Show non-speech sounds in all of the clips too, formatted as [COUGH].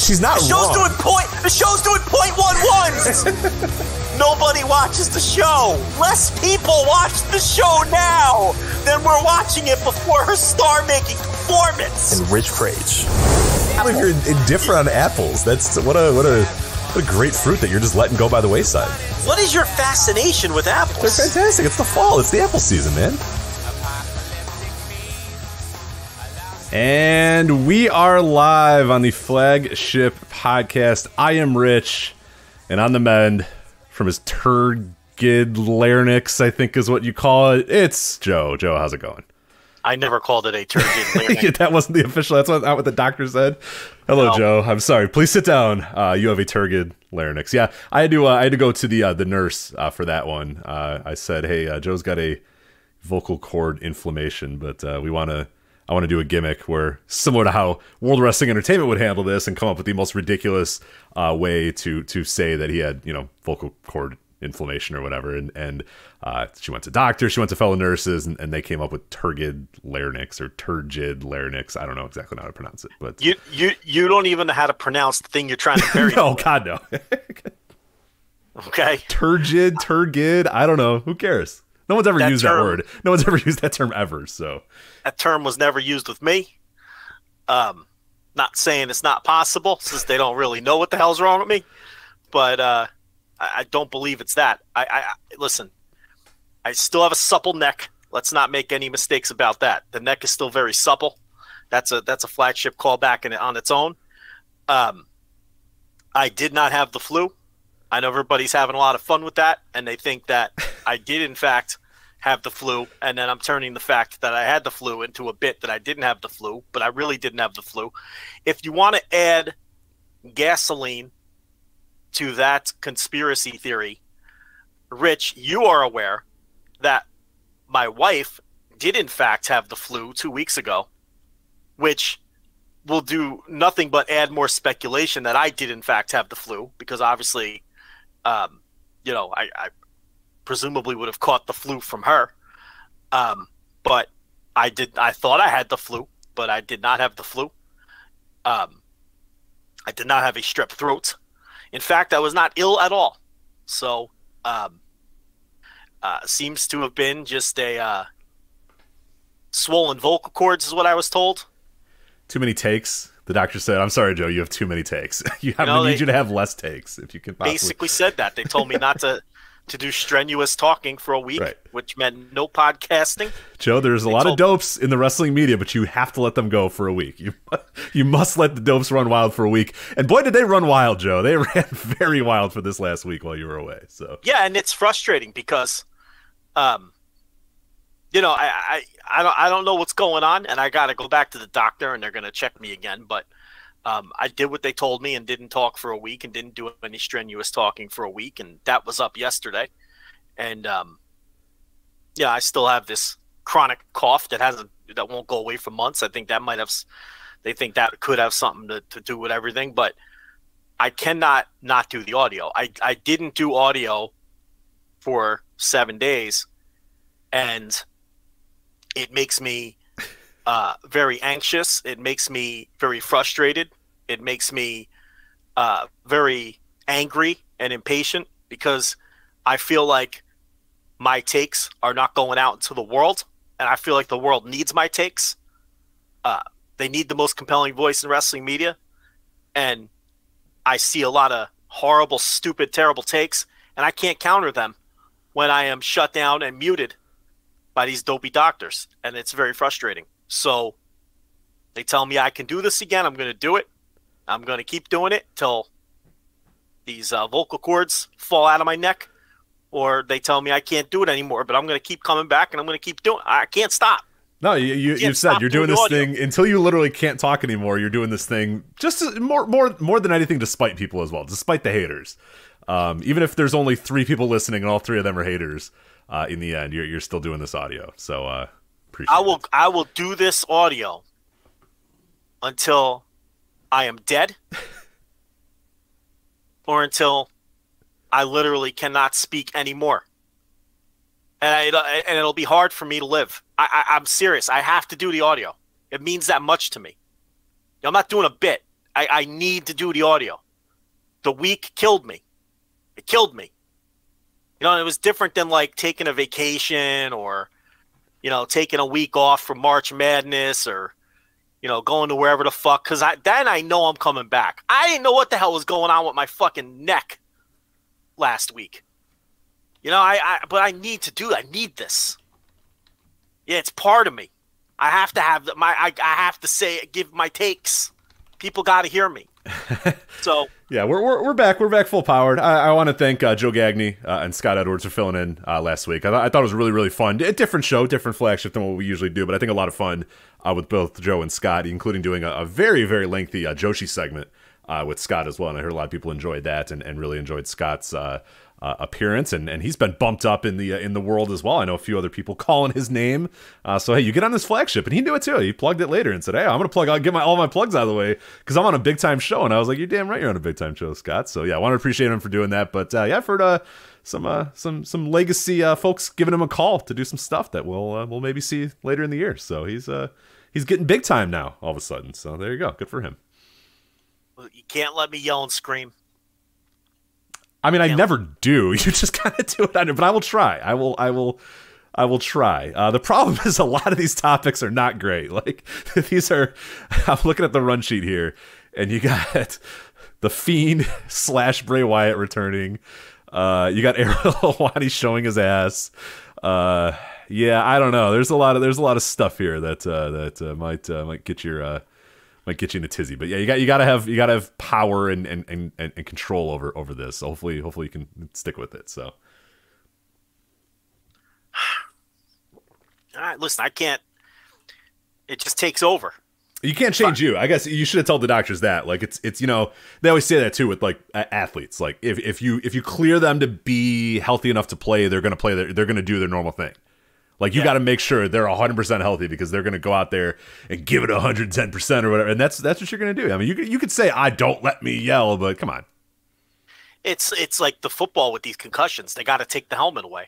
She's not The show's wrong. doing point. The show's doing point one one. [LAUGHS] Nobody watches the show. Less people watch the show now than we're watching it before her star making performance. and Rich Kraetsch. if you're indifferent on apples, that's what a what a what a great fruit that you're just letting go by the wayside. What is your fascination with apples? They're fantastic. It's the fall. It's the apple season, man. And we are live on the flagship podcast. I am Rich, and on the mend from his turgid larynx, I think is what you call it. It's Joe. Joe, how's it going? I never called it a turgid [LAUGHS] larynx. Yeah, that wasn't the official. That's what, not what the doctor said. Hello, No. Joe. I'm sorry. Please sit down. Uh, you have a turgid larynx. Yeah, I had to. Uh, I had to go to the uh, the nurse uh, for that one. Uh, I said, "Hey, uh, Joe's got a vocal cord inflammation, but uh, we want to." I want to do a gimmick where, similar to how World Wrestling Entertainment would handle this, and come up with the most ridiculous uh, way to to say that he had, you know, vocal cord inflammation or whatever. And and uh, she went to doctors, she went to fellow nurses, and, and they came up with turgid larynx or turgid larynx. I don't know exactly how to pronounce it, but You you you don't even know how to pronounce the thing you're trying to bury. [LAUGHS] no, God no, [LAUGHS] Okay. turgid, turgid. I don't know. Who cares? No one's ever That used term- that word. No one's ever [LAUGHS] used that term ever. So That term was never used with me. Um, not saying it's not possible since they don't really know what the hell's wrong with me, but uh, I, I don't believe it's that. I, I, I listen. I still have a supple neck. Let's not make any mistakes about that. The neck is still very supple. That's a that's a flagship callback in, on its own. Um, I did not have the flu. I know everybody's having a lot of fun with that, and they think that I did in fact have the flu, and then I'm turning the fact that I had the flu into a bit that I didn't have the flu, but I really didn't have the flu. If you want to add gasoline to that conspiracy theory, Rich, you are aware that my wife did in fact have the flu two weeks ago, which will do nothing but add more speculation that I did in fact have the flu, because obviously, um, you know, I, I presumably would have caught the flu from her. Um, but I did. I thought I had the flu, but I did not have the flu. Um, I did not have a strep throat. In fact, I was not ill at all. So, um, uh, seems to have been just a uh, swollen vocal cords, is what I was told. too many takes. The doctor said, "I'm sorry, Joe. You have too many takes. [LAUGHS] you have, No, I need you to have less takes if you can." Possibly. Basically, said that they told me not to [LAUGHS] to do strenuous talking for a week, Right. which meant no podcasting. Joe, there's a They lot of dopes in the wrestling media, but you have to let them go for a week. You you must let the dopes run wild for a week. And boy, did they run wild, Joe. They [LAUGHS] ran very wild for this last week while you were away. So Yeah, and it's frustrating because, um, you know, I, I I don't I don't know what's going on, and I got to go back to the doctor, and they're gonna check me again. But um, I did what they told me and didn't talk for a week, and didn't do any strenuous talking for a week, and that was up yesterday. And um, yeah, I still have this chronic cough that hasn't that won't go away for months. I think that might have they think that could have something to, to do with everything, but I cannot not do the audio. I, I didn't do audio for seven days, and it makes me uh, very anxious. It makes me very frustrated. It makes me uh, very angry and impatient because I feel like my takes are not going out into the world, and I feel like the world needs my takes. Uh, they need the most compelling voice in wrestling media, and I see a lot of horrible, stupid, terrible takes, and I can't counter them when I am shut down and muted by these dopey doctors, and it's very frustrating. So they tell me I can do this again. I'm going to do it. I'm going to keep doing it till these uh, vocal cords fall out of my neck, or they tell me I can't do it anymore. But I'm going to keep coming back, and I'm going to keep doing. I can't stop. No, you, you, you said you're doing doing this audio. thing until you literally can't talk anymore. You're doing this thing just to- more more more than anything to spite people as well, despite the haters. Um, even if there's only three people listening and all three of them are haters, uh, in the end, you're you're still doing this audio. So uh, appreciate. I will it. I will do this audio until I am dead [LAUGHS] or until I literally cannot speak anymore. And, I, and it'll be hard for me to live. I, I, I'm serious. I have to do the audio. It means that much to me. I'm not doing a bit. I, I need to do the audio. The week killed me. It killed me. You know, it was different than like taking a vacation or you know, taking a week off from March Madness or, you know, going to wherever the fuck. Because I then I know I'm coming back. I didn't know what the hell was going on with my fucking neck last week. You know, I, I but I need to do. I need this. Yeah, it's part of me. I have to have my. I, I have to say, give my takes. People got to hear me. [LAUGHS] so Yeah, we're, we're, we're back. We're back full powered. I, I want to thank uh, Joe Gagney uh, and Scott Edwards for filling in uh, last week. I, th- I thought it was really, really fun. A different show, different flagship than what we usually do, but I think a lot of fun uh, with both Joe and Scott, including doing a, a very, very lengthy uh, Joshi segment uh, with Scott as well. And I heard a lot of people enjoyed that and, and really enjoyed Scott's uh, appearance. And, and he's been bumped up in the uh, in the world as well. I know a few other people calling his name. Uh, so hey, you get on this flagship, and he knew it too. He plugged it later and said, "Hey, I'm gonna plug. I'll get my all my plugs out of the way because I'm on a big time show." And I was like, "You're damn right, you're on a big time show, Scott." So yeah, I want to appreciate him for doing that. But uh, yeah, I've heard uh, some uh, some some legacy folks giving him a call to do some stuff that we'll we'll maybe see later in the year. So he's he's getting big time now all of a sudden. So there you go, good for him. you can't let me yell and scream. I mean, I Yeah. never do. [LAUGHS] You just kind of do it, on it, but I will try. I will. I will. I will try. Uh, the problem [LAUGHS] is a lot of these topics are not great. [LAUGHS] Like these are. I'm looking at the run sheet here, and you got the Fiend slash Bray Wyatt returning. Uh, you got Ariel Helwani showing his ass. Uh, yeah, I don't know. There's a lot of there's a lot of stuff here that uh, that uh, might uh, might get your uh, might get you in a tizzy. But yeah, you got you got to have you got to have power and and, and and control over over this. So hopefully hopefully you can stick with it. So All right, listen, I can't. It just takes over. you can't change you. I guess you should have told the doctors that. Like it's it's you know they always say that too with like athletes. Like if if you if you clear them to be healthy enough to play, they're gonna play. Their, they're gonna do their normal thing. Like you Yeah. got to make sure they're 100% healthy because they're going to go out there and give it 110% or whatever. And that's that's what you're going to do. I mean, you could, you could say I don't let me yell, but come on. It's it's like the football with these concussions. They got to take the helmet away.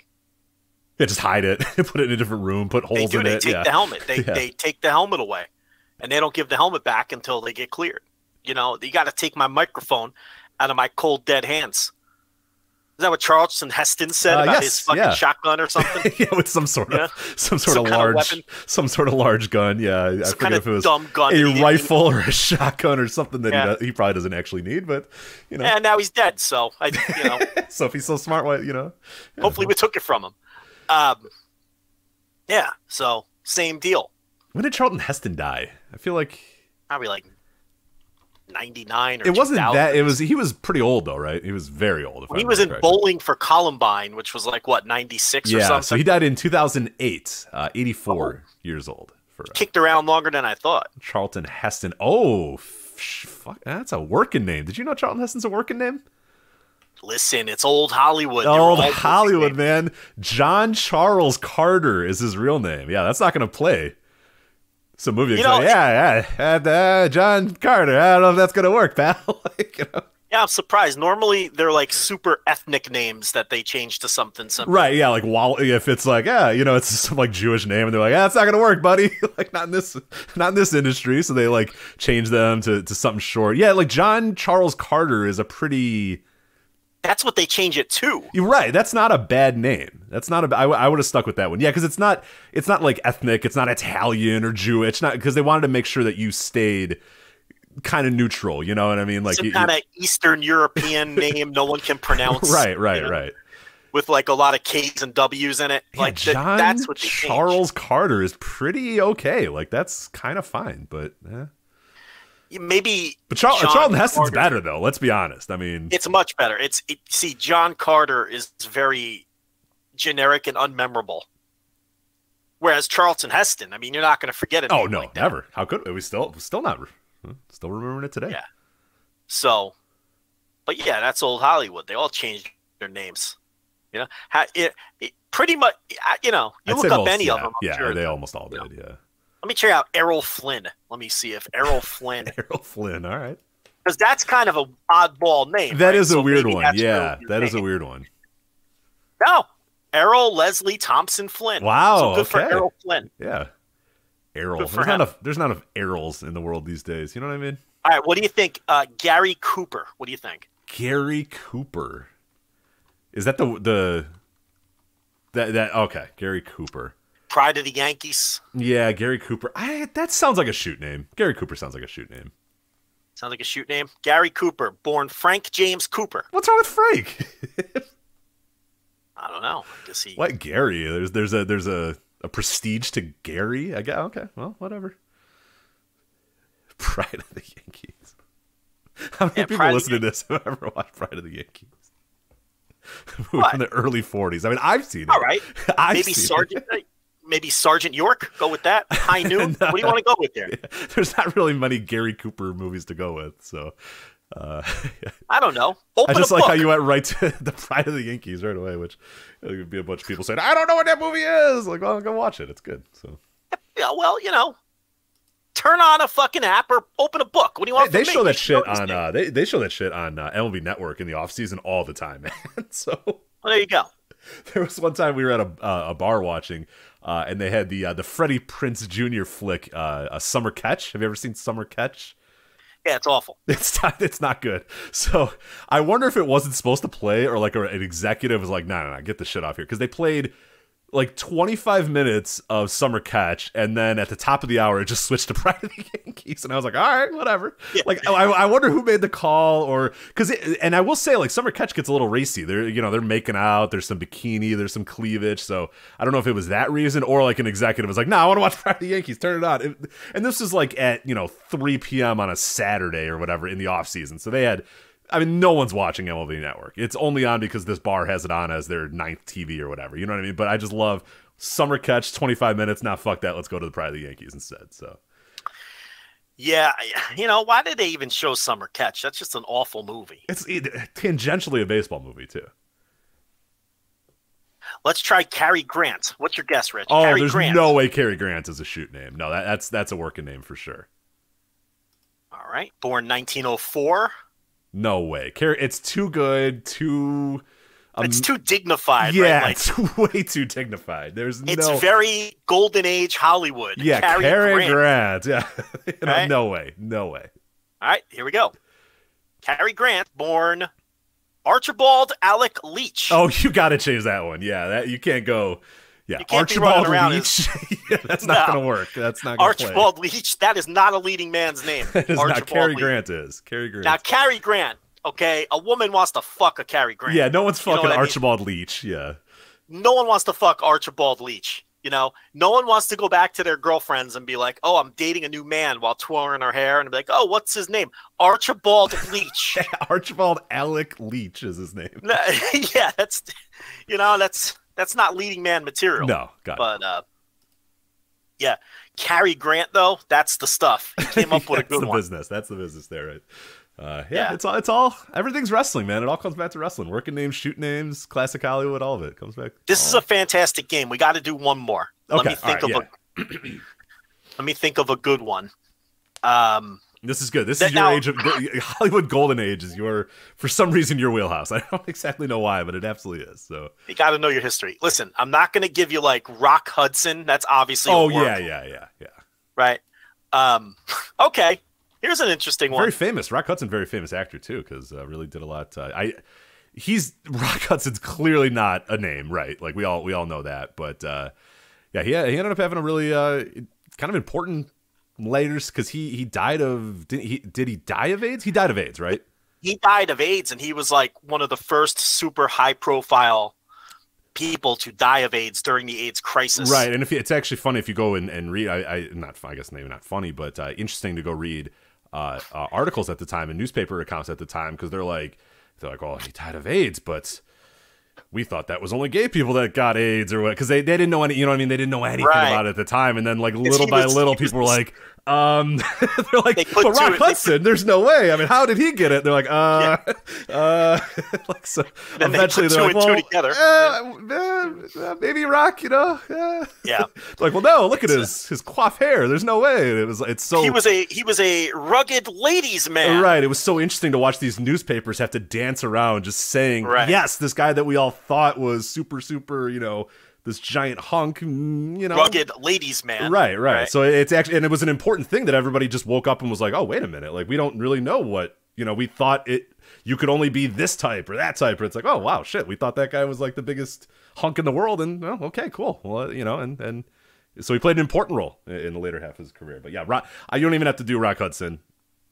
Yeah, just hide it, [LAUGHS] put it in a different room, put holes do. in They it. take yeah. the helmet. They [LAUGHS] Yeah. they take the helmet away, and they don't give the helmet back until they get cleared. You know, you got to take my microphone out of my cold dead hands. Is that what Charleston Heston said Uh, about yes, his fucking yeah. shotgun or something? [LAUGHS] yeah, with some sort Yeah. of some sort Some of kind of large some sort of large gun. Yeah, I Some forget kind if it was dumb gun a rifle or a [LAUGHS] shotgun or something that Yeah. he, he probably doesn't actually need. But you know, and now he's dead. So I, you [LAUGHS] know, so if he's so smart, why you know? hopefully we took it from him. Um, yeah. So same deal. when did Charlton Heston die? I feel like Probably like ninety nine or it wasn't 2000. that. It was he was pretty old though, right? He was very old. If I he was in correctly. bowling for Columbine, which was like what ninety six or something. so he died in 2008, uh, 84 years old. For uh, kicked around longer than I thought. Charlton Heston. Oh, fuck, that's a working name. Did you know Charlton Heston's a working name? Listen, it's old Hollywood. They're Old Hollywood, man. John Charles Carter is his real name. Yeah, that's not going to play. Some movie. You know, yeah, yeah. Uh, uh, John Carter. I don't know if that's going to work, pal. [LAUGHS] like, you know. Yeah, I'm surprised. Normally, they're like super ethnic names that they change to something simple. Right, yeah, like Wall. If it's like, yeah, you know, it's [LAUGHS] some like Jewish name, and they're like, yeah, it's not gonna work, buddy. [LAUGHS] like, not in this, not in this industry. So they like change them to to something short. Yeah, like John Charles Carter is a pretty. That's what they change it to. You're right. That's not a bad name. That's not a. I, I would have stuck with that one. Yeah, because it's not. It's not like ethnic. It's not Italian or Jewish. Not because they wanted to make sure that you stayed kind of neutral. You know what I mean? Like, you- kind of Eastern European [LAUGHS] name no one can pronounce. right, right, you know, right. With like a lot of K's and W's in it. Yeah, like John that's what they Charles Carter is pretty okay. Like that's kind of fine, but eh. Maybe. but Char- John Charlton Heston's Carter- better though. Let's be honest. I mean, It's much better. It's it, see, John Carter is very generic and unmemorable. Whereas Charlton Heston, I mean, you're not going to forget it. Oh no, like never. How could we still still not hmm, still remembering it today? Yeah. So, but yeah, that's old Hollywood. They all changed their names. You know, how, it, it pretty much. You know, you I'd look up most, any yeah, of them. I'm yeah, sure they almost all did. you know. Yeah. Let me check out Errol Flynn. Let me see if Errol [LAUGHS] Flynn. Errol Flynn. All right. Because that's kind of a oddball name. That right? is a so weird one. Yeah, that name. is a weird one. No, Errol Leslie Thompson Flynn. Wow. So good okay. for Errol Flynn. Yeah. Errol. There's not enough. There's not enough Errols in the world these days. You know what I mean? All right, what do you think? Uh, Gary Cooper. What do you think? Gary Cooper. Is that the the that that okay? Gary Cooper. Pride of the Yankees. Yeah, Gary Cooper. I that sounds like a shoot name. Gary Cooper sounds like a shoot name. Sounds like a shoot name. Gary Cooper, born Frank James Cooper. What's wrong with Frank? [LAUGHS] I don't know. I guess he. what Gary? There's there's a there's a a prestige to Gary. I guess. Okay, well, whatever. Pride of the Yankees. [LAUGHS] How many Yeah, people Pride of listen to this have ever watched Pride of the Yankees? [LAUGHS] What? From the early '40s. I mean, I've seen it. All right. I've maybe Sergeant. Uh, Maybe Sergeant York. Go with that. [LAUGHS] High noon. What do you want to go with there? It. [LAUGHS] There's not really many Gary Cooper movies to go with, so. Uh, I don't know. [LAUGHS] I just like book. how you went right to the Pride of the Yankees right away, which uh, would be a bunch of people saying, "I don't know what that movie is." Like, well, go watch it. It's good. So Yeah, well, you know, turn on a fucking app or open a book. What do you want? they show me? that You shit on uh, they they show that shit on uh, MLB Network in the off season all the time, man. so Well, there you go. there was one time we were at a uh, a bar watching, uh, and they had the uh, the Freddie Prinze Jr. flick, uh, a Summer Catch. Have you ever seen Summer Catch? Yeah, it's awful. [LAUGHS] It's not. It's not good. So I wonder if it wasn't supposed to play, or like an executive was like, "No, no, no, get the shit off here," because they played like 25 minutes of Summer Catch, and then at the top of the hour, it just switched to [LAUGHS] Pride of the Yankees, and I was like, "All right, whatever." Like, I, I wonder who made the call, or because, and I will say, like, Summer Catch gets a little racy. They're, you know, they're making out. There's some bikini. There's some cleavage. So I don't know if it was that reason, or like an executive was like, "No, I want to watch [LAUGHS] Pride of the Yankees. Turn it on." It- and this was like at you know 3 p.m. on a Saturday or whatever in the off season, so they had. I mean, no one's watching MLB Network. It's only on because this bar has it on as their ninth TV or whatever. You know what I mean? But I just love summer catch, 25 minutes. Now, fuck that. Let's go to the Pride of the Yankees instead. So, Yeah, you know, why did they even show Summer Catch? That's just an awful movie. it's it, tangentially a baseball movie, too. Let's try Cary Grant. What's your guess, Rich? Oh, Cary there's Grant. no way Cary Grant is a shoot name. No, that, that's that's a working name for sure. All right, born 1904. No way. Cary, it's too good, too. Um, it's too dignified, yeah, right? Like, it's [LAUGHS] way too dignified. There's it's no. very golden age Hollywood. yeah, Cary, Cary Grant. Grant. [LAUGHS] Yeah, no, Right? no way, no way. All right, here we go. Cary Grant, born Archibald Alec Leach. Oh, [LAUGHS] you got to change that one. Yeah, that you can't go. Yeah, Archibald Leach. [LAUGHS] yeah, that's not No. going to work. That's not going to work. Archibald Leach. That is not a leading man's name. Play. [LAUGHS] That is Archibald not Cary Leach. Grant is. Cary Grant. Now, Cary Grant. Okay, a woman wants to fuck a Cary Grant. yeah, no one's You know fucking I mean? Archibald Leach. Yeah. no one wants to fuck Archibald Leach. You know, no one wants to go back to their girlfriends and be like, "Oh, I'm dating a new man," while twirling her hair and be like, "Oh, what's his name? Archibald Leach." [LAUGHS] Archibald Alec Leach is his name. Yeah, that's you know, that's that's not leading man material. No, got it. but uh, yeah, Cary Grant though, that's the stuff. He came up [LAUGHS] with a That's good the one. business. That's the business there, right? Uh, yeah, Yeah. it's all. It's all. Everything's wrestling, man. It all comes back to wrestling. Working names, shoot names, classic Hollywood. All of it comes back. This is a fantastic game. We got to do one more. Okay, Let me think all of right, a. [CLEARS THROAT] let me think of a good one. Um, This is good. This is your now- age of [LAUGHS] Hollywood golden age. Is your for some reason your wheelhouse. [LAUGHS] I don't exactly know why, but it absolutely is. So. you got to know your history. Listen, I'm not going to give you like Rock Hudson. That's obviously. Oh yeah, yeah, yeah, yeah. right. Um, [LAUGHS] okay, here's an interesting one. Very famous. Rock Hudson, very famous actor too, because uh, really did a lot. Uh, I he's Rock Hudson's clearly not a name, right? Like we all we all know that, but uh, yeah, he he ended up having a really uh, kind of important layers because he he died of did he did he die of AIDS? He died of AIDS, right? he died of AIDS, and he was like one of the first super high profile people to die of AIDS during the AIDS crisis. Right, and if you, it's actually funny if you go and, and read, I, I not I guess maybe not funny, but uh, interesting to go read uh, uh, articles at the time and newspaper accounts at the time because they're like they're like, oh, he died of AIDS, but we thought that was only gay people that got AIDS or what because they, they didn't know any you know what I mean they didn't know anything Right. about it at the time and then like little by was- little was people were like um [LAUGHS] they're like They but Rock they Hudson there's no way I mean how did he get it they're like uh [LAUGHS] uh [LAUGHS] like so Then they eventually they're two like well together. uh, uh, uh, maybe Rock you know uh. Yeah. like well no look at his his coif hair there's no way and it was it's so He was a he was a rugged ladies man. Right. It was so interesting to watch these newspapers have to dance around just saying, Right. yes, this guy that we all thought was super, super, you know, this giant hunk, mm, you know. Rugged ladies man. Right, right, So it's actually, and it was an important thing that everybody just woke up and was like, oh, wait a minute. Like, we don't really know what, you know, we thought it, you could only be this type or that type. Or it's like, oh, wow, shit. We thought that guy was like the biggest hunk in the world. And, well, okay, cool. Well, you know, and, and, so he played an important role in- in the later half of his career. But yeah, Rock, I you don't even have to do Rock Hudson.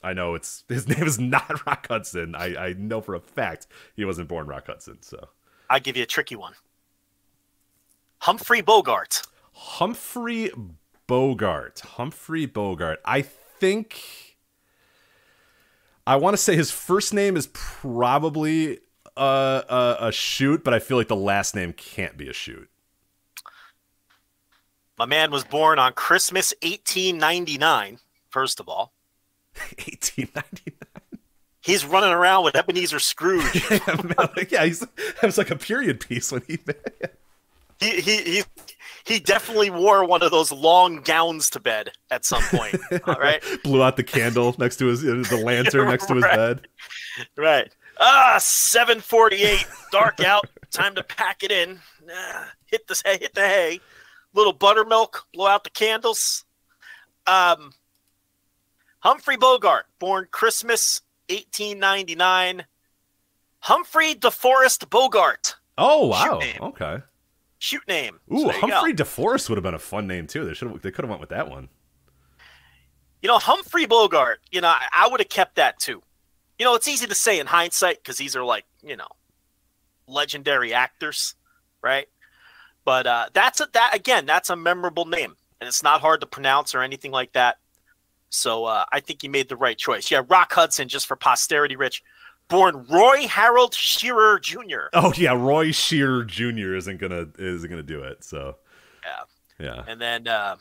I know it's [LAUGHS] his name is not Rock Hudson. I, I know for a fact he wasn't born Rock Hudson. So I give you a tricky one. Humphrey Bogart. Humphrey Bogart. Humphrey Bogart. I think I want to say his first name is probably a, a, a shoot, but I feel like the last name can't be a shoot. My man was born on Christmas 1899. First of all, [LAUGHS] 1899. he's running around with Ebenezer Scrooge. [LAUGHS] yeah, he's that was like a period piece when he. [LAUGHS] he, he he he definitely wore one of those long gowns to bed at some point. [LAUGHS] All right, blew out the candle next to his the lantern next to his Right. bed. right. Ah, seven forty-eight, dark out. Time to pack it in. Ah, hit the hay, hit the hay. Little buttermilk. Blow out the candles. Um, Humphrey Bogart, born Christmas eighteen ninety-nine. Humphrey DeForest Bogart, Oh wow! Okay. Shoot name. Ooh, So. Humphrey DeForest would have been a fun name too. They should have. They could have went with that one. You know, Humphrey Bogart, you know, I, I would have kept that too. You know, it's easy to say in hindsight because these are like, you know, legendary actors, right? But uh, that's a, that again, that's a memorable name, and it's not hard to pronounce or anything like that. So uh, I think you made the right choice. Yeah, Rock Hudson, just for posterity, Rich, born Roy Harold Shearer Jr. Oh yeah, Roy Shearer Jr. isn't gonna isn't gonna do it. So Yeah. yeah. And then uh,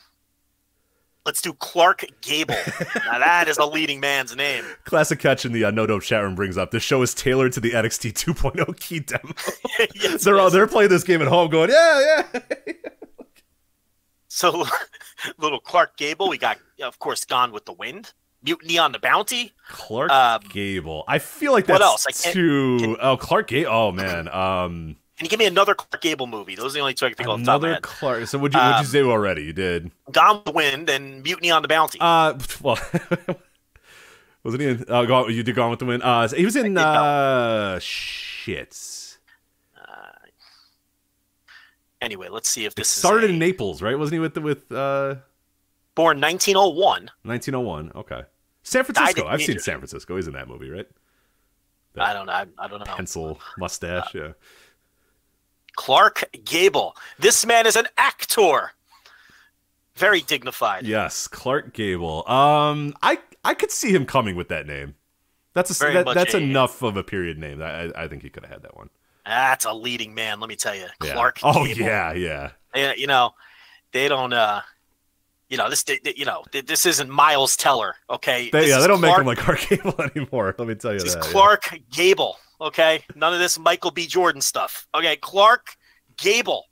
let's do Clark Gable. now that is a leading man's name. [LAUGHS] Classic catch in the uh, No Dope chat room brings up. This show is tailored to the NXT 2.0 key demo. [LAUGHS] Yes, they're all they're playing this game at home, going yeah yeah. [LAUGHS] So, little Clark Gable, we got, of course, Gone with the Wind, Mutiny on the Bounty. Clark Um, Gable. I feel like that's what else? I too. can- oh, Clark Gable. Oh man. Um, Can you give me another Clark Gable movie? Those are the only two I can think of. off the top of another. Clark. So would you would you Um, say already? You did. Gone with the Wind and Mutiny on the Bounty. Uh, [LAUGHS] well, [LAUGHS] wasn't he in? Uh, go, you did Gone with the Wind. Uh, he was in. Uh, shit. anyway, let's see if It this started is a- in Naples, right? Wasn't he with the, with uh born 1901. 1901? Okay. San Francisco. I've seen San Francisco. He's in that movie, right? I don't know. I, I don't know. Pencil mustache. Yeah. Clark Gable. This man is an actor. Very dignified. Yes, Clark Gable. Um, I I could see him coming with that name. That's a that, that's a- enough of a period name. I I think he could have had that one. That's a leading man, let me tell you. Yeah. Clark Oh Gable. yeah, yeah. They- you know, they don't. uh You know this. You know this isn't Miles Teller. Okay. They, yeah, they don't Clark, make him like Clark Gable [LAUGHS] anymore. Let me tell you This is that. yeah. Clark Gable. Okay. None of this Michael B. Jordan stuff. Okay. Clark Gable.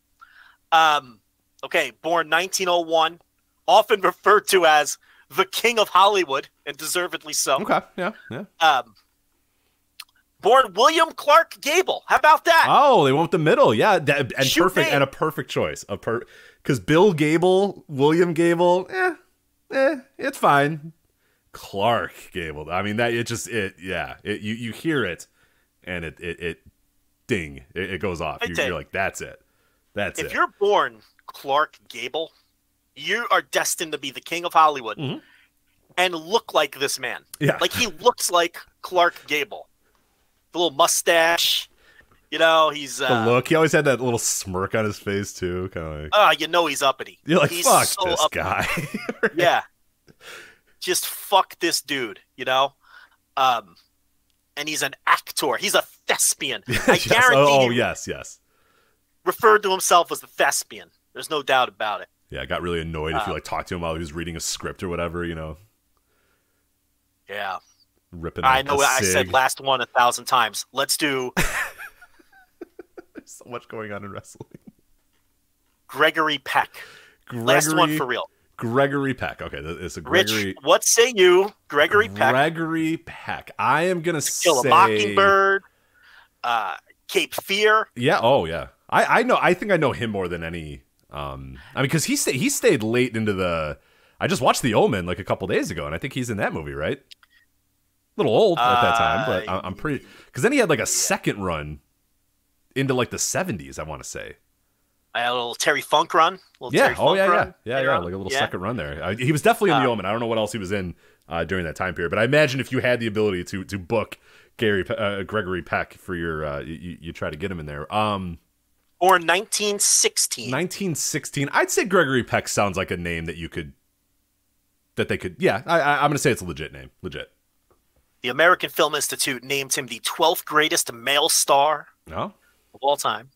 Um. Okay. Born 1901. Often referred to as the King of Hollywood, and deservedly so. Okay. Yeah. Yeah. Um. Born William Clark Gable. How about that? Oh, they went with the middle. Yeah, that, and Shoot perfect name. and a perfect choice. A per because Bill Gable, William Gable, eh, eh, it's fine. Clark Gable. I mean that it just it yeah. It, you you hear it, and it it, it ding it, it goes off. You, tell you're like that's it. That's if it. If you're born Clark Gable, you are destined to be the king of Hollywood Mhm. and look like this man. Yeah. Like he looks like Clark Gable. The little mustache. You know, he's the uh look. He always had that little smirk on his face too. Kind of like uh, you know he's uppity. you're like he's fuck so this uppity. guy. [LAUGHS] Yeah. Just fuck this dude, you know? Um and he's an actor. He's a thespian. [LAUGHS] I Yes. guarantee Oh, oh, yes, yes. referred to himself as the thespian. There's no doubt about it. Yeah, I got really annoyed if you Uh, like talked to him while he was reading a script or whatever, you know, Yeah. ripping. I know I said last one a thousand times. Let's do [LAUGHS] There's so much going on in wrestling. [LAUGHS] Gregory Peck. Gregory, Last one for real. Gregory Peck. Okay, it's a Rich, what say you, Gregory Peck? Gregory Peck. I am gonna Kill say a Mockingbird, uh, Cape Fear. Yeah. Oh, yeah. I I know. I think I know him more than any. Um, I mean, because he stayed he stayed late into the. I just watched The Omen like a couple days ago, and I think he's in that movie, right? A little old at that time, but I- I'm pretty. Because then he had like a second run into like the 70s. I want to say. I had a little Terry Funk run. Little Yeah. Terry Oh Funk yeah, yeah, yeah, yeah. Like a little Yeah. second run there. Uh, he was definitely in The Uh, Omen. I don't know what else he was in uh, during that time period, but I imagine if you had the ability to to book Gary uh, Gregory Peck for your, uh, you, you try to get him in there. Um. Born 1916. 1916. I'd say Gregory Peck sounds like a name that you could, that they could. Yeah, I, I, I'm gonna say it's a legit name. Legit. The American Film Institute named him the 12th greatest male star No. Of all time.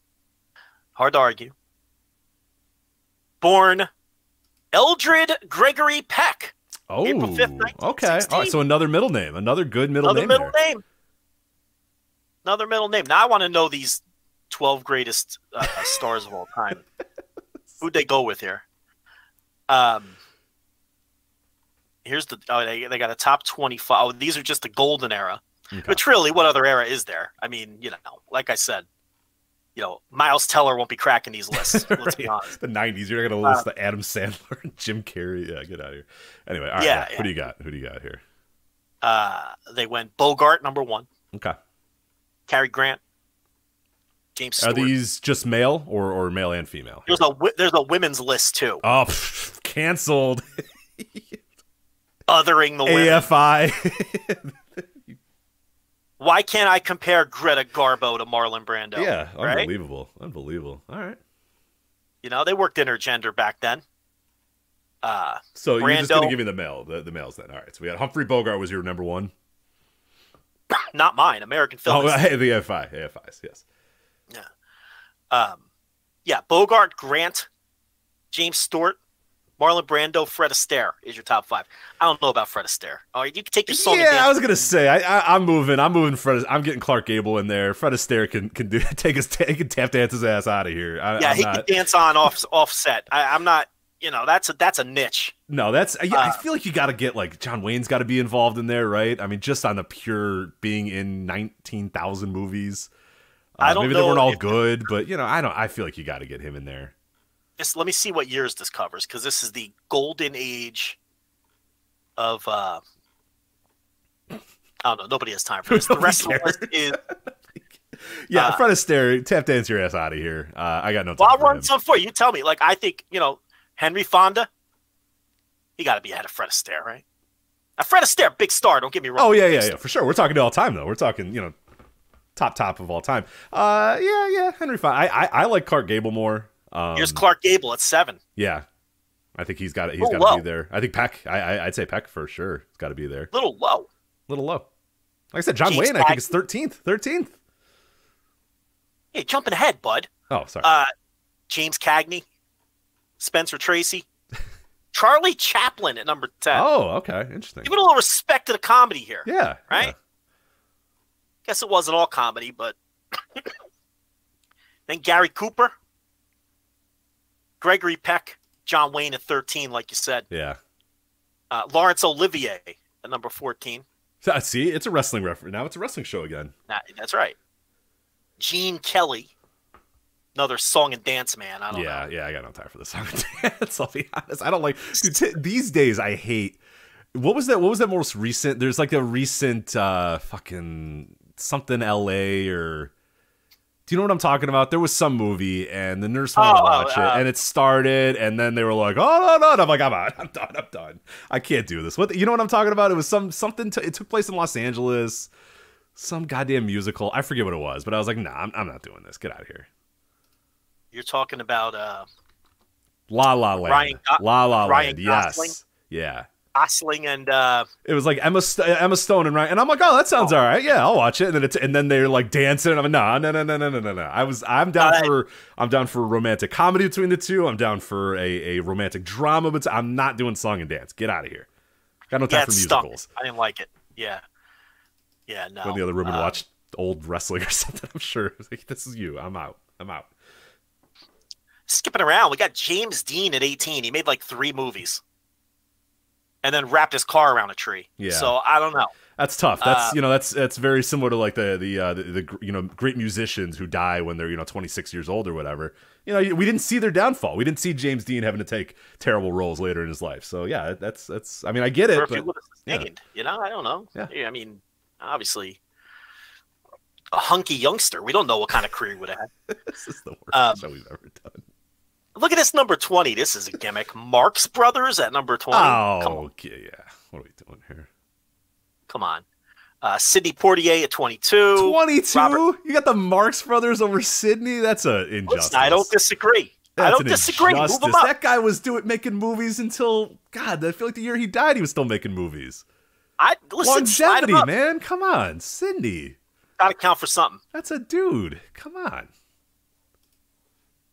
Hard to argue. Born Eldred Gregory Peck. Oh. April 5th, okay. All 1916. right. So another middle name. Another good middle Another name. middle there. name. Another middle name. Now I want to know these 12 greatest uh, stars of all time. [LAUGHS] Who'd they go with here? Um, here's the. Oh, they, they got a top 25. Oh, these are just the golden era. Okay. But really, what other era is there? I mean, you know, like I said, you know, Miles Teller won't be cracking these lists. [LAUGHS] Let's be honest. The 90s. You're not gonna list the Adam Sandler and Jim Carrey. Yeah, get out of here. Anyway, all right. Yeah, yeah. Who do you got? Who do you got here? Uh, they went Bogart number one, Okay. Cary Grant, James Are these just male or or male and female? There's a there's a women's list too, Oh, pff, [LAUGHS] canceled. [LAUGHS] othering the women. AFI. Why can't I compare Greta Garbo to Marlon Brando? yeah, right. unbelievable. Unbelievable. All right. You know they worked intergender back then. Uh, So you're just gonna give me the male, the, the males then. All right. So we got Humphrey Bogart was your number one. [COUGHS] not mine. American film. Oh, hey, the AFI, AFIs, yes. Yeah. Um, yeah, Bogart, Grant, James Stewart, Marlon Brando, Fred Astaire is your top five. I don't know about Fred Astaire. All right, you can take your. Yeah. I was gonna say I, I I'm moving. I'm moving. Fred. I'm getting Clark Gable in there. Fred Astaire can can do [LAUGHS] take his he can tap dance his ass out of here. I, yeah, I'm he not, can dance on off offset. I, I'm not. You know, that's a that's a niche. No, that's yeah, I Uh, feel like you got to get like John Wayne's got to be involved in there, right? I mean, just on the pure being in nineteen thousand movies. Uh, I don't maybe they weren't all good, but you know, I don't. I feel like you got to get him in there. This, let me see what years this covers because this is the golden age of. uh I don't know. Nobody has time for this. The rest of the cares. list is. [LAUGHS] Yeah, Uh, Fred Astaire, tap dance your ass out of here. Uh, I got no time Well, I'll for run him. some for you. You tell me. Like I think you know Henry Fonda. He got to be ahead of Fred Astaire, right? Now, Fred Astaire, big star. Don't get me wrong. Oh yeah, yeah, yeah, for sure. We're talking all time though. We're talking, you know, top top of all time. Uh, yeah, yeah. Henry Fonda. I I, I like Clark Gable more. Um, Here's Clark Gable at seven. Yeah, I think he's got it. He's got to be there. I think Peck. I, I I'd say Peck for sure. He's got to be there. Little low. little low. Like I said, John James Wayne. I think is thirteenth. Thirteenth. Hey, jumping ahead, bud. Oh, sorry. Uh, James Cagney, Spencer Tracy, [LAUGHS] Charlie Chaplin at number ten. oh, okay. Interesting. Give it a little respect to the comedy here. Yeah. Right? yeah. Guess it wasn't all comedy, but [COUGHS] then Gary Cooper, Gregory Peck, John Wayne at 13, like you said. Yeah. Uh, Laurence Olivier at number 14. [LAUGHS] See, it's a wrestling reference. Now it's a wrestling show again. That's right. Gene Kelly, another song and dance man. I don't Yeah, know. yeah. I got no time for the [LAUGHS] song and dance. I'll be honest. I don't like dude, t- these days. I hate. What was that? What was that most recent? There's like a recent uh fucking something L.A. or. Do you know what I'm talking about? There was some movie, and the nurse wanted to Oh, oh, watch uh, it, and it started, and then they were like, "Oh no, no!" And I'm like, "I'm out. [LAUGHS] I'm done. I'm done. I can't do this." What you know what I'm talking about? It was some something. To, it took place in Los Angeles, some goddamn musical. I forget what it was, but I was like, "Nah, I'm, I'm not doing this. Get out of here." You're talking about uh, La La Land. Ryan Go- La La Ryan Land. Gosling? Yes. Yeah. Gosling and uh, It was like Emma St- Emma Stone and Ryan, and I'm like, oh, that sounds all right. Yeah, I'll watch it. And then it's and then they're like dancing, and I'm like, nah, no, no, no, no, no, no, no. I was I'm down Uh, for I'm down for a romantic comedy between the two. I'm down for a, a romantic drama, but I'm not doing song and dance. Get out of here. Got no time yeah, for stunk. musicals. I didn't like it. Yeah, yeah, no. In the other room and Um, watch old wrestling [LAUGHS] or something. I'm sure. Like, this is you. I'm out. I'm out. skipping around. We got James Dean at 18. He made like three movies, and then wrapped his car around a tree. Yeah. So I don't know. That's tough. That's Uh, you know that's that's very similar to like the the, uh, the the you know great musicians who die when they're you know 26 years old or whatever. You know we didn't see their downfall. We didn't see James Dean having to take terrible roles later in his life. So yeah, that's that's. I mean I get it, Or if but yeah. sustained, you know, I don't know. Yeah. I mean, obviously, a hunky youngster. We don't know what kind of career he would have had. [LAUGHS] this is the worst Um, show we've ever done. Look at this number 20. This is a gimmick. Marx Brothers at number 20. Come on. Oh yeah. What are we doing here? Come on. Uh, Sidney Poitier at 22. 22. Robert- You got the Marx Brothers over Sidney. That's a injustice. Listen, I don't disagree. I don't disagree. Move injustice. him up. That guy was doing making movies until God. I feel like the year he died, he was still making movies. I listen. Longevity, man. Come on, Sidney. Got to count for something. That's a dude. Come on.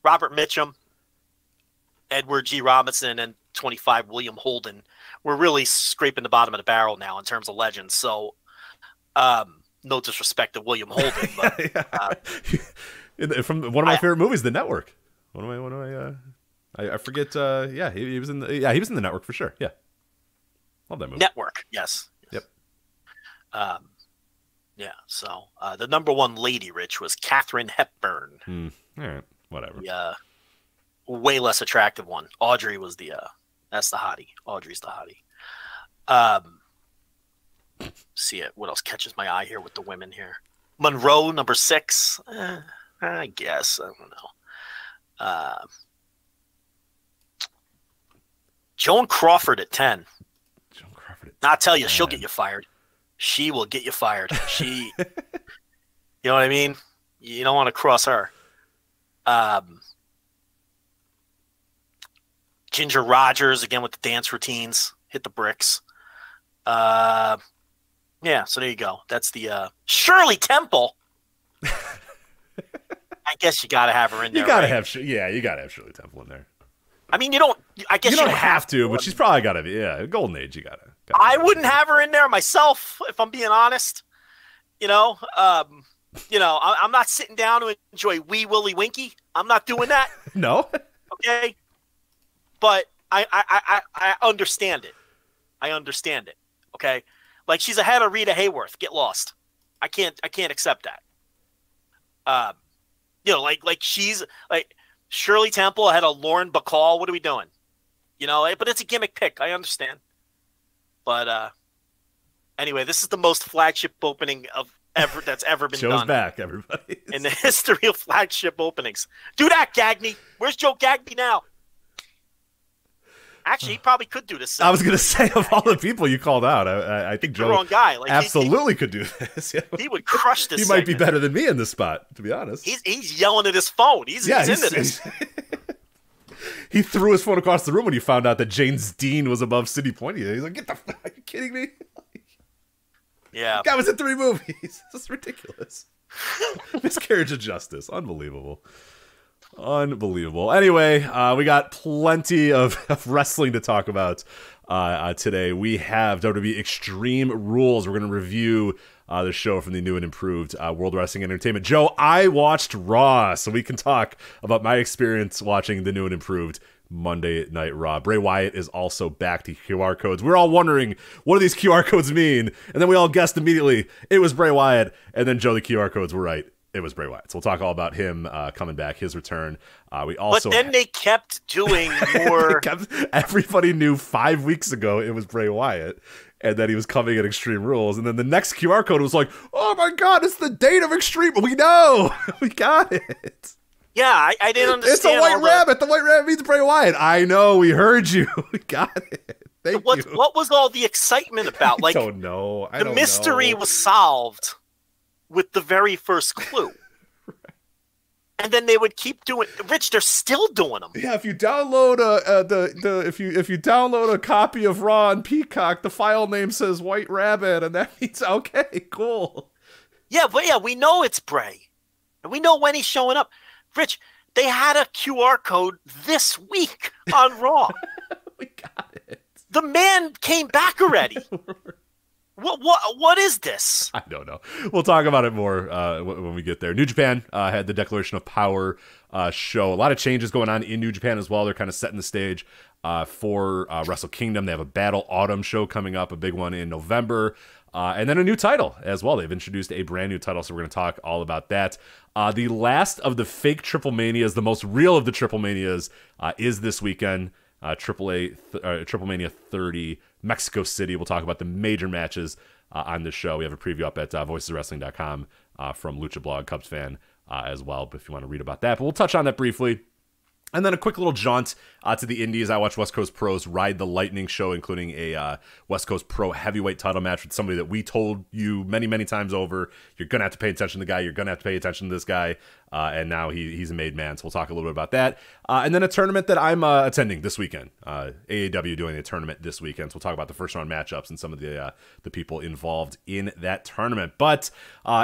Robert Mitchum, Edward G. Robinson, and 25 William Holden. We're really scraping the bottom of the barrel now in terms of legends. So, um, no disrespect to William Holden, but [LAUGHS] uh, In the- From one of my I- favorite movies, The Network. One of my, one of my, uh, I, I forget. Uh, yeah, he, he was in the. Yeah, he was in the Network for sure. Yeah, love that movie. Network, yes. Yep. Um, yeah. So uh, the number one lady, Rich, was Katharine Hepburn, Hmm. All right, whatever. uh, way less attractive one. Audrey was the uh, that's the hottie. Audrey's the hottie. Um, see it. What else catches my eye here with the women here? Monroe, number six. Eh, I guess I don't know. Uh, Joan Crawford at ten. Joan Crawford. Now, I'll tell you, she'll get you fired. She will get you fired. She, [LAUGHS] you know what I mean? You don't want to cross her. Um, Ginger Rogers again with the dance routines, hit the bricks. Uh, yeah, so there you go. That's the uh, Shirley Temple. [LAUGHS] I guess you got to have her in there. You gotta right? have. Yeah, you gotta have Shirley Temple in there. I mean, you don't. I guess You you, don't have to, but she's probably gotta be. Yeah, golden age. You gotta. gotta I wouldn't have her in there myself, if I'm being honest. You know, um, you know, I, I'm not sitting down to enjoy Wee Willie Winkie. I'm not doing that. [LAUGHS] No. Okay, but I, I, I, I understand it. I understand it. Okay, like she's ahead of Rita Hayworth. Get lost. I can't. I can't accept that. Um, you know, like like she's like Shirley Temple ahead of Lauren Bacall. What are we doing? You know, eh, but it's a gimmick pick. I understand. But uh anyway, this is the most flagship opening of ever that's ever been Show's done back, everybody. in the [LAUGHS] history of flagship openings. Do that, Gagney. Where's Joe Gagney now? Actually, he probably could do this. I was gonna [LAUGHS] say of all the people you called out, I, I, think the Joe wrong guy. Like he- absolutely could do this. Yeah. he, he would crush this. He might be better than me in this spot, to be honest. He's he's yelling at his phone. He's, yeah, he's into he's- this. [LAUGHS] he threw his phone across the room when he found out that James Dean was above Sidney Poitier. He's like, "Get the fuck! [LAUGHS] Are you kidding me? Yeah. Guy was in three movies. This is ridiculous. Miscarriage of justice. Unbelievable. Unbelievable. Anyway, uh, we got plenty of, [LAUGHS] of wrestling to talk about uh, uh, today. We have WWE Extreme Rules. We're going to review uh, the show from the new and improved uh, World Wrestling Entertainment. Joe, I watched Raw, so we can talk about my experience watching the new and improved Monday Night Raw. Bray Wyatt is also back to QR codes. We're all wondering what do these QR codes mean, and then we all guessed immediately it was Bray Wyatt. And then Joe, the QR codes were right. It was Bray Wyatt. So we'll talk all about him uh, coming back, his return. Uh, we But also then they kept doing [LAUGHS] more. kept- everybody knew five weeks ago it was Bray Wyatt. And that he was coming at Extreme Rules. And then the next QR code was like, oh my God, it's the date of Extreme. We know. [LAUGHS] we got it. yeah, I, I didn't understand. It's a white all the- rabbit. The white rabbit means Bray Wyatt. I know. We heard you. [LAUGHS] We got it. Thank What you. what was all the excitement about? Like I don't know. I the don't mystery know. was solved with the very first clue. [LAUGHS] and then they would keep doing. Rich, they're still doing them. Yeah, if you download a, uh the the if you if you download a copy of Raw on Peacock, the file name says White Rabbit, and that [LAUGHS] means okay, cool. Yeah, but yeah, we know it's Bray, and we know when he's showing up. Rich, they had a QR code this week on Raw. [LAUGHS] we got it. The man came back already. What what what is this? [LAUGHS] I don't know. We'll talk about it more uh, when we get there. New Japan uh, had the Declaration of Power uh, show. A lot of changes going on in New Japan as well. They're kind of setting the stage uh, for uh, Wrestle Kingdom. They have a Battle Autumn show coming up, a big one in November. Uh, and then a new title as well. They've introduced a brand new title, so we're going to talk all about that. The last of the fake Triple Manias, the most real of the Triple Manias, is this weekend. Triple A, Triple Mania 30, Mexico City. We'll talk about the major matches uh, on this show. We have a preview up at uh, voiceswrestling.com uh, from Lucha Blog Cubs fan uh, as well, if you want to read about that. But we'll touch on that briefly. And then a quick little jaunt uh, to the Indies. I watched West Coast Pros ride the Lightning show, including a uh, West Coast Pro heavyweight title match with somebody that we told you many, many times over. You're going to have to pay attention to the guy. You're going to have to pay attention to this guy. Uh, and now he, he's a made man. So we'll talk a little bit about that. Uh, and then a tournament that I'm uh, attending this weekend. Uh, AAW doing a tournament this weekend. So we'll talk about the first round matchups and some of the the people involved in that tournament. But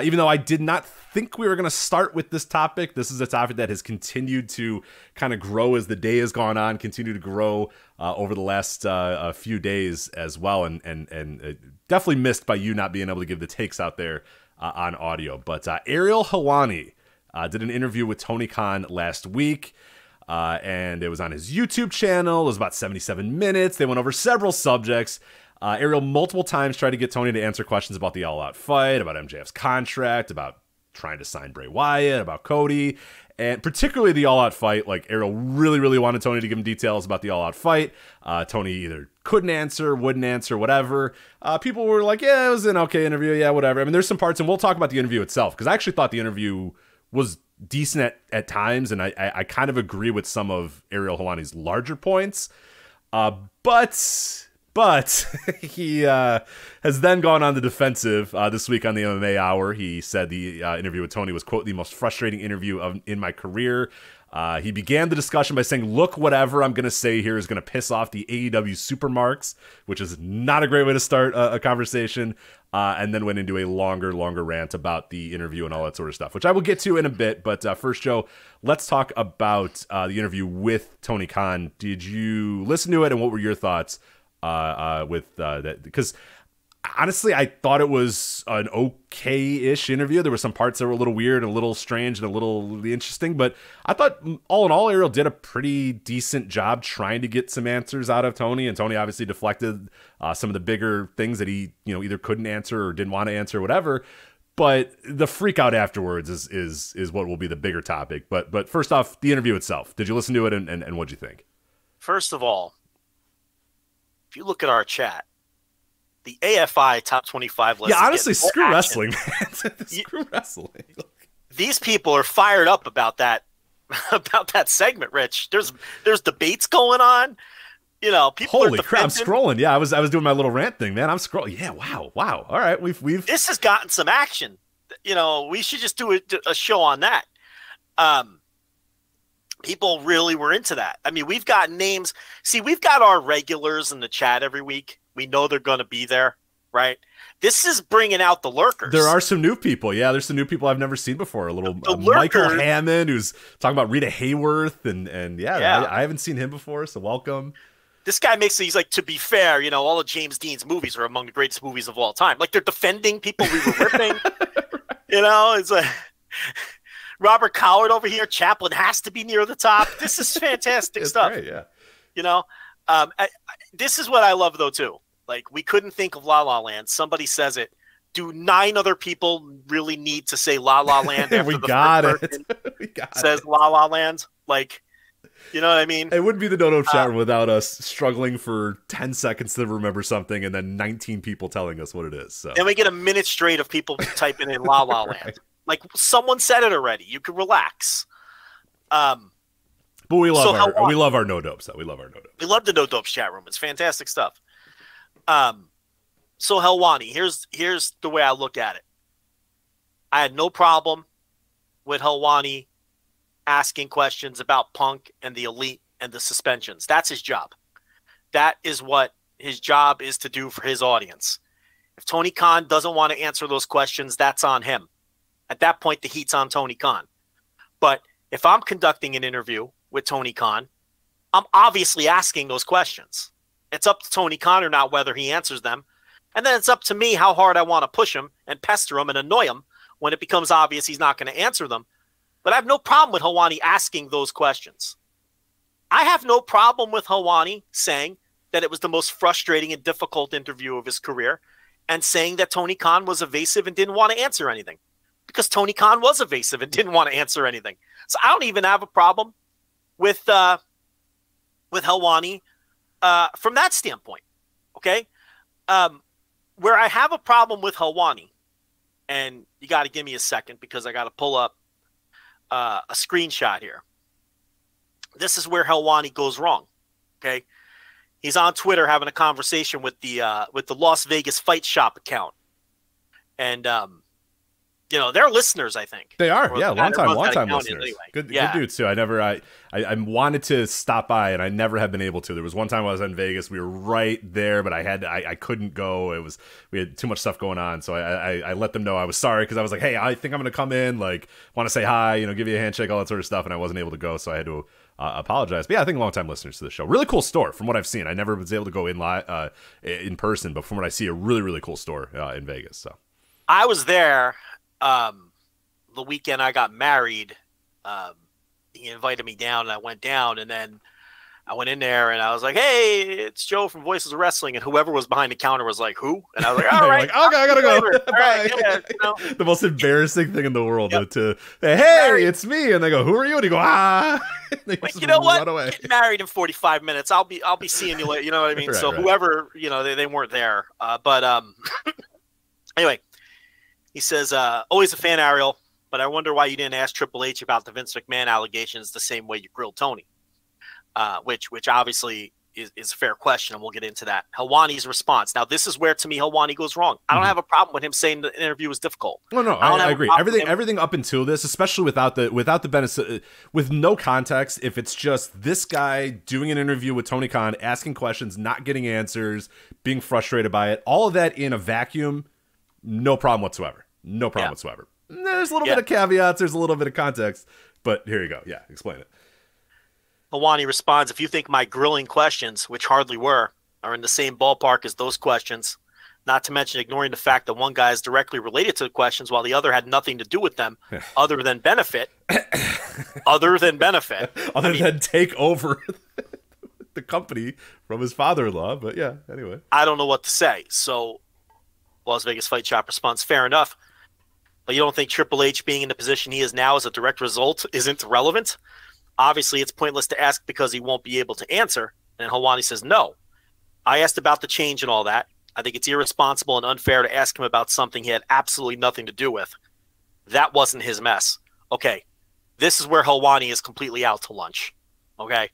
even though I did not think we were going to start with this topic, this is a topic that has continued to kind of grow as the day has gone on, continue to grow uh, over the last uh, few days as well, and and and uh, definitely missed by you not being able to give the takes out there uh, on audio. But uh, Ariel Helwani did an interview with Tony Khan last week. and it was on his YouTube channel. It was about 77 minutes. They went over several subjects. Ariel multiple times tried to get Tony to answer questions about the all out fight, about MJF's contract, about trying to sign Bray Wyatt, about Cody, and particularly the all out fight. Like Ariel really, really wanted Tony to give him details about the all out fight. Uh, Tony either couldn't answer, wouldn't answer, whatever. Uh, people were like, "Yeah, it was an okay interview. Yeah, whatever." I mean, there's some parts, and we'll talk about the interview itself because I actually thought the interview was decent at, at times, and I, I, I kind of agree with some of Ariel Helwani's larger points. Uh, but but [LAUGHS] he uh, has then gone on the defensive uh, this week on the MMA Hour. He said the uh, interview with Tony was, quote, the most frustrating interview of, in my career. Uh, he began the discussion by saying, Look, whatever I'm going to say here is going to piss off the AEW supermarks, which is not a great way to start a, a conversation. Uh, and then went into a longer, longer rant about the interview and all that sort of stuff, which I will get to in a bit. But uh, first, Joe, let's talk about the interview with Tony Khan. Did you listen to it, and what were your thoughts uh, uh, with uh, that because honestly, I thought it was an okay-ish interview. There were some parts that were a little weird, a little strange, and a little interesting. But I thought, all in all, Ariel did a pretty decent job trying to get some answers out of Tony. And Tony obviously deflected uh, some of the bigger things that he, you know, either couldn't answer or didn't want to answer, or whatever. But the freak out afterwards is is is what will be the bigger topic. But but first off, the interview itself. Did you listen to it and, and, and what'd you think? First of all, if you look at our chat, the AFI top 25 list. Yeah, honestly, screw action. wrestling, man. [LAUGHS] screw wrestling. These people are fired up about that [LAUGHS] about that segment, Rich. There's there's debates going on. You know, people Holy crap, I'm scrolling. Yeah, I was I was doing my little rant thing, man. I'm scrolling. Yeah, wow, wow. All right, we've we've This has gotten some action. You know, we should just do a, a show on that. Um people really were into that. I mean, we've got names. See, we've got our regulars in the chat every week. We know they're going to be there, right? This is bringing out the lurkers. There are some new people. Yeah, there's some new people I've never seen before. A little uh, Michael Hammond who's talking about Rita Hayworth, and and yeah, yeah. I, I haven't seen him before. So welcome this guy makes he's like to be fair you know all of james dean's movies are among the greatest movies of all time like they're defending people we were [LAUGHS] ripping you know it's like [LAUGHS] Robert Coward over here. Chaplin has to be near the top. This is [LAUGHS] fantastic stuff. Great, yeah. You know, um, I, I, this is what I love though too. Like we couldn't think of La La Land. Somebody says it. Do nine other people really need to say La La [LAUGHS] Land after we the got it. [LAUGHS] we got says it. La La Land? Like, you know what I mean? It wouldn't be the Dodo chat room uh, without us struggling for 10 seconds to remember something and then 19 people telling us what it is. So. And we get a minute straight of people [LAUGHS] typing in La La Land. right. Like someone said it already. You can relax. Um, but we love so our we love our no dopes though. We love our no dopes. We love the no dopes chat room. It's fantastic stuff. Um, so Helwani, here's here's the way I look at it. I had no problem with Helwani asking questions about Punk and the elite and the suspensions. That's his job. That is what his job is to do for his audience. If Tony Khan doesn't want to answer those questions, that's on him. At that point, the heat's on Tony Khan. But if I'm conducting an interview with Tony Khan, I'm obviously asking those questions. It's up to Tony Khan or not whether he answers them. And then it's up to me how hard I want to push him and pester him and annoy him when it becomes obvious he's not going to answer them. But I have no problem with Helwani asking those questions. I have no problem with Helwani saying that it was the most frustrating and difficult interview of his career and saying that Tony Khan was evasive and didn't want to answer anything because Tony Khan was evasive and [LAUGHS] didn't want to answer anything. So I don't even have a problem with uh, with Helwani uh, from that standpoint. Okay, um, where I have a problem with Helwani, and you got to give me a second because I got to pull up uh, a screenshot here. This is where Helwani goes wrong. Okay, he's on Twitter having a conversation with the uh, with the Las Vegas Fight Shop account, and um, you know they're listeners. I think they are. Or yeah, long time, long time listeners. anyway. Good, Yeah. good dudes too. I never, I, I, I wanted to stop by and I never have been able to. There was one time I was in Vegas. We were right there, but I had, I, I couldn't go. It was we had too much stuff going on, so I, I, I let them know I was sorry because I was like, hey, I think I'm gonna come in, like, want to say hi, you know, give you a handshake, all that sort of stuff, and I wasn't able to go, so I had to. Uh, apologize, but yeah, I think long time listeners to the show. Really cool store from what I've seen. I never was able to go in live uh, in person, but from what I see, a really really cool store uh, in Vegas. So I was there um, the weekend I got married. Um, he invited me down, and I went down, and then I went in there, and I was like, "Hey, it's Joe from Voices of Wrestling," and whoever was behind the counter was like, "Who?" And I was like, [LAUGHS] "All You're like, okay, I gotta go. [LAUGHS] Right, yeah, you know. [LAUGHS] the most embarrassing thing in the world Yep. to, hey, it's me, and they go, who are you? And you go, ah. They Like, you know what? Away. Get married in 45 minutes. I'll be I'll be seeing you later. You know what I mean? Right, so right. whoever, you know, they, they weren't there. Uh, but um anyway, he says, uh, always a fan, Ariel, but I wonder why you didn't ask Triple H about the Vince McMahon allegations the same way you grilled Tony. Uh, which which obviously is, is a fair question, and we'll get into that. Helwani's response. Now, this is where to me Helwani goes wrong. I don't Mhm. have a problem with him saying the interview was difficult. No, no, I don't I, I agree. Everything, everything up until this, especially without the without the benefit, with no context. If it's just this guy doing an interview with Tony Khan, asking questions, not getting answers, being frustrated by it, all of that in a vacuum, no problem whatsoever. No problem Yeah. whatsoever. There's a little Yeah. bit of caveats. There's a little bit of context, but here you go. Yeah, explain it. Helwani responds, if you think my grilling questions, which hardly were, are in the same ballpark as those questions, not to mention ignoring the fact that one guy is directly related to the questions while the other had nothing to do with them other than benefit, [COUGHS] other than benefit. Other I mean, than take over [LAUGHS] the company from his father-in-law, but yeah. Anyway, I don't know what to say. So, Las Vegas Fight Shop responds, fair enough. But you don't think Triple H being in the position he is now as a direct result isn't relevant? Obviously, it's pointless to ask because he won't be able to answer. And Helwani says, no. I asked about the change and all that. I think it's irresponsible and unfair to ask him about something he had absolutely nothing to do with. That wasn't his mess. Okay. This is where Helwani is completely out to lunch. Okay.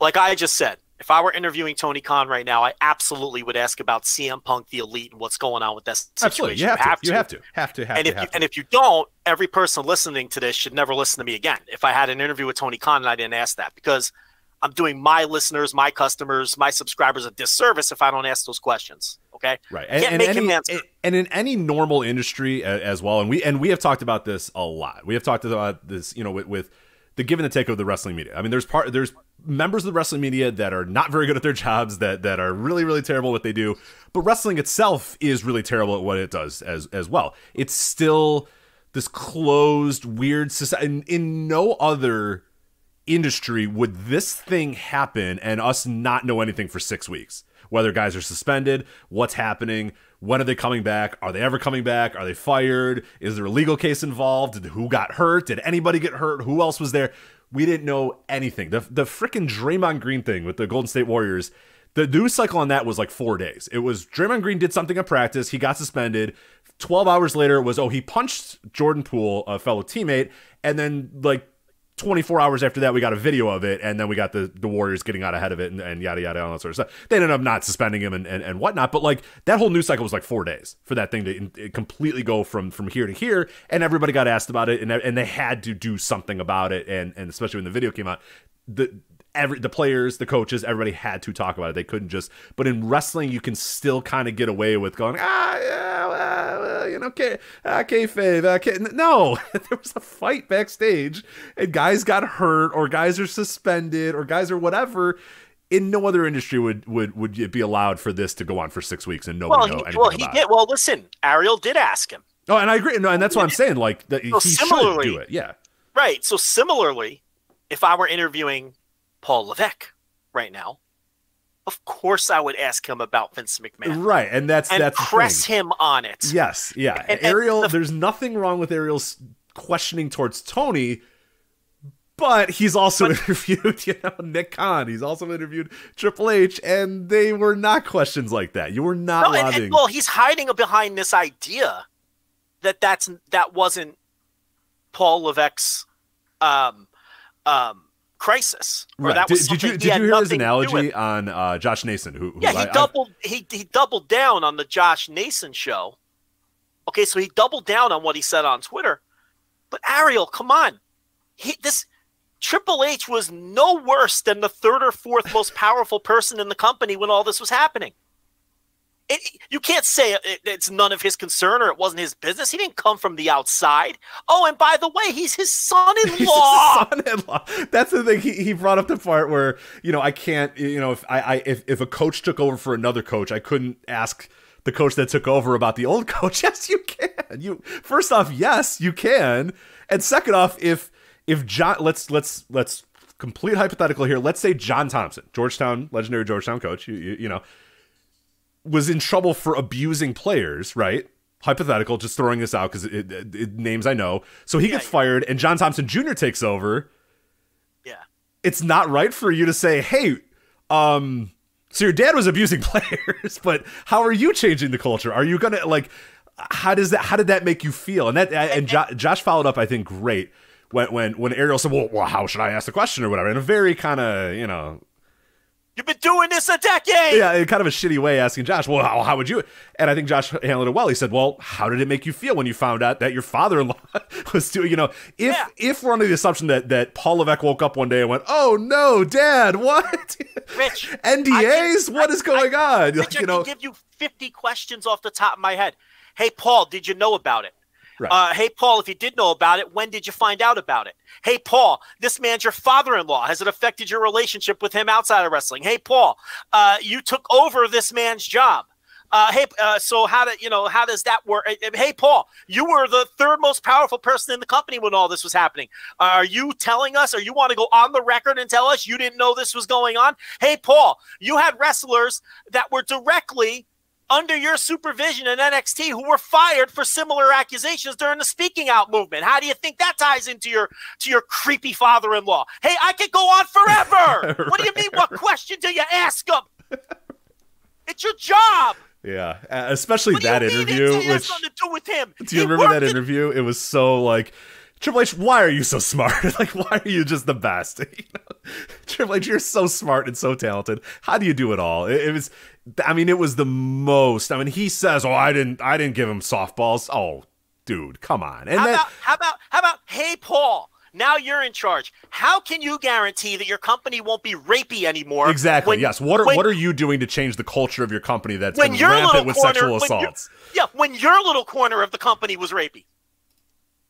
Like I just said, if I were interviewing Tony Khan right now, I absolutely would ask about CM Punk, the Elite, and what's going on with that situation. absolutely, you have, to. You have to. Have to. Have and to. if you, to. and if you don't, every person listening to this should never listen to me again. If I had an interview with Tony Khan and I didn't ask that, because I'm doing my listeners, my customers, my subscribers a disservice if I don't ask those questions. Okay, right Can't make him any, answer. and in any normal industry as well and we and we have talked about this a lot we have talked about this you know with, with the give and the take of the wrestling media i mean there's part there's members of the wrestling media that are not very good at their jobs that that are really really terrible at what they do but wrestling itself is really terrible at what it does as as well it's still this closed weird society in, in no other industry would this thing happen and us not know anything for six weeks? Whether guys are suspended, what's happening, when are they coming back? Are they ever coming back? Are they fired? Is there a legal case involved? Who got hurt? Did anybody get hurt? Who else was there? We didn't know anything. The the freaking Draymond Green thing with the Golden State Warriors. The news cycle on that was like four days. It was Draymond Green did something in practice. He got suspended. 12 hours later it was, oh, he punched Jordan Poole, a fellow teammate. And then, like, 24 hours after that, we got a video of it, and then we got the, the Warriors getting out ahead of it and, and yada yada all that sort of stuff. They ended up not suspending him and, and, and whatnot, but like that whole news cycle was like four days for that thing to in, completely go from from here to here, and everybody got asked about it, and and they had to do something about it, and and especially when the video came out, the every the players, the coaches, everybody had to talk about it. They couldn't just. But in wrestling, you can still kind of get away with going, ah, yeah, well, you know, okay, uh, kayfabe, uh, No, [LAUGHS] there was a fight backstage, and guys got hurt, or guys are suspended, or guys are whatever. In no other industry would would would it be allowed for this to go on for six weeks and nobody well, know he, anything well, he about did. it. Well, listen, Ariel did ask him. Oh, and I agree. No, and that's what I'm saying. Like that, So he should do it. Yeah. Right. So similarly, if I were interviewing Paul Levesque right now, of course I would ask him about Vince McMahon Right, and that's and that's press thing. him on it. Yes, yeah. And- Ariel, the- there's nothing wrong with Ariel's questioning towards Tony, but he's also interviewed, [LAUGHS] you know, Nick Khan. He's also interviewed Triple H, and they were not questions like that. You were not No, and- and, well, he's hiding behind this idea that that's that wasn't Paul Levesque's um, um, crisis. Or right. that Did, was did you did you hear his nothing to do with. analogy on uh, Josh Nason? Who, who Yeah, he I- I- doubled he he doubled down on the Josh Nason show. Okay, so he doubled down on what he said on Twitter. But Ariel, come on. He this Triple H was no worse than the third or fourth most powerful person in the company when all this was happening. It, you can't say it, it's none of his concern or it wasn't his business. He didn't come from the outside. Oh, and by the way, he's his son-in-law. [LAUGHS] He's his son-in-law. That's the thing. He, he brought up the part where you know I can't. You know, if I, I if if a coach took over for another coach, I couldn't ask the coach that took over about the old [LAUGHS] coach. Yes, you can. You first off, yes, you can, and second off, if if John, let's let's let's complete hypothetical here. Let's say John Thompson, Georgetown legendary Georgetown coach. You you, you know was in trouble for abusing players, right? Hypothetical, just throwing this out because it, it, it- names I know. So he gets yeah. fired, and John Thompson Jr. takes over. yeah. It's not right for you to say, "Hey, um, so your dad was abusing [LAUGHS] players, but how are you changing the culture? Are you gonna like? How does that? How did that make you feel?" And that and jo- Josh followed up, I think, great when when when Ariel said, "Well, well how should I ask the question or whatever?" In a very kind of you know You've been doing this a decade. yeah, in kind of a shitty way asking Josh, well, how, how would you? And I think Josh handled it well. He said, well, how did it make you feel when you found out that your father-in-law [LAUGHS] was doing, you know, if Yeah. if we're under the assumption that that Paul Levesque woke up one day and went, oh no, Dad, [LAUGHS] what? Rich, NDAs? I What can- is going I- on? Rich, [LAUGHS] Like, I you know, can give you 50 questions off the top of my head. Hey, Paul, did you know about it? Right. Uh, hey, Paul, if you did know about it, when did you find out about it? Hey, Paul, this man's your father-in-law. Has it affected your relationship with him outside of wrestling? Hey, Paul, uh, you took over this man's job. Uh, hey, uh, so how did you know? How does that work? Uh, uh, Hey, Paul, you were the third most powerful person in the company when all this was happening. Are you telling us, or you want to go on the record and tell us you didn't know this was going on? Hey, Paul, you had wrestlers that were directly under your supervision in NXT who were fired for similar accusations during the speaking out movement. How do you think that ties into your to your creepy father-in-law? Hey, I could go on forever. [LAUGHS] What do you mean? What question do you ask him? [LAUGHS] It's your job. yeah, especially What that interview, it which nothing to do with him? do you He remember that in- interview? It was so like. Triple H, why are you so smart? [LAUGHS] like, why are you just the best? You know? Triple H, you're so smart and so talented. How do you do it all? It, it was, I mean, it was the most. I mean, he says, "Oh, I didn't, I didn't give him softballs." Oh, dude, come on. And How then, about how about how about hey Paul? Now you're in charge. How can you guarantee that your company won't be rapey anymore? exactly, when- yes. What are when- what are you doing to change the culture of your company that's when been your rampant with corner, sexual assaults? yeah, when your little corner of the company was rapey.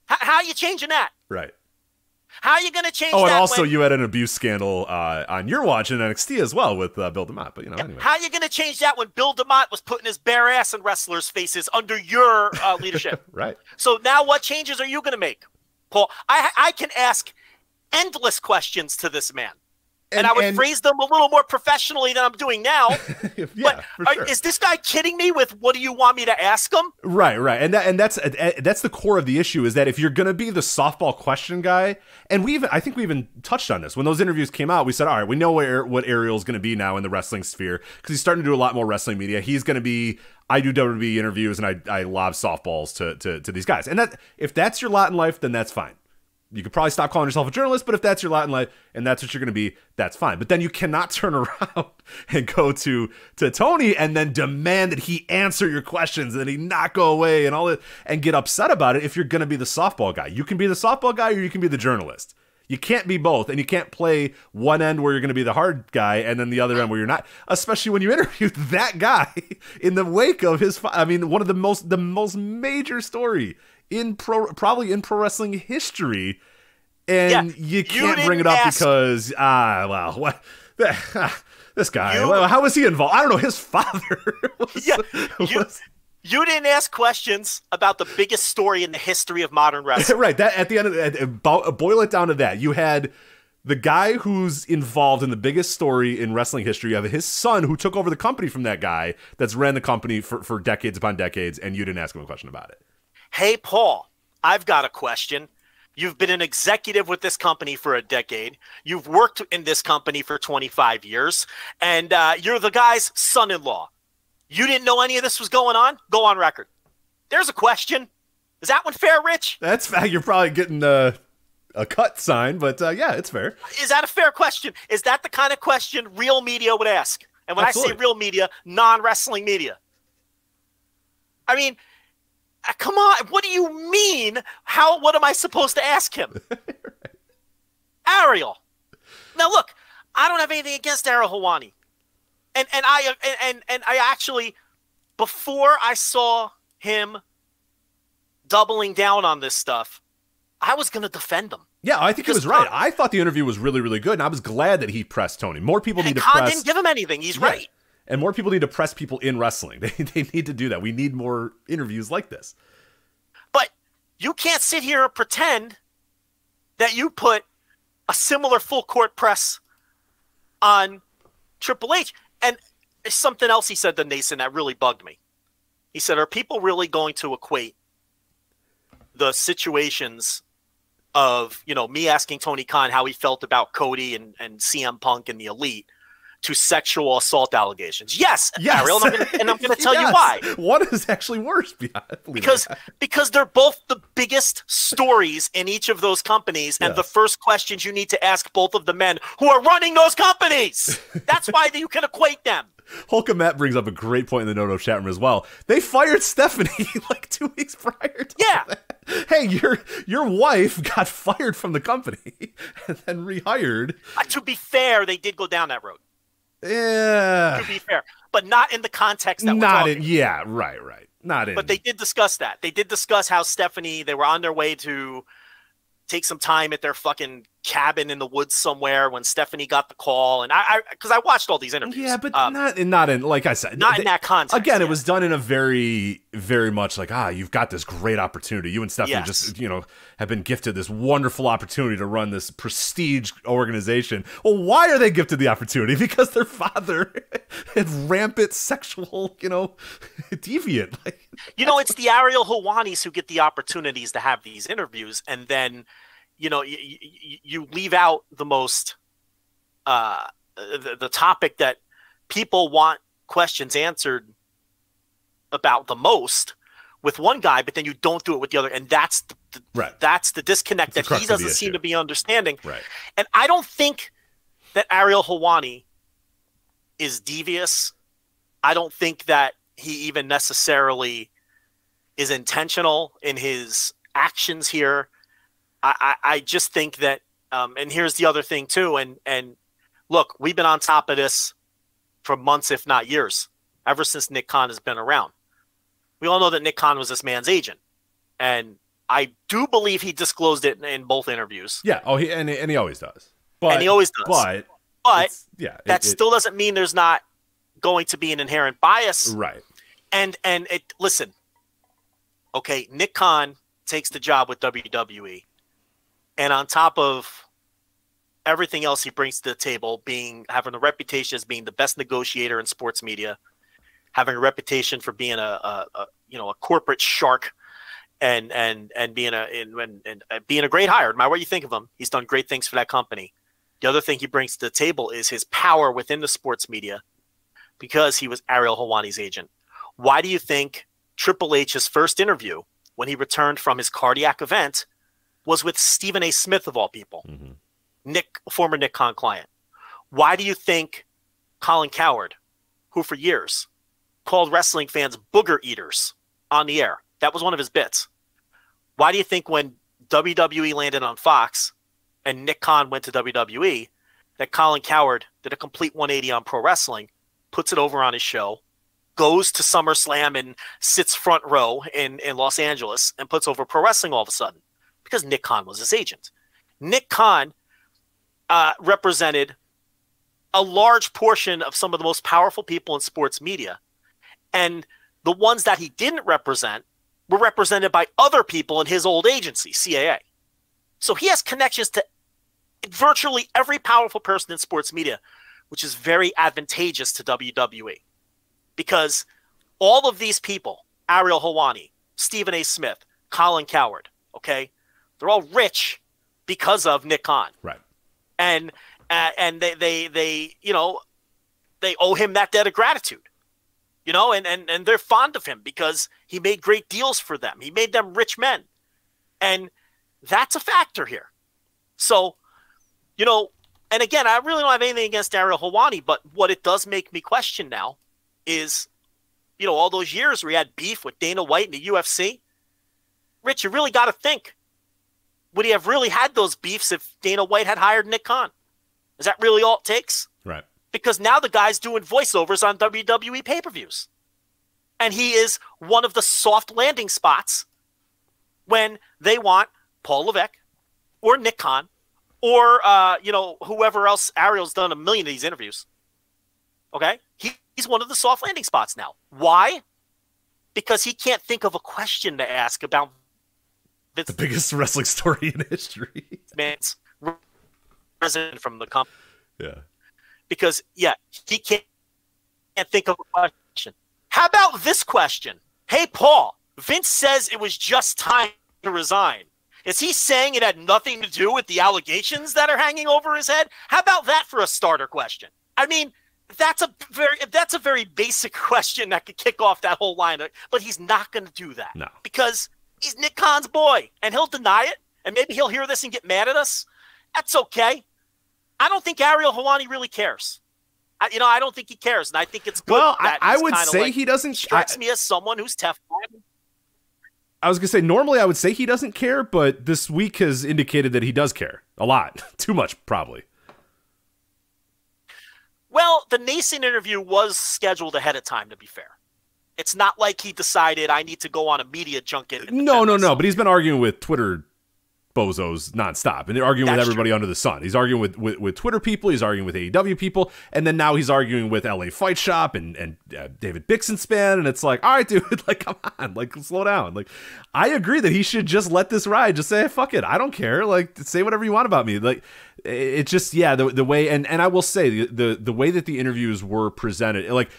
How, how are you changing that? Right. How are you going to change that? Oh, and also when- you had an abuse scandal uh, on your watch in NXT as well with uh, Bill DeMott. But you know, anyway. How are you going to change that when Bill DeMott was putting his bare ass in wrestlers' faces under your uh, [LAUGHS] leadership? Right. so now, what changes are you going to make, Paul? I I can ask endless questions to this man, and, And- I would and- phrase them a little more professionally than I'm doing now. [LAUGHS] yeah, but for are- sure. is this guy kidding me with what do you want me to ask him? Right, right, and that, and that's uh, that's the core of the issue is that if you're gonna be the softball question guy, and we even I think we even touched on this when those interviews came out. We said, all right, we know where what Ariel's gonna be now in the wrestling sphere because he's starting to do a lot more wrestling media. He's gonna be I do WWE interviews and I I lob softballs to to to these guys, and that if that's your lot in life, then that's fine. You could probably stop calling yourself a journalist, but if that's your lot in life and that's what you're going to be, that's fine. But then you cannot [LAUGHS] turn around and go to to Tony and then demand that he answer your questions and that he not go away and all that and get upset about it if you're going to be the softball guy. You can be the softball guy or you can be the journalist. You can't be both, and you can't play one end where you're going to be the hard guy and then the other end where you're not. Especially when you interviewed [LAUGHS] that guy in the wake of his. I mean, one of the most the most major story in pro probably in pro wrestling history, and Yeah, you you can't bring it up ask- because ah well what. [LAUGHS] This guy, You- how was he involved? I don't know. His [LAUGHS] father was, Yeah, [LAUGHS] you- was- You didn't ask questions about the biggest story in the history of modern wrestling. right. That at the end of the, boil it down to that. You had the guy who's involved in the biggest story in wrestling history. You have his son who took over the company from that guy that's ran the company for, for decades upon decades, and you didn't ask him a question about it. Hey, Paul, I've got a question. You've been an executive with this company for a decade. You've worked in this company for 25 years, and uh, you're the guy's son in law. You didn't know any of this was going on? Go on record. There's a question. Is that one fair, Rich? That's. You're probably getting a, a cut sign, but uh, yeah, it's fair. Is that a fair question? Is that the kind of question real media would ask? And when I say real media, non wrestling media. I mean, uh, come on. What do you mean? How? What am I supposed to ask him? [LAUGHS] Ariel. Now look, I don't have anything against Ariel Helwani, and and I and and, and I actually, before I saw him doubling down on this stuff, I was going to defend him. Yeah, I think he was right. I thought the interview was really, really good, and I was glad that he pressed Tony. More people need to Khan press. didn't give him anything. He's Yeah. right. And more people need to press people in wrestling. [LAUGHS] They, they need to do that. We need more interviews like this. But you can't sit here and pretend that you put a similar full court press on Triple H. And something else he said to Nason that really bugged me. He said, Are people really going to equate the situations of, you know, me asking Tony Khan how he felt about Cody and, and CM Punk and the Elite to sexual assault allegations? Yes, Yes. Ariel, and I'm gonna- and I'm going [LAUGHS] to tell you why What is actually worse. believe it or because because they're both the biggest stories in each of those companies and the first questions you need to ask both of the men who are running those companies that's why you can equate them [LAUGHS] Holcomb Matt brings up a great point in the no-no chat room as well. They fired Stephanie [LAUGHS] like two weeks prior. To Yeah. that. Hey, your your wife got fired from the company and then rehired. Uh, to be fair they did go down that road Yeah. to be fair but not in the context that we're Not talking in. Yeah. Right. Right. Not in. but they did discuss that they did discuss how stephanie they were on their way to take some time at their fucking cabin in the woods somewhere when stephanie got the call and i because I, watched all these interviews Yeah, but um, not in. Not in. Like I said, not they- in that context Again, it was done in a very, very much like, ah, you've got this great opportunity. You and Stephanie Yes. just, you know, have been gifted this wonderful opportunity to run this prestige organization. Well, why are they gifted the opportunity? [LAUGHS] Because their father [LAUGHS] had rampant sexual, you know, [LAUGHS] deviant. Like, you know, it's the Ariel Helwanis who get the opportunities to have these interviews, and then, you know, you, you leave out the most, uh, the, the topic that people want questions answered about the most with one guy, but then you don't do it with the other, and that's the, Right. that's the disconnect that he doesn't seem to be understanding. right. And I don't think that Ariel Helwani is devious. I don't think that he even necessarily is intentional in his actions here. I, I, I just think that, um, and here's the other thing too. And and look, we've been on top of this for months, if not years, ever since Nick Khan has been around. We all know that Nick Khan was this man's agent, and I do believe he disclosed it in, in both interviews. Yeah. Oh, he and, and he always does. But And he always does. But But yeah, that it- it- still doesn't mean there's not going to be an inherent bias right. and and it listen okay nick khan takes the job with wwe and on top of everything else he brings to the table being having a reputation as being the best negotiator in sports media having a reputation for being a, a, a you know a corporate shark and and and being a and, and, and uh, being a great hire no matter what you think of him he's done great things for that company the other thing he brings to the table is his power within the sports media because he was Ariel Helwani's agent. Why do you think Triple H's first interview, when he returned from his cardiac event, was with Stephen A. Smith of all people, mm-hmm. Nick, former Nick Khan client. Why do you think Colin Cowherd, who for years called wrestling fans booger eaters on the air, that was one of his bits. Why do you think when WWE landed on Fox and Nick Khan went to WWE, that Colin Cowherd did a complete 180 on pro wrestling, puts it over on his show, goes to SummerSlam and sits front row in, in Los Angeles and puts over pro wrestling all of a sudden? Because Nick Khan was his agent. Nick Khan uh, represented a large portion of some of the most powerful people in sports media. And the ones that he didn't represent were represented by other people in his old agency, CAA. So he has connections to virtually every powerful person in sports media, which is very advantageous to WWE because all of these people, Ariel Helwani, Stephen A. Smith, Colin Cowherd, okay, they're all rich because of Nick Khan. Right. and uh, and they they they you know they owe him that debt of gratitude you know and and and they're fond of him because he made great deals for them. He made them rich men. And that's a factor here. So you know and again i really don't have anything against ariel helwani but what it does make me question now is you know all those years where he had beef with dana white in the ufc rich you really got to think would he have really had those beefs if dana white had hired nick khan is that really all it takes? Right. Because now the guy's doing voiceovers on WWE pay per views. And he is one of the soft landing spots when they want Paul Levesque or Nick Khan or, uh, you know, whoever else. Ariel's done a million of these interviews. Okay? He, he's one of the soft landing spots now. Why? Because he can't think of a question to ask about Vince The biggest [LAUGHS] wrestling story in history. McMahon's president from the company. yeah. because yeah, he can't, can't think of a question. How about this question? Hey, Paul, Vince says it was just time to resign. Is he saying it had nothing to do with the allegations that are hanging over his head? How about that for a starter question? I mean, that's a very that's a very basic [LAUGHS] question that could kick off that whole line, but he's not going to do that No. because he's Nick Khan's boy, and he'll deny it, and maybe he'll hear this and get mad at us. That's okay. I don't think Ariel Helwani really cares. I, you know, I don't think he cares, and I think it's good. Well, I, that I would say like- he doesn't. I, strikes me as someone who's Teflon. I was gonna say normally I would say he doesn't care, but this week has indicated that he does care a lot, [LAUGHS] too much probably. Well, the Nason interview was scheduled ahead of time. To be fair, it's not like he decided I need to go on a media junket. No, no, no. But he's been arguing with Twitter bozos nonstop, and they're arguing with That's everybody under the sun. He's arguing with, with with Twitter people. He's arguing with AEW people, and then now he's arguing with LA Fight Shop and and uh, David Bixenspan. And it's like, all right, [LAUGHS] dude, like come on, like slow down. Like, I agree that he should just let this ride. Just say, fuck it, I don't care. Like, say whatever you want about me. Like, it it just yeah, the the way and and I will say the the, the way that the interviews were presented, like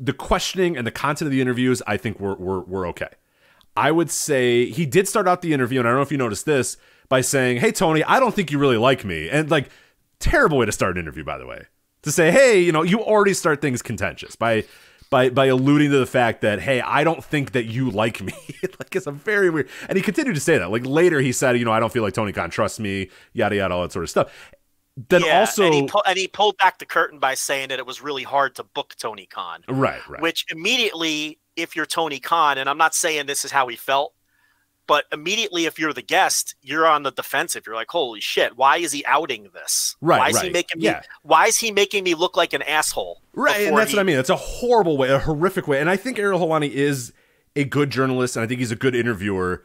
the questioning and the content of the interviews, I think were were were okay. I would say he did start out the interview, and I don't know if you noticed this, by saying, Hey, Tony, I don't think you really like me. And like, terrible way to start an interview, by the way. To say, Hey, you know, you already start things contentious by. By, by alluding to the fact that hey I don't think that you like me [LAUGHS] like it's a very weird and he continued to say that like later he said you know I don't feel like Tony Khan trusts me yada yada all that sort of stuff then Yeah, also and he, pu- and he pulled back the curtain by saying that it was really hard to book Tony Khan. right right which immediately, if you're Tony Khan, and I'm not saying this is how he felt, but immediately, if you're the guest, you're on the defensive. You're like, "Holy shit! Why is he outing this? Right, Why is he right. making me? Yeah. Why is he making me look like an asshole?" Right, and that's he- what I mean. That's a horrible way, a horrific way. And I think Ariel Helwani is a good journalist, and I think he's a good interviewer.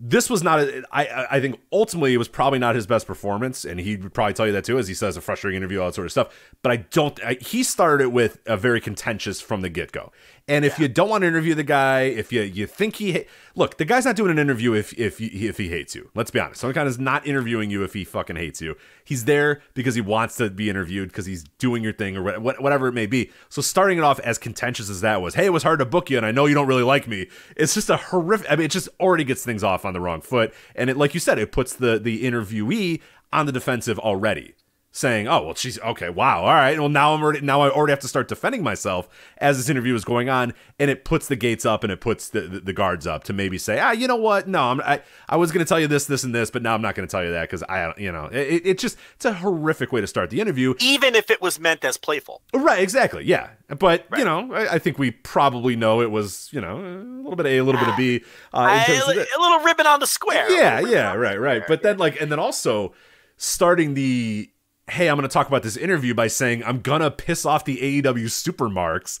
This was not. A, I I- think ultimately it was probably not his best performance, and he would probably tell you that too, as he says a frustrating interview, all that sort of stuff. But I don't. I, he started it with a very contentious from the get go. And if you don't want to interview the guy, if you you think he ha- look, the guy's not doing an interview if if he, if he hates you. Let's be honest. Some kind is not interviewing you if he fucking hates you. He's there because he wants to be interviewed because he's doing your thing or wha- wha- whatever it may be. So starting it off as contentious as that was, hey, it was hard to book you, and I know you don't really like me. It's just a horrific. I mean, it just already gets things off on the wrong foot, and it, like you said, it puts the the interviewee on the defensive already. Saying, "Oh, well, she's okay. Wow, all right. Well, now I'm already now I already have to start defending myself as this interview is going on, and it puts the gates up and it puts the the, the guards up to maybe say, ah, you know what? No, I'm, I I was going to tell you this, this, and this, but now I'm not going to tell you that because I, you know, it, it just it's a horrific way to start the interview. Even if it was meant as playful, right? Exactly. Yeah, but right. you know, I, I, think we probably know it was, you know, a little bit of A, a little bit of B, uh, I, a little ribbon on the square. Yeah, yeah, right, right. But then like, and then also starting the hey, I'm going to talk about this interview by saying I'm going to piss off the AEW supermarks.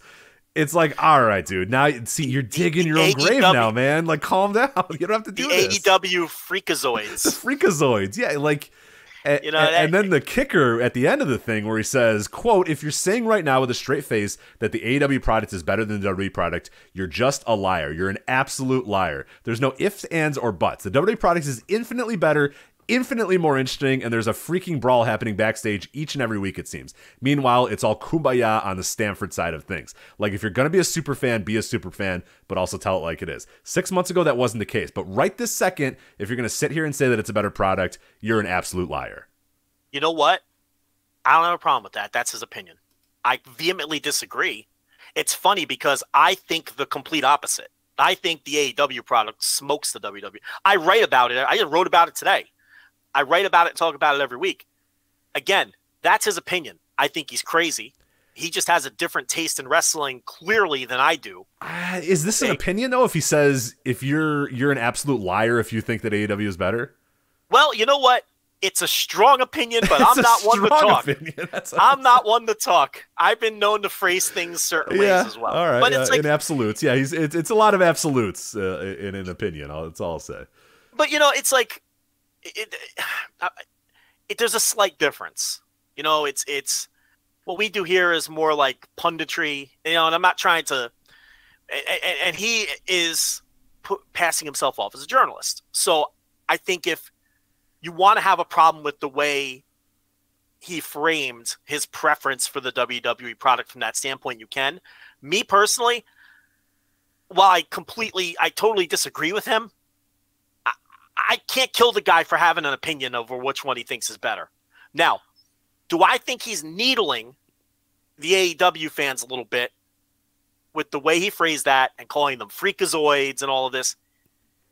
It's like, all right, dude. Now, see, you're digging your own AEW, grave now, man. Like, calm [LAUGHS] down. You don't have to do the this. AEW freakazoids. the freakazoids, yeah. Like, you know, and, that, and then the kicker at the end of the thing where he says, "quote If you're saying right now with a straight face that the AEW product is better than the WWE product, you're just a liar. You're an absolute liar. There's no ifs, ands, or buts. The WWE product is infinitely better infinitely more interesting, and there's a freaking brawl happening backstage each and every week, it seems. Meanwhile, it's all kumbaya on the Stanford side of things. Like, if you're going to be a super fan, be a super fan, but also tell it like it is. Six months ago, that wasn't the case. But right this second, if you're going to sit here and say that it's a better product, you're an absolute liar. You know what? I don't have a problem with that. That's his opinion. I vehemently disagree. It's funny because I think the complete opposite. I think the AEW product smokes the WWE. I write about it. I just wrote about it today. I write about it talk about it every week. Again, that's his opinion. I think he's crazy. He just has a different taste in wrestling clearly than I do. Uh, is this an opinion though? If he says if you're you're an absolute liar if you think that AEW is better? Well, you know what? It's a strong opinion, but [LAUGHS] I'm not one to talk. I'm not one to talk. I've been known to phrase things certain yeah, ways as well. All right, but it's uh, like, in absolutes. Yeah, he's it's, it's a lot of absolutes uh, in an opinion. That's all I'll say. But you know, it's like it, [SIGHS] it, there's a slight difference. You know, it's it's what we do here is more like punditry. You know, and I'm not trying to. And, and he is put, passing himself off as a journalist. So I think if you want to have a problem with the way he framed his preference for the WWE product from that standpoint, you can. Me personally, while I completely, I totally disagree with him, I can't kill the guy for having an opinion over which one he thinks is better. Now, do I think he's needling the AEW fans a little bit with the way he phrased that and calling them freakazoids and all of this?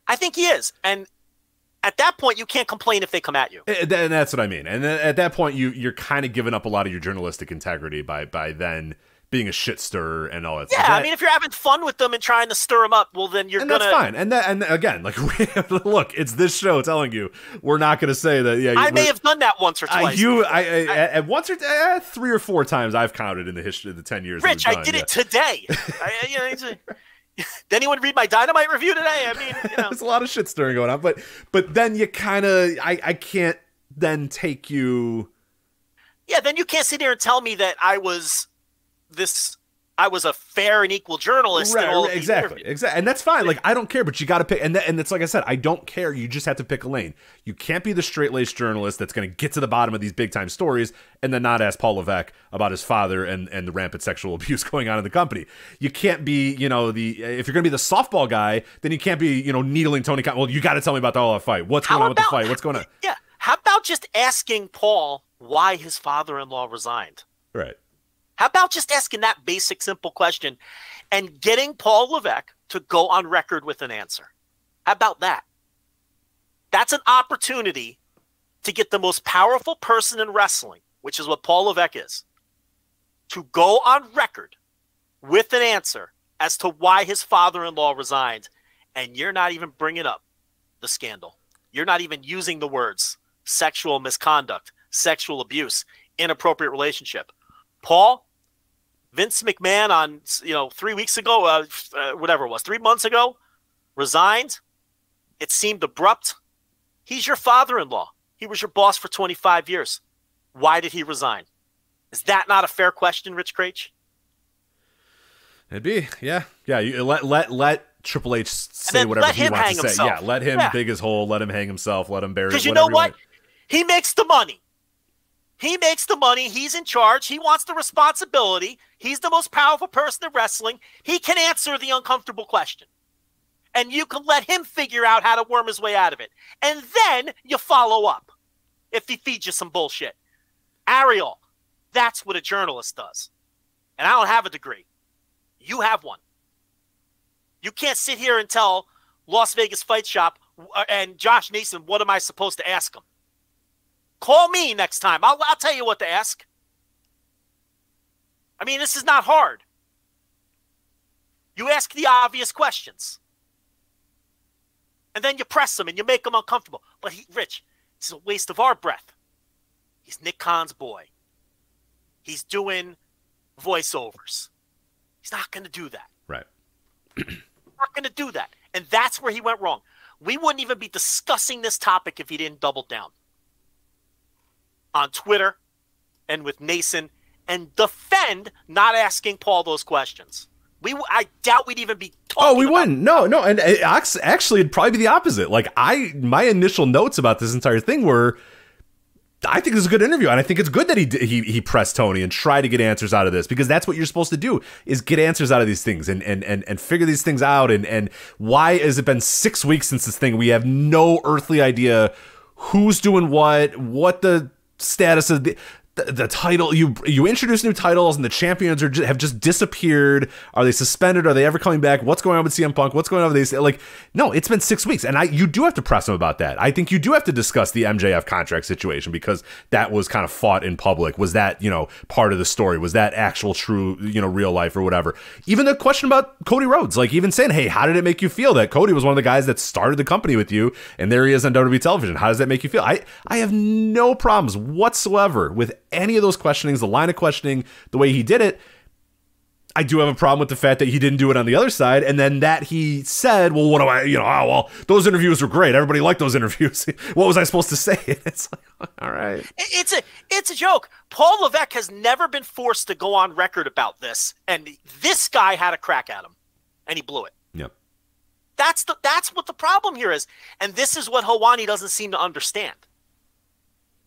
I think he is. And at that point, you can't complain if they come at you. And that's what I mean. And at that point, you you're kind of giving up a lot of your journalistic integrity by by then being a shit stirrer and all that. Yeah. I mean, if you're having fun with them and trying to stir them up, well, then you're and gonna. That's fine. And that, and again, like, [LAUGHS] look, it's this show telling you we're not going to say that. Yeah, I may have done that once or twice. You, I, I, I, at once or uh, three or four times I've counted in the history of the ten years. Rich, I did yeah. it today. [LAUGHS] I, you know, [LAUGHS] did anyone read my dynamite review today? I mean, you know. there's a lot of shit stirring going on, but but then you kind of, I, I can't then take you. Yeah, then you can't sit here and tell me that I was this I was a fair and equal journalist. Right, exactly, exactly, and that's fine. Like I don't care, but you got to pick. And th- and it's like I said, I don't care. You just have to pick a lane. You can't be the straight laced journalist that's going to get to the bottom of these big time stories and then not ask Paul Levesque about his father and and the rampant sexual [LAUGHS] abuse going on in the company. You can't be, you know, the if you're going to be the softball guy, then you can't be, you know, needling Tony. Well, you got to tell me about the all fight. What's going How on about, with the fight? What's going on? [LAUGHS] Yeah. How about just asking Paul why his father in law resigned? Right. How about just asking that basic, simple question and getting Paul Levesque to go on record with an answer? How about that? That's an opportunity to get the most powerful person in wrestling, which is what Paul Levesque is, to go on record with an answer as to why his father in law resigned. And you're not even bringing up the scandal. You're not even using the words sexual misconduct, sexual abuse, inappropriate relationship. Paul, Vince McMahon on you know three weeks ago, uh, uh, whatever it was, three months ago, resigned. It seemed abrupt. He's your father-in-law. He was your boss for 25 years. Why did he resign? Is that not a fair question, Rich Kraetsch? It'd be, yeah, yeah. You let let let Triple H say whatever he wants to say. Himself. Yeah, let him yeah. dig his hole. Let him hang himself. Let him bury. Because you know what? He makes the money. He makes the money. He's in charge. He wants the responsibility. He's the most powerful person in wrestling. He can answer the uncomfortable question. And you can let him figure out how to worm his way out of it. And then you follow up if he feeds you some bullshit. Ariel, that's what a journalist does. And I don't have a degree. You have one. You can't sit here and tell Las Vegas Fight Shop uh, and Josh Nason what am I supposed to ask him. Call me next time. I'll, I'll tell you what to ask. I mean, this is not hard. You ask the obvious questions. And then you press them and you make them uncomfortable. But he, Rich, it's a waste of our breath. He's Nick Khan's boy. He's doing voiceovers. He's not going to do that. Right. not going to do that. And that's where he went wrong. We wouldn't even be discussing this topic if he didn't double down on Twitter and with Nason and defend not asking Paul those questions. We, I doubt we'd even be. oh, we wouldn't. No, no, and eh, it, actually, it'd probably be the opposite. Like I, my initial notes about this entire thing were, I think this is a good interview, and I think it's good that he he he pressed Tony and tried to get answers out of this because that's what you're supposed to do is get answers out of these things and and and, and figure these things out. And and why has it been six weeks since this thing? We have no earthly idea who's doing what, what the status of the. The, title you you introduce new titles and the champions are have just disappeared. Are they suspended? Are they ever coming back? What's going on with CM Punk? What's going on with these? Like, no, it's been six weeks, and I you do have to press him about that. I think you do have to discuss the MJF contract situation because that was kind of fought in public. Was that you know part of the story? Was that actual true you know real life or whatever? Even the question about Cody Rhodes, like even saying, hey, how did it make you feel that Cody was one of the guys that started the company with you, and there he is on WWE television? How does that make you feel? I I have no problems whatsoever with any of those questionings, the line of questioning, the way he did it. I do have a problem with the fact that he didn't do it on the other side, and then that he said, "Well, what do I, you know? Oh, well, those interviews were great. Everybody liked those interviews. [LAUGHS] what was I supposed to say?" [LAUGHS] It's like, [LAUGHS] all right, It's a it's a joke. Paul Levesque has never been forced to go on record about this, and this guy had a crack at him, and he blew it. yep, That's the that's what the problem here is, and this is what Helwani doesn't seem to understand.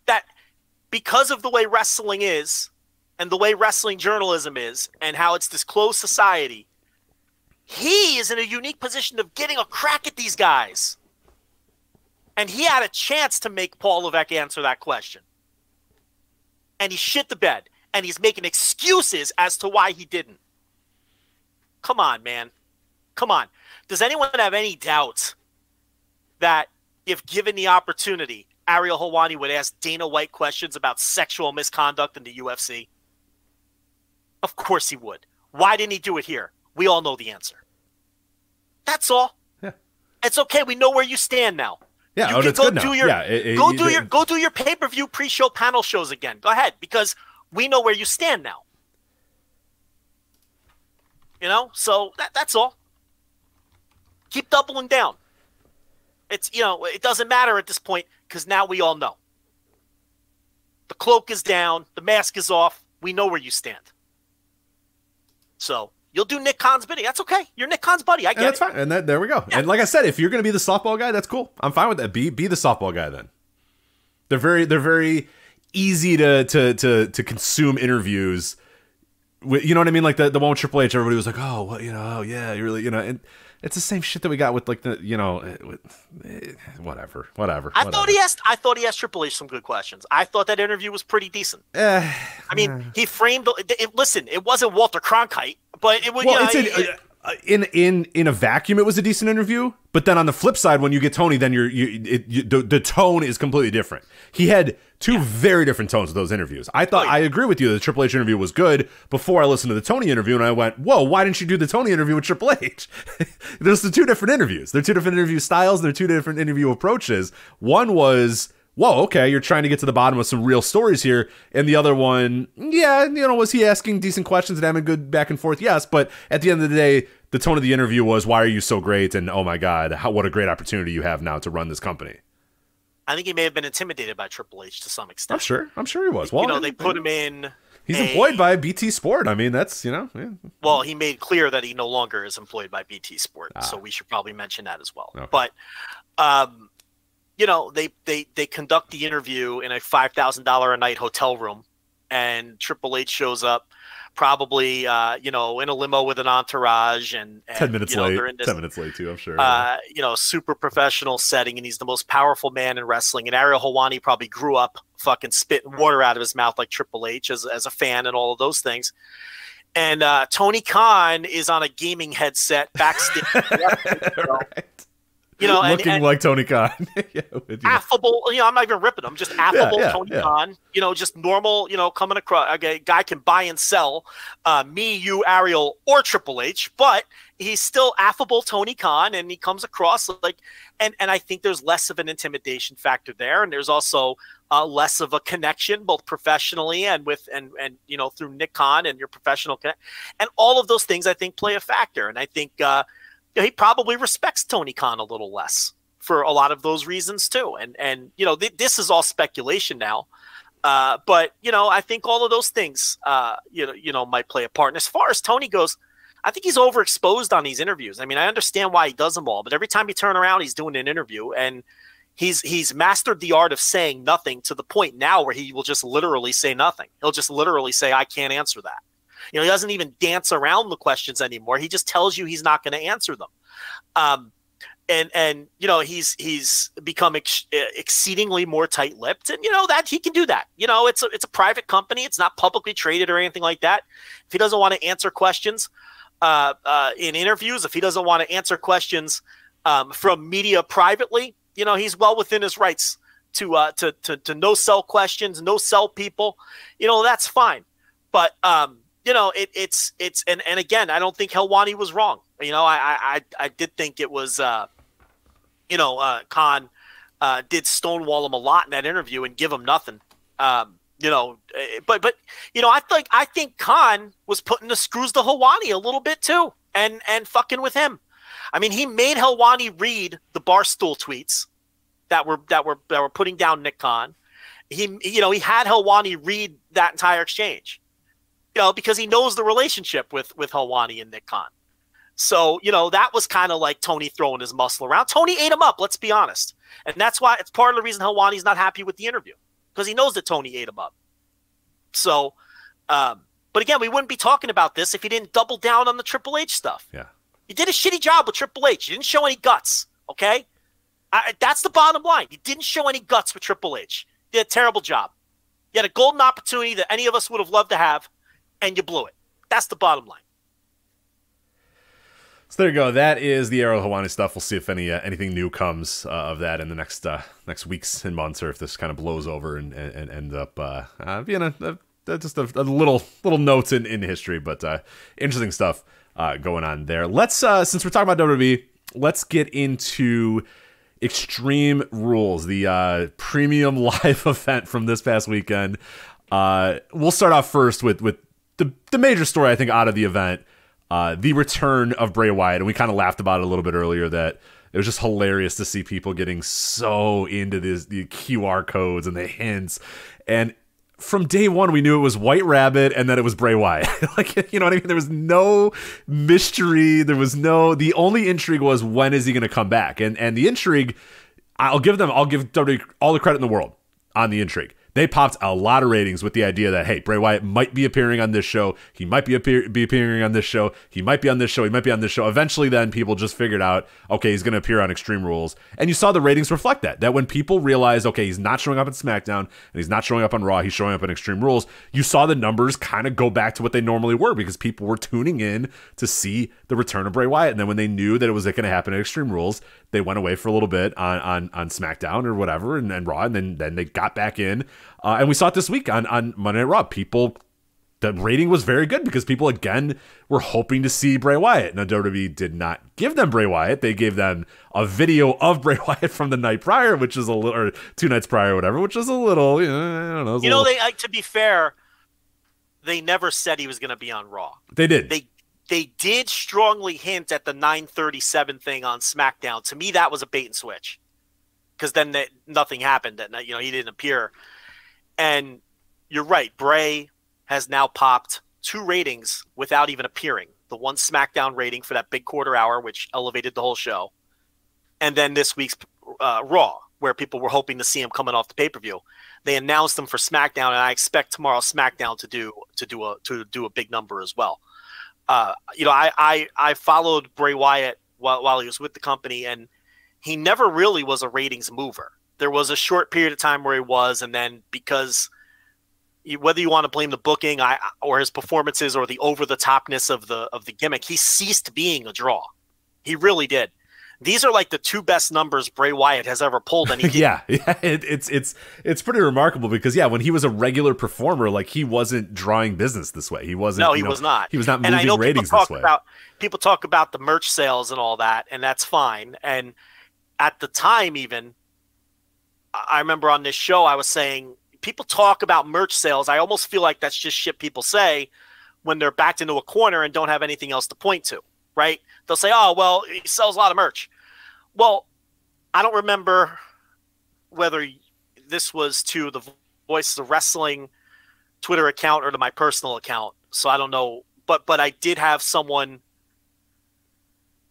That because of the way wrestling is, and the way wrestling journalism is, and how it's this closed society, he is in a unique position of getting a crack at these guys. And he had a chance to make Paul Levesque answer that question. And he shit the bed. And he's making excuses as to why he didn't. Come on, man. Come on. Does anyone have any doubts that if given the opportunity, Ariel Helwani would ask Dana White questions about sexual misconduct in the UFC? Of course he would. Why didn't he do it here? We all know the answer. That's all. Yeah. It's okay. We know where you stand now. yeah. You oh, can go good now. do your yeah, it- it- go it- do your go do your pay per view pre show panel shows again. Go ahead because we know where you stand now. You know, so that, that's all. Keep doubling down. It's you know it doesn't matter at this point because now we all know. The cloak is down, the mask is off. We know where you stand. So you'll do Nick Khan's bidding. That's okay. You're Nick Khan's buddy. I And get that's it. fine. And that, there we go. And like I said, if you're going to be the softball guy, that's cool. I'm fine with that. Be be the softball guy then. They're very they're very easy to to to to consume interviews. With, you know what I mean? Like the the one with Triple H, everybody was like, "Oh, what you know? Oh, yeah, you really you know." And it's the same shit that we got with like the you know, eh, with, eh, whatever, whatever. I whatever. thought he asked. I thought he asked Triple H some good questions. I thought that interview was pretty decent. Eh, I mean, he framed. It, it- listen, it wasn't Walter Cronkite, but it was. well, you know, it- uh, Uh, in in in a vacuum, it was a decent interview. But then on the flip side, when you get Tony, then you're you, it, you the, the tone is completely different. He had two very different tones of those interviews. I thought Oh, yeah. I agree with you. The Triple H interview was good before I listened to the Tony interview, and I went, "Whoa, why didn't you do the Tony interview with Triple H?" [LAUGHS] There's the two different interviews. They're two different interview styles. They're two different interview approaches. One was. Whoa, okay, you're trying to get to the bottom of some real stories here. And the other one, yeah, you know, was he asking decent questions and having good back and forth? Yes, but at the end of the day, the tone of the interview was, "Why are you so great?" and "Oh my God, how, what a great opportunity you have now to run this company." I think he may have been intimidated by Triple H to some extent. I'm sure. I'm sure he was. Well, you know, they put him in. He's a- employed by BT Sport. I mean, that's you know, yeah. Well, he made clear that he no longer is employed by BT Sport, so we should probably mention that as well. Ah. Okay. But, um, you know, they they they conduct the interview in a five thousand dollar a night hotel room, and Triple H shows up. probably uh, you know in a limo with an entourage and, and ten minutes you know, late. this, ten minutes late too. I'm sure. uh, you know, super professional setting, and he's the most powerful man in wrestling. And Ariel Helwani probably grew up fucking spitting water out of his mouth like Triple H as, as a fan and all of those things. And uh, Tony Khan is on a gaming headset backstage, [LAUGHS] right. You know, and, looking and like Tony Khan. [LAUGHS] yeah, with you. affable. You know, I'm not even ripping him. Just affable yeah, Tony yeah. Khan. You know, just normal. You know, coming across. A guy can buy and sell. Uh, me, you, Ariel, or Triple H, but he's still affable Tony Khan, and he comes across like, and and I think there's less of an intimidation factor there, and there's also uh, less of a connection, both professionally and with and and you know through Nick Khan and your professional connect, and all of those things I think play a factor, and I think. Uh, he probably respects Tony Khan a little less for a lot of those reasons too. And and you know th- this is all speculation now, uh, but you know I think all of those things uh, you know you know might play a part. And as far as Tony goes, I think he's overexposed on these interviews. I mean I understand why he does them all, but every time he turn around, he's doing an interview and. He's he's mastered the art of saying nothing to the point now where he will just literally say nothing. He'll just literally say, "I can't answer that." You know, he doesn't even dance around the questions anymore. He just tells you he's not going to answer them. Um, and and you know he's he's become ex- exceedingly more tight-lipped, and you know that he can do that. You know, it's a it's a private company. It's not publicly traded or anything like that. If he doesn't want to answer questions uh, uh, in interviews, if he doesn't want to answer questions um, from media privately, you know, he's well within his rights to uh, to to to no sell questions, no sell people. You know, that's fine. But um, you know, it, it's it's and and again, I don't think Helwani was wrong. You know, I I I did think it was, uh, you know, uh, Khan uh, did stonewall him a lot in that interview and give him nothing. Um, you know, eh, but but you know, I think I think Khan was putting the screws to Helwani a little bit too, and and fucking with him. I mean, he made Helwani read the barstool tweets that were that were that were putting down Nick Khan. He you know he had Helwani read that entire exchange you know, because he knows the relationship with with Helwani and Nick Khan. So, you know, that was kind of like Tony throwing his muscle around. Tony ate him up, let's be honest. And that's why it's part of the reason Helwani's not happy with the interview because he knows that Tony ate him up. So, um, but again, we wouldn't be talking about this if he didn't double down on the Triple H stuff. Yeah. He did a shitty job with Triple H. He didn't show any guts, okay? I, that's the bottom line. He didn't show any guts with Triple H. He did a terrible job. He had a golden opportunity that any of us would have loved to have, and you blew it. That's the bottom line. So there you go. That is the Ariel Helwani stuff. We'll see if any uh, anything new comes uh, of that in the next uh, next weeks and months, or if this kind of blows over and and, and up uh, uh, being a, a, just a, a, little little notes in, in history. But uh, interesting stuff going on there. Let's since we're talking about WWE, let's get into Extreme Rules, the uh, premium [LAUGHS] live event from this past weekend. Uh, we'll start off first with with the the major story I think out of the event. Uh, the return of Bray Wyatt, and we kind of laughed about it a little bit earlier that it was just hilarious to see people getting so into this, the QR codes and the hints. And from day one, we knew it was White Rabbit and that it was Bray Wyatt. [LAUGHS] like, you know what I mean? There was no mystery. There was no. The only intrigue was when is he going to come back? And and the intrigue, I'll give them. I'll give WWE all the credit in the world on the intrigue they popped a lot of ratings with the idea that hey, Bray Wyatt might be appearing on this show. He might be appear- be appearing on this show. He might be on this show. He might be on this show. Eventually, then people just figured out okay, he's going to appear on Extreme Rules, and you saw the ratings reflect that. That when people realized okay, he's not showing up at SmackDown and he's not showing up on Raw, he's showing up in Extreme Rules. You saw the numbers kind of go back to what they normally were because people were tuning in to see the return of Bray Wyatt, and then when they knew that it was going to happen at Extreme Rules, they went away for a little bit on on, on SmackDown or whatever, and, and Raw, and then then they got back in. Uh, and we saw it this week on, on Monday Night Raw. People, the rating was very good because people, again, were hoping to see Bray Wyatt. Now, WWE did not give them Bray Wyatt. They gave them a video of [LAUGHS] Bray Wyatt from the night prior, which is a little, or two nights prior or whatever, which is a little, you know, I don't know. You know, little, they, uh, to be fair, they never said he was going to be on Raw. They did. They they did strongly hint at the 937 thing on SmackDown. To me, that was a bait and switch because then they, nothing happened. That you know he didn't appear. And you're right, Bray has now popped two ratings without even appearing. The one SmackDown rating for that big quarter hour, which elevated the whole show, and then this week's uh, Raw, where people were hoping to see him coming off the pay per view. They announced him for SmackDown, and I expect tomorrow SmackDown to do to do a to do a big number as well. Uh, you know, I, I I followed Bray Wyatt while while he was with the company, and he never really was a ratings mover. There was a short period of time where he was, and then because whether you want to blame the booking I, or his performances or the over the topness of the of the gimmick, he ceased being a draw. He really did. These are like the two best numbers Bray Wyatt has ever pulled, and he [LAUGHS] yeah, yeah, [LAUGHS] it, it's it's it's pretty remarkable because yeah, when he was a regular performer, like he wasn't drawing business this way. He wasn't. No, he know, was not. He was not and moving I know ratings people talk this way. About, people talk about the merch sales and all that, and that's fine. And at the time, even I remember on this show, I was saying people talk about merch sales. I almost feel like that's just shit people say when they're backed into a corner and don't have anything else to point to, right? They'll say, "Oh, well, he sells a lot of merch." Well, I don't remember whether this was to the Voices of the Wrestling Twitter account or to my personal account, so I don't know. But but I did have someone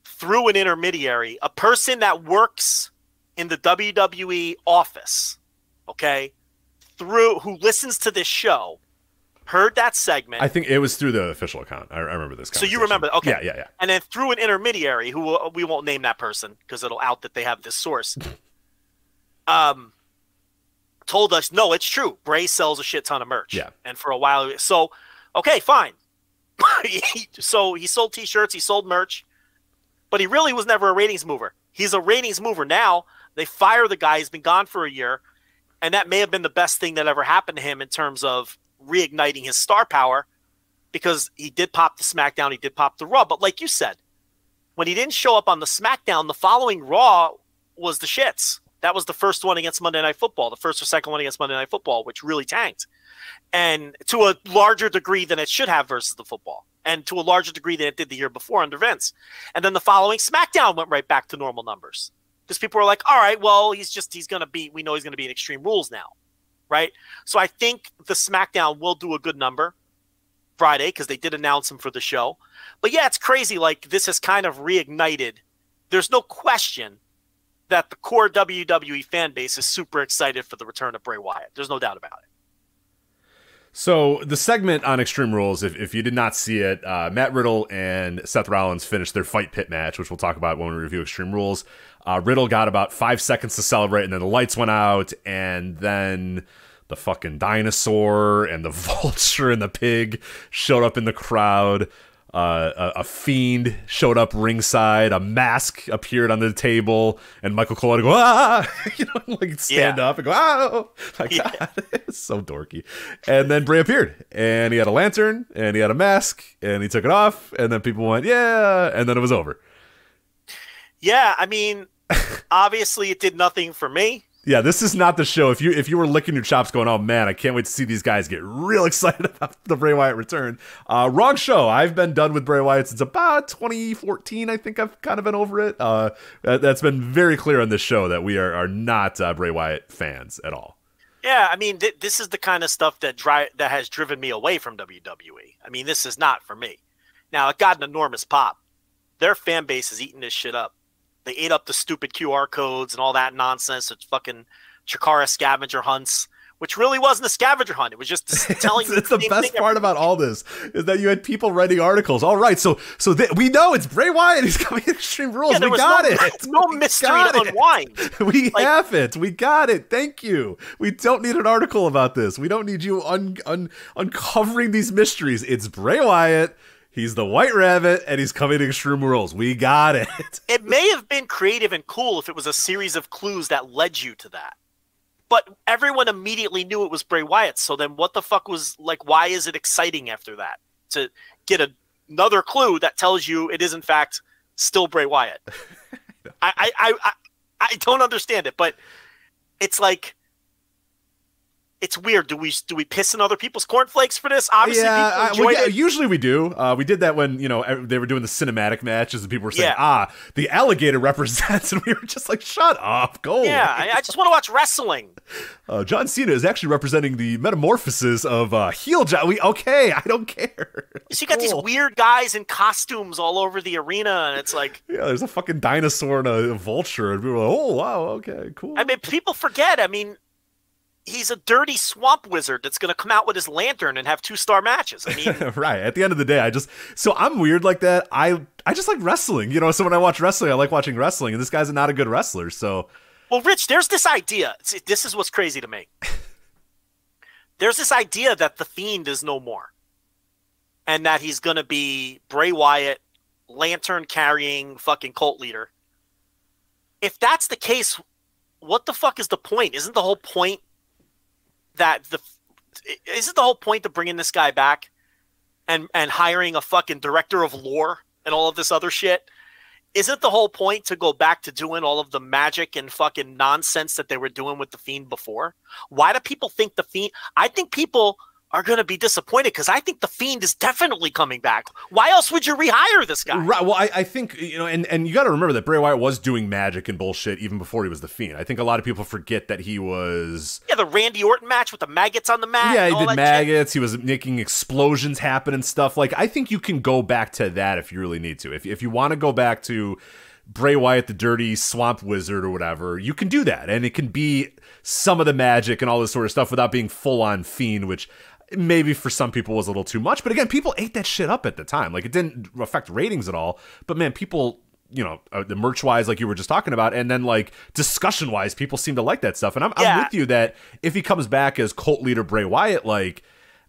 through an intermediary, a person that works in the WWE office, okay, through who listens to this show, heard that segment. I think it was through the official account. I, I remember this. So you remember? Okay. Yeah, yeah, yeah. And then through an intermediary, who will, we won't name that person because it'll out that they have this source. [LAUGHS] um, told us no, it's true. Bray sells a shit ton of merch. Yeah. And for a while, so okay, fine. [LAUGHS] so he sold T-shirts, he sold merch, but he really was never a ratings mover. He's a ratings mover now. They fire the guy. He's been gone for a year, and that may have been the best thing that ever happened to him in terms of reigniting his star power because he did pop the SmackDown, he did pop the Raw. But like you said, when he didn't show up on the SmackDown, the following Raw was the shits. That was the first one against Monday Night Football, the first or second one against Monday Night Football, which really tanked. And to a larger degree than it should have versus the football, and to a larger degree than it did the year before under Vince. And then the following SmackDown went right back to normal numbers because people were like, all right, well, he's just, he's to be, we know he's to be in Extreme Rules now right? So I think the SmackDown will do a good number Friday because they did announce him for the show. But yeah, it's crazy. Like this has kind of reignited. There's no question that the core WWE fan base is super excited for the return of Bray Wyatt. There's no doubt about it. So the segment on Extreme Rules, if, if you did not see it, uh, Matt Riddle and Seth Rollins finished their fight pit match, which we'll talk about when we review Extreme Rules. Uh, Riddle got about five seconds to celebrate, and then the lights went out, and then the fucking dinosaur and the [LAUGHS] vulture and the pig showed up in the crowd. Uh, a, a, fiend showed up ringside. A mask appeared on the table, and Michael Cole had to go ah, [LAUGHS] you know, like stand Yeah. up and go oh, [LAUGHS] my Yeah. god, it's so dorky. And then Bray appeared, and he had a lantern, and he had a mask, and he took it off, and then people went yeah, and then it was over. Yeah, I mean, obviously it did nothing for me. Yeah, this is not the show. If you if you were licking your chops, going, "Oh man, I can't wait to see these guys get real [LAUGHS] excited about the Bray Wyatt return." Uh, wrong show. I've been done with Bray Wyatt since about 2014. I think I've kind of been over it. Uh, that, that's been very clear on this show that we are are not uh, Bray Wyatt fans at all. Yeah, I mean, th- this is the kind of stuff that dri- that has driven me away from WWE. I mean, this is not for me. Now, it got an enormous pop. Their fan base is eating this shit up. They ate up the stupid QR codes and all that nonsense. It's fucking Chikara scavenger hunts, which really wasn't a scavenger hunt. It was just [LAUGHS] telling it's, you it's the best part about all this is that you had people writing articles. All right, so so th- we know it's Bray Wyatt. He's [LAUGHS] coming to Extreme Rules. Yeah, we got no, it. [LAUGHS] no We mystery got to unwind. We Like- have it. We got it. Thank you. We don't need an article about this. We don't need you un- un- uncovering these mysteries. It's Bray Wyatt. He's the White Rabbit, and he's coming to Extreme Rules. We got it. It may have been creative and cool if it was a series of clues that led you to that. But everyone immediately knew it was Bray Wyatt. So then what the fuck was like why is it exciting after that? To get a, another clue that tells you it is in fact still Bray Wyatt. [LAUGHS] I, I, I, I, I don't understand it, but it's like it's weird. Do we do we piss in other people's cornflakes for this? Obviously, yeah, people I- enjoyed yeah, it. usually we do. Uh, we did that when you know they were doing the cinematic matches, and people were saying, Yeah. "Ah, the alligator [LAUGHS] represents," and we were just like, "Shut up, go." Yeah, away." I, I just want to watch wrestling. Uh, John Cena is actually representing the metamorphosis of uh, heel John. We okay, I don't care. So you got these weird guys in costumes all over the arena, and it's like, [LAUGHS] Yeah, there's a fucking dinosaur and a, vulture, and people are like, "Oh wow, okay, cool." I mean, people forget. I mean, he's a dirty swamp wizard that's going to come out with his lantern and have two star matches. I [LAUGHS] mean, right. At the end of the day, I just so I'm weird like that. I I just like wrestling, you know. So when I watch wrestling, I like watching wrestling, and this guy's not a good wrestler, so well, Rich, there's this idea. See, this is what's crazy to me. [LAUGHS] There's this idea that the Fiend is no more, and that he's going to be Bray Wyatt, lantern carrying fucking cult leader. If that's the case, what the fuck is the point? Isn't the whole point that the isn't the whole point of bringing this guy back and and hiring a fucking director of lore and all of this other shit? Isn't the whole point to go back to doing all of the magic and fucking nonsense that they were doing with the fiend before? Why do people think the fiend? I think people are going to be disappointed because I think the fiend is definitely coming back. Why else would you rehire this guy? Right. Well, I, I think you know, and and you got to remember that Bray Wyatt was doing magic and bullshit even before he was the Fiend. I think a lot of people forget that he was. Yeah, the Randy Orton match with the maggots on the mat. Yeah, he all did that shit. maggots. He was making explosions happen and stuff. Like I think you can go back to that if you really need to. If if you want to go back to Bray Wyatt, the dirty swamp wizard or whatever, you can do that, and it can be some of the magic and all this sort of stuff without being full on fiend, which maybe for some people was a little too much. But again, people ate that shit up at the time. Like it didn't affect ratings at all. But man, people. You know, uh, the merch wise, like you were just talking about, and then like discussion wise, people seem to like that stuff. And I'm, I'm with you that if he comes back as cult leader Bray Wyatt, like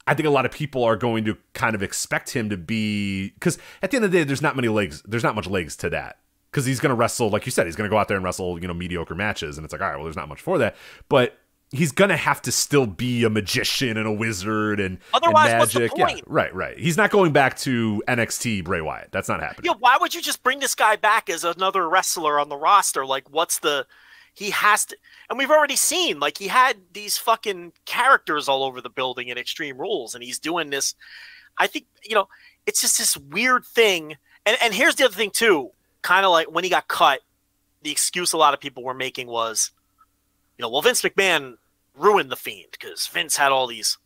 I think a lot of people are going to kind of expect him to be because at the end of the day, there's not many legs. There's not much legs to that because he's going to wrestle, like you said, he's going to go out there and wrestle, you know, mediocre matches, and it's like, all right, well, there's not much for that, but he's going to have to still be a magician and a wizard and Otherwise, and what's the magic. Yeah, point? right, right. He's not going back to NXT Bray Wyatt. That's not happening. Yeah, why would you just bring this guy back as another wrestler on the roster? Like, what's the. He has to. And we've already seen, like, he had these fucking characters all over the building in Extreme Rules, and he's doing this. I think, you know, it's just this weird thing. And, and here's the other thing, too. Kind of like when he got cut, the excuse a lot of people were making was, you know, well, Vince McMahon ruined the Fiend because Vince had all these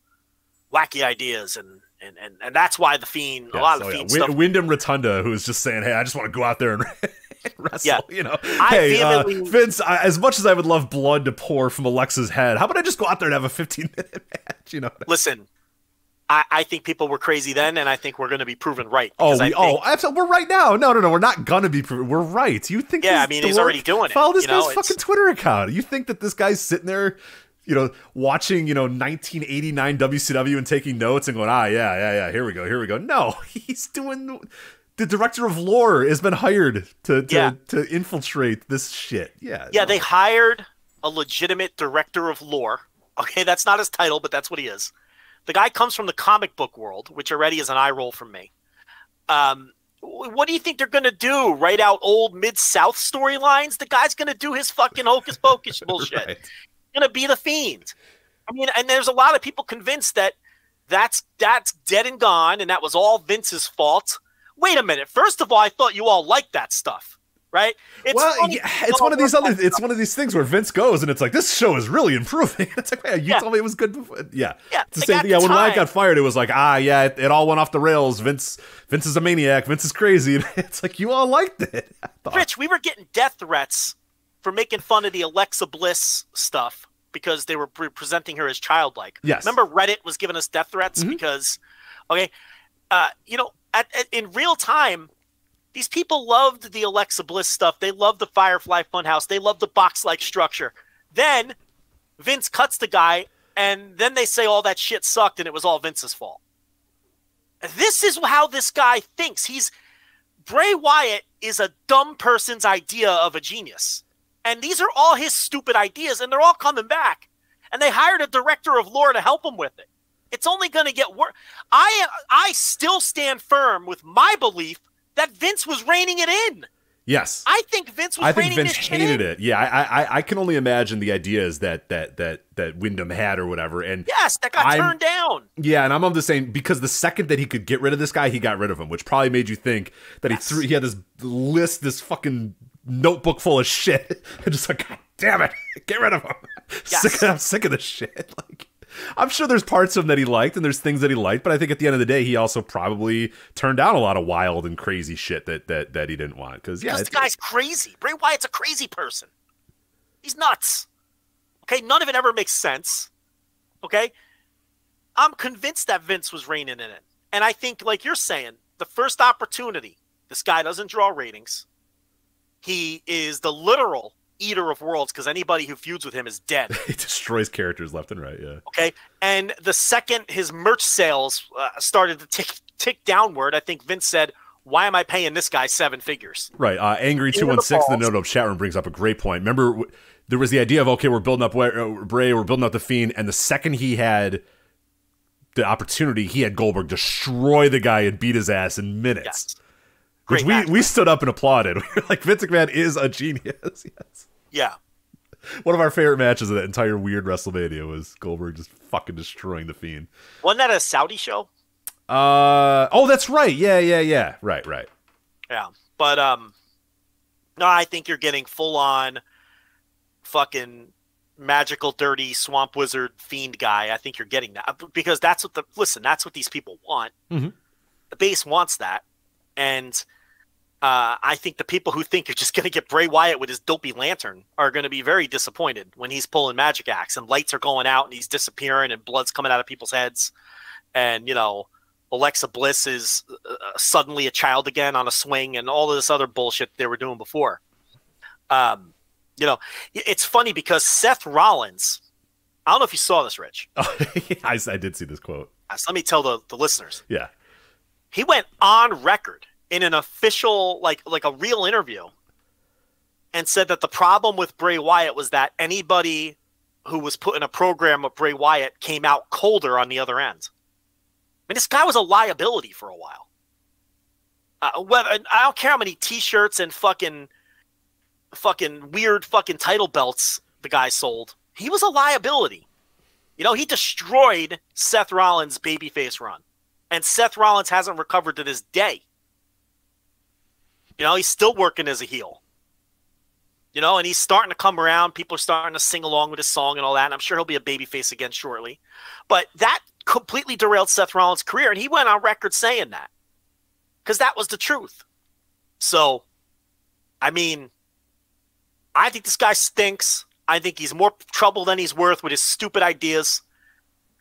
wacky ideas, and, and, and, and that's why the Fiend, a Yes, lot of the oh, yeah. Win- Wyndham Rotunda, who's just saying, "Hey, I just want to go out there and [LAUGHS] wrestle." Yeah. You know, I hey, uh, Vince. I, as much as I would love blood to pour from Alexa's head, how about I just go out there and have a 15 minute [LAUGHS] match? You know. listen, I, I think people were crazy then, and I think we're going to be proven right. Oh, we, think- oh, absolutely. We're right now. No, no, no. We're not gonna be. Proven. We're right. You think? Yeah, I mean, he's already doing it, Follow this you know, guy's fucking Twitter account. You think that this guy's sitting there, you know, watching, you know, 1989 WCW and taking notes and going, ah, yeah, yeah, yeah. Here we go. Here we go. No, [LAUGHS] he's doing. The director of lore has been hired to to, Yeah. to infiltrate this shit. Yeah. yeah, no. they hired a legitimate director of lore. Okay, that's not his title, but that's what he is. The guy comes from the comic book world, which already is an eye roll from me. Um, what do you think they're going to do? Write out old Mid South storylines? The guy's going to do his fucking hocus pocus [LAUGHS] bullshit. Right. Going to be the fiend. I mean, and there's a lot of people convinced that that's that's dead and gone, and that was all Vince's fault. Wait a minute. First of all, I thought you all liked that stuff, right? It's well, funny yeah, it's one of these other. that It's one of these things where Vince goes and it's like this show is really improving. [LAUGHS] It's like, man, you Yeah. told me it was good. Before. Yeah, Yeah, It's the like, same thing. Yeah, when Wyatt got fired, it was like, ah, yeah, it, it all went off the rails. Vince, Vince is a maniac. Vince is crazy. [LAUGHS] It's like you all liked it. [LAUGHS] Rich, we were getting death threats for making fun of the Alexa Bliss stuff because they were pre- presenting her as childlike. Yes. Remember, Reddit was giving us death threats Mhm. because, okay, uh, you know, at, at, in real time, these people loved the Alexa Bliss stuff. They loved the Firefly Funhouse. They loved the box-like structure. Then Vince cuts the guy, and then they say all that shit sucked, and it was all Vince's fault. This is how this guy thinks. He's Bray Wyatt is a dumb person's idea of a genius. And these are all his stupid ideas, and they're all coming back. And they hired a director of lore to help him with it. It's only going to get worse. I I still stand firm with my belief that Vince was reining it in. Yes. I think Vince was I think Vince hated it. Yeah, I, I I can only imagine the ideas that that that that Wyndham had or whatever. And Yes, that got I'm- turned down. yeah, and I'm of the same because the second that he could get rid of this guy, he got rid of him, which probably made you think that he threw he had this list, this fucking notebook full of shit, [LAUGHS] and just like, God damn it, [LAUGHS] get rid of him. [LAUGHS] Yes. Sick I'm sick of this shit. Like, I'm sure there's parts of him that he liked, and there's things that he liked, but I think at the end of the day, he also probably turned down a lot of wild and crazy shit that that that he didn't want. Because yeah, it's- guy's crazy. Bray Wyatt's a crazy person. He's nuts. Okay, none of it ever makes sense. Okay, I'm convinced that Vince was reining in it, and I think, like you're saying, the first opportunity, this guy doesn't draw ratings. He is the literal eater of worlds because anybody who feuds with him is dead. [LAUGHS] he destroys characters left and right. Yeah. Okay, and the second his merch sales uh, started to tick tick downward, I think Vince said, "Why am I paying this guy seven figures?" Right. Uh, Angry two one six two the one six. The balls. no no chat room brings up a great point. Remember, w- there was the idea of okay, we're building up uh, Bray, we're building up the Fiend, and the second he had the opportunity, he had Goldberg destroy the guy and beat his ass in minutes. Yes. Which we, we stood up and applauded. [LAUGHS] We were like, Vince McMahon is a genius. [LAUGHS] yes. Yeah. One of our favorite matches of that entire weird WrestleMania was Goldberg just fucking destroying the Fiend. Wasn't that a Saudi show? Uh oh, that's right. Yeah, yeah, yeah. Right, right. Yeah. But um no, I think you're getting full on fucking magical dirty swamp wizard fiend guy. I think you're getting that because that's what the listen, that's what these people want. Mhm. The base wants that. And uh, I think the people who think you're just going to get Bray Wyatt with his dopey lantern are going to be very disappointed when he's pulling magic acts and lights are going out and he's disappearing and blood's coming out of people's heads. And, you know, Alexa Bliss is uh, suddenly a child again on a swing and all of this other bullshit they were doing before. Um, you know, it's funny because Seth Rollins, I don't know if you saw this, Rich. [LAUGHS] I, I did see this quote. Uh, So let me tell the, the listeners. Yeah. He went on record in an official, like like a real interview, and said that the problem with Bray Wyatt was that anybody who was put in a program with Bray Wyatt came out colder on the other end. I mean, this guy was a liability for a while. Uh, whether I don't care how many T-shirts and fucking, fucking weird fucking title belts the guy sold. He was a liability. You know, he destroyed Seth Rollins' babyface run, and Seth Rollins hasn't recovered to this day. You know, he's still working as a heel. You know, and he's starting to come around. People are starting to sing along with his song and all that. And I'm sure he'll be a babyface again shortly. But that completely derailed Seth Rollins' career, and he went on record saying that because that was the truth. So, I mean, I think this guy stinks. I think he's more trouble than he's worth with his stupid ideas.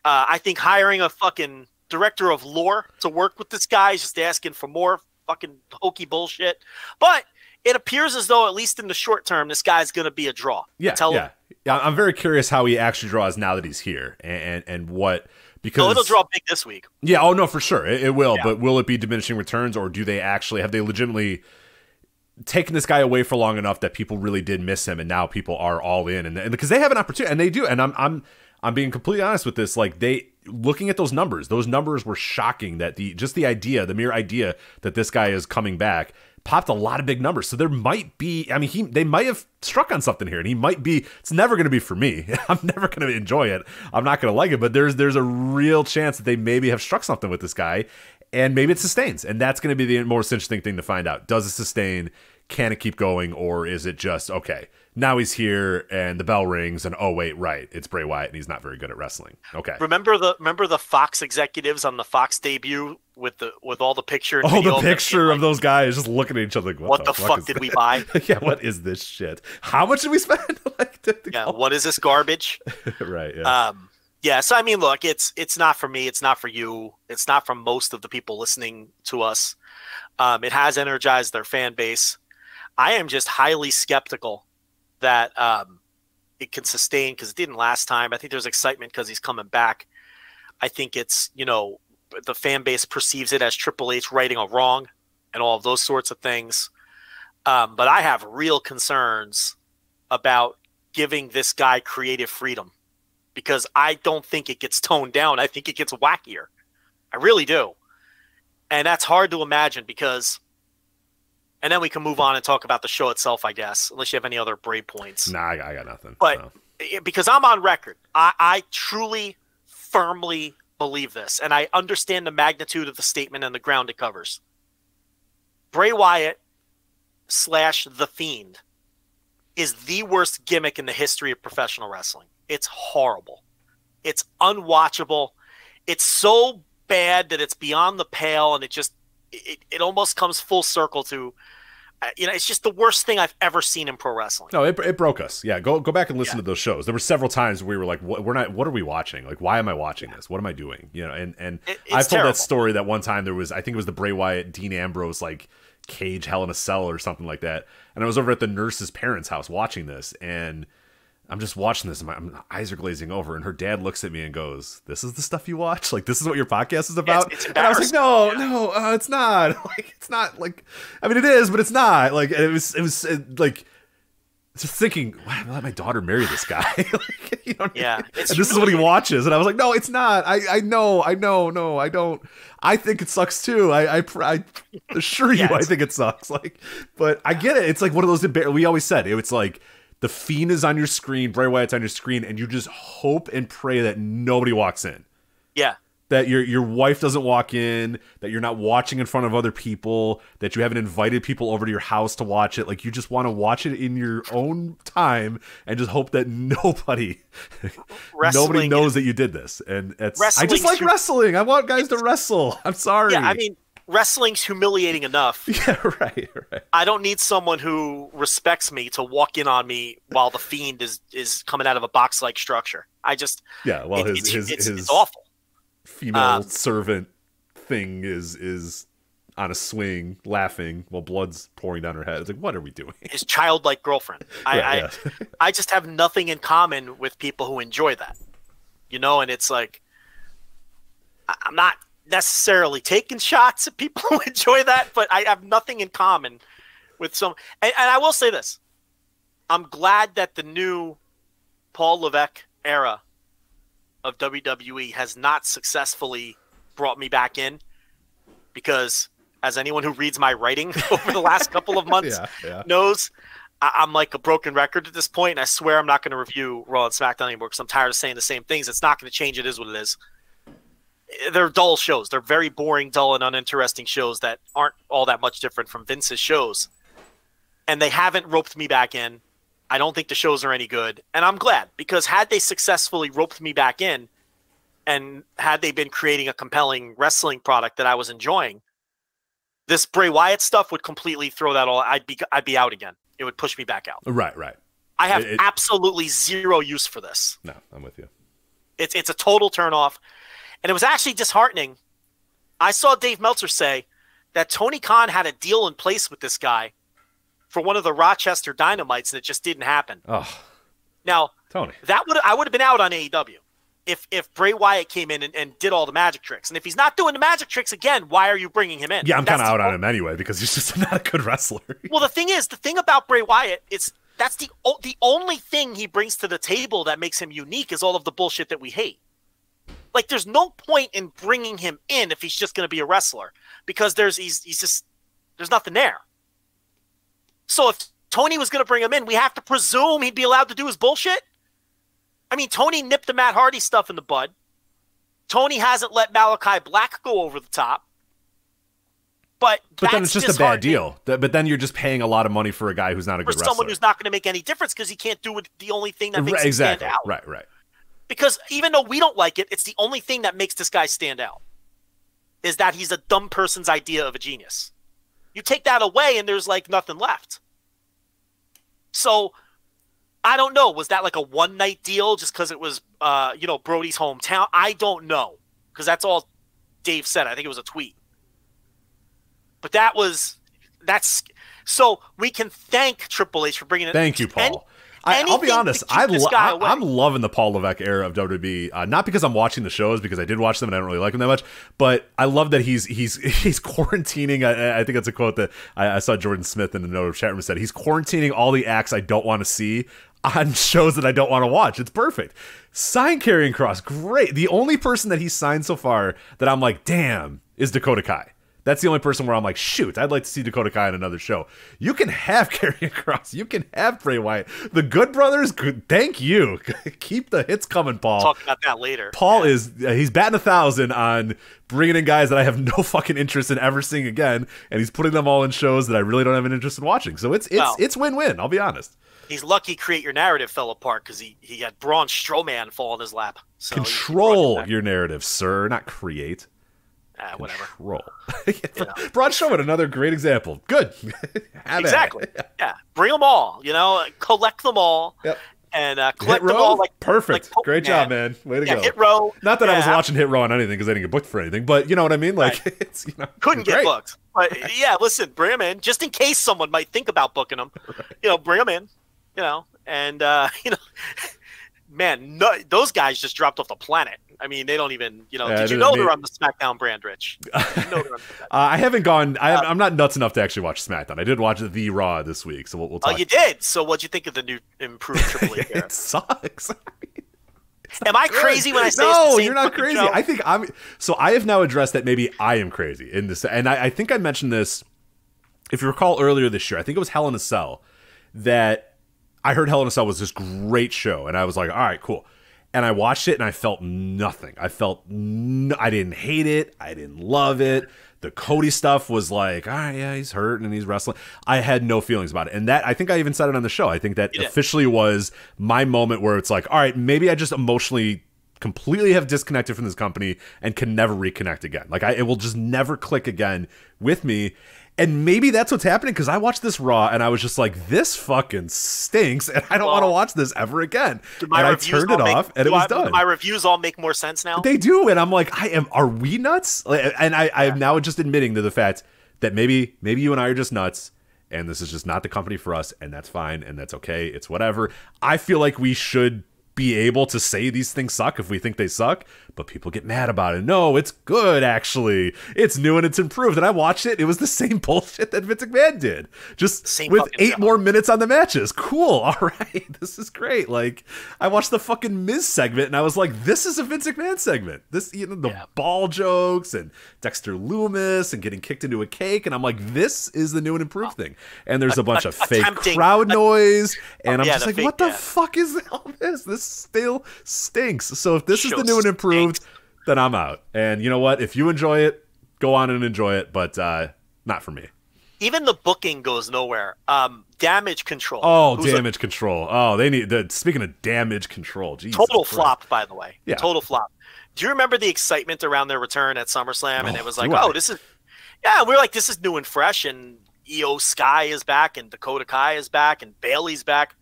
Uh, I think hiring a fucking director of lore to work with this guy is just asking for more fucking hokey bullshit. But it appears as though, at least in the short term, this guy's going to be a draw. Yeah, Tell yeah. yeah. I'm very curious how he actually draws now that he's here, and and, and what because Oh, it'll draw big this week. Yeah, oh no, for sure, it, it will. Yeah. But will it be diminishing returns, or do they actually have they legitimately taken this guy away for long enough that people really did miss him, and now people are all in, and, and because they have an opportunity, and they do, and I'm I'm I'm being completely honest with this, like they looking at those numbers, those numbers were shocking. That the just the idea, the mere idea that this guy is coming back. Popped a lot of big numbers, so there might be. I mean, he they might have struck on something here, and he might be. It's never going to be for me. [LAUGHS] I'm never going to enjoy it. I'm not going to like it, but there's there's a real chance that they maybe have struck something with this guy, and maybe it sustains, and that's going to be the most interesting thing to find out. Does it sustain? Can it keep going, or is it just okay? Now he's here, and the bell rings, and oh wait, right, it's Bray Wyatt, and he's not very good at wrestling. Okay. Remember the remember the Fox executives on the Fox debut with the with all the picture. and Oh, video the of them picture of those guys just looking at each other. Like, what, What the fuck is did we buy? [LAUGHS] yeah, what is this shit? How much did we spend? [LAUGHS] like, to, to Yeah, go- what is this garbage? [LAUGHS] right. Yeah. Um, yeah, so I mean, look, it's it's not for me, it's not for you, it's not for most of the people listening to us. Um, it has energized their fan base. I am just highly skeptical that um, it can sustain because it didn't last time. I think there's excitement because he's coming back. I think it's you know the fan base perceives it as Triple H righting a wrong and all of those sorts of things. Um, but I have real concerns about giving this guy creative freedom because I don't think it gets toned down. I think it gets wackier. I really do. And that's hard to imagine because and then we can move on and talk about the show itself, I guess, unless you have any other Bray points. Nah, I, I got nothing. But no. because I'm on record, I, I truly, firmly believe this, and I understand the magnitude of the statement and the ground it covers. Bray Wyatt slash The Fiend is the worst gimmick in the history of professional wrestling. It's horrible. It's unwatchable. It's so bad that it's beyond the pale, and it just it, it almost comes full circle to uh, you know it's just the worst thing I've ever seen in pro wrestling. No, it, it broke us. Yeah, go go back and listen to those shows. There were several times where we were like, what, "We're not. What are we watching? Like, why am I watching this? What am I doing?" You know, and and It- it's I told that story that one time there was, I think it was the Bray Wyatt Dean Ambrose like cage Hell in a Cell or something like that, and I was over at the nurse's parents' house watching this, and I'm just watching this, and my, my eyes are glazing over, and her dad looks at me and goes, "This is the stuff you watch? Like, this is what your podcast is about?" it's and I was like, "No, embarrassing. no, uh, it's not. [LAUGHS] Like, it's not. Like, I mean, it is, but it's not. Like, it was, it was it, like." just thinking, why did I let my daughter marry this guy? [LAUGHS] like, you know Yeah, it's this is what he watches, and I was like, no, it's not. I, I know, I know, no, I don't. I think it sucks too. I, I, I assure you, Yeah, I think it sucks. Like, but I get it. It's like one of those. We always said it. It's like the fiend is on your screen, Bray Wyatt's on your screen, and you just hope and pray that nobody walks in Yeah. that your your wife doesn't walk in, that you're not watching in front of other people, that you haven't invited people over to your house to watch it. Like you just want to watch it in your own time and just hope that [LAUGHS] nobody nobody knows that you did this. And it's I just like wrestling. I want guys to wrestle. I'm sorry. Yeah, I mean, wrestling's humiliating enough. [LAUGHS] yeah, right, right. I don't need someone who respects me to walk in on me while the fiend is is coming out of a box like structure. I just Yeah, well, it- his it's, his it's, his it's awful. female Um, servant thing is is on a swing laughing while blood's pouring down her head. It's like, what are we doing? His childlike girlfriend. I, Yeah, I yeah. I just have nothing in common with people who enjoy that. You know, and it's like I- I'm not necessarily taking shots at people who [LAUGHS] enjoy that, but I have nothing in common with some. And, and I will say this: I'm glad that the new Paul Levesque era of WWE has not successfully brought me back in, because as anyone who reads my writing [LAUGHS] over the last couple of months [LAUGHS] Yeah, yeah. knows, I- I'm like a broken record at this point, and I swear I'm not going to review Raw and SmackDown anymore because I'm tired of saying the same things. It's not going to change. It is what it is. They're dull shows. They're very boring, dull, and uninteresting shows that aren't all that much different from Vince's shows. And they haven't roped me back in. I don't think the shows are any good, and I'm glad because had they successfully roped me back in, and had they been creating a compelling wrestling product that I was enjoying, this Bray Wyatt stuff would completely throw that all. I'd be I'd be out again. It would push me back out. Right, right. I have It- it- absolutely zero use for this. No, I'm with you. It's it's a total turn off, and it was actually disheartening. I saw Dave Meltzer say that Tony Khan had a deal in place with this guy for one of the Rochester Dynamites, and it just didn't happen. Oh, Now Tony. that would I would have been out on AEW if if Bray Wyatt came in and, and did all the magic tricks. And if he's not doing the magic tricks again, why are you bringing him in? Yeah, I'm kind of out on him anyway because he's just [LAUGHS] not a good wrestler. Well, the thing is, the thing about Bray Wyatt is that's the the only thing he brings to the table that makes him unique is all of the bullshit that we hate. Like, there's no point in bringing him in if he's just going to be a wrestler because there's he's he's just there's nothing there. So if Tony was going to bring him in, we have to presume he'd be allowed to do his bullshit. I mean, Tony nipped the Matt Hardy stuff in the bud. Tony hasn't let Malachi Black go over the top. But But then it's just a bad deal. But then you're just paying a lot of money for a guy who's not a for good wrestler. someone who's not going to make any difference because he can't do the only thing that makes Right, him exactly. stand out. Right, right. Because even though we don't like it, it's the only thing that makes this guy stand out. Is that he's a dumb person's idea of a genius. You take that away, and there's like nothing left. So, I don't know. Was that like a one night deal just because it was, uh, you know, Brodie's hometown? I don't know because that's all Dave said. I think it was a tweet. But that was that's so we can thank Triple H for bringing it. Thank you, Paul. I, I'll be honest. I, lo- I am loving the Paul Levesque era of WWE. Uh, not because I'm watching the shows, because I did watch them and I don't really like them that much. But I love that he's he's [LAUGHS] he's quarantining. I, I think that's a quote that I, I saw Jordan Smith in the note of chat room said. He's quarantining all the acts I don't want to see on [LAUGHS] shows that I don't want to watch. It's perfect. Sign Karrion Kross, great. The only person that he's signed so far that I'm like, damn, is Dakota Kai. That's the only person where I'm like, shoot, I'd like to see Dakota Kai in another show. You can have [LAUGHS] Karrion Kross. You can have Bray Wyatt. The Good Brothers, good, thank you. [LAUGHS] Keep the hits coming, Paul. We'll Talk about that later. Paul is uh, he's batting a thousand on bringing in guys that I have [LAUGHS] no fucking interest in ever seeing again, and he's putting them all in shows that I really don't have an interest in watching. So it's it's Well- it's win win. I'll be honest. He's lucky Create Your Narrative fell apart because he, he had Braun Strowman fall in his lap. So he- he brought Control your narrative, sir, not create. Ah, whatever. Control. [LAUGHS] know. [LAUGHS] Braun Strowman, another great example. Good. [LAUGHS] Have at it. Exactly. Yeah. Bring them all. You know, collect them all. Yep. And uh, Hit them row, all like perfect. like Great Pokemon. job, man. Way to Yeah, go. hit row. Not that I was watching Hit Row on anything because I didn't get booked for anything, but you know what I mean. Like it's you know Couldn't get great. booked. But yeah, listen, bring them in just in case someone might think about booking them. You know, bring them in. You know, and uh, you know, man, no, those guys just dropped off the planet. I mean, they don't even. You know, Yeah, did you know they're on the SmackDown brand, Rich? You know the- [LAUGHS] Uh, I haven't gone. I, I'm not nuts enough to actually watch SmackDown. I did watch the Raw this week, so we'll, we'll Oh, you did. So, what'd you think of the new improved [LAUGHS] Triple H era? it sucks. [LAUGHS] Am I crazy when I say no? it's the same you're not crazy. show? I think I'm. So I have now addressed that maybe I am crazy in this, and I, I think I mentioned this. If you recall earlier this year, I think it was Hell in a Cell that I heard Hell in a Cell was this great show, and I was like, all right, cool. And I watched it, and I felt nothing. I felt no, I didn't hate it. I didn't love it. The Cody stuff was like, all right, yeah, he's hurt and he's wrestling. I had no feelings about it, and that I think I even said it on the show. I think that did. officially was my moment where it's like, all right, maybe I just emotionally completely have disconnected from this company and can never reconnect again. Like I, it will just never click again with me. And maybe that's what's happening because I watched this Raw and I was just like, this fucking stinks, and I don't want to watch this ever again. And I turned it make- off, and it was I- done. My reviews all make more sense now. They do, and I'm like, I am. Are we nuts? And I, I am now just admitting to the fact that maybe, maybe you and I are just nuts, and this is just not the company for us, and that's fine, and that's okay. It's whatever. I feel like we should be able to say these things suck if we think they suck, but people get mad about it. No, it's good actually. It's new and it's improved. And I watched it. It was the [LAUGHS] same bullshit that Vince McMahon did, just Same with eight job. more minutes on the matches. Cool. [LAUGHS] All right, this is great. Like I watched the fucking Miz segment and I was like, this is a Vince McMahon segment. This you know the Yeah. ball jokes and Dexter Lumis and getting kicked into a cake and I'm like, this is the new and improved thing. And there's a bunch of fake crowd noise oh, and I'm yeah, just like, fake- what the yeah. fuck is [LAUGHS] all this? This still stinks. So if this is the new and improved, stinks. then I'm out. And you know what? If you enjoy it, go on and enjoy it, but uh not for me. Even the booking goes nowhere. Um, damage control. Oh, who's a damage control. Oh, they need. The, speaking of damage control, Jesus total flop, by the way. Yeah. Total flop. Do you remember the excitement around their return at SummerSlam? And Oh, it was like, I? oh, this is, yeah, we are like, this is new and fresh. And Iyo Sky is back, and Dakota Kai is back, and Bayley's back.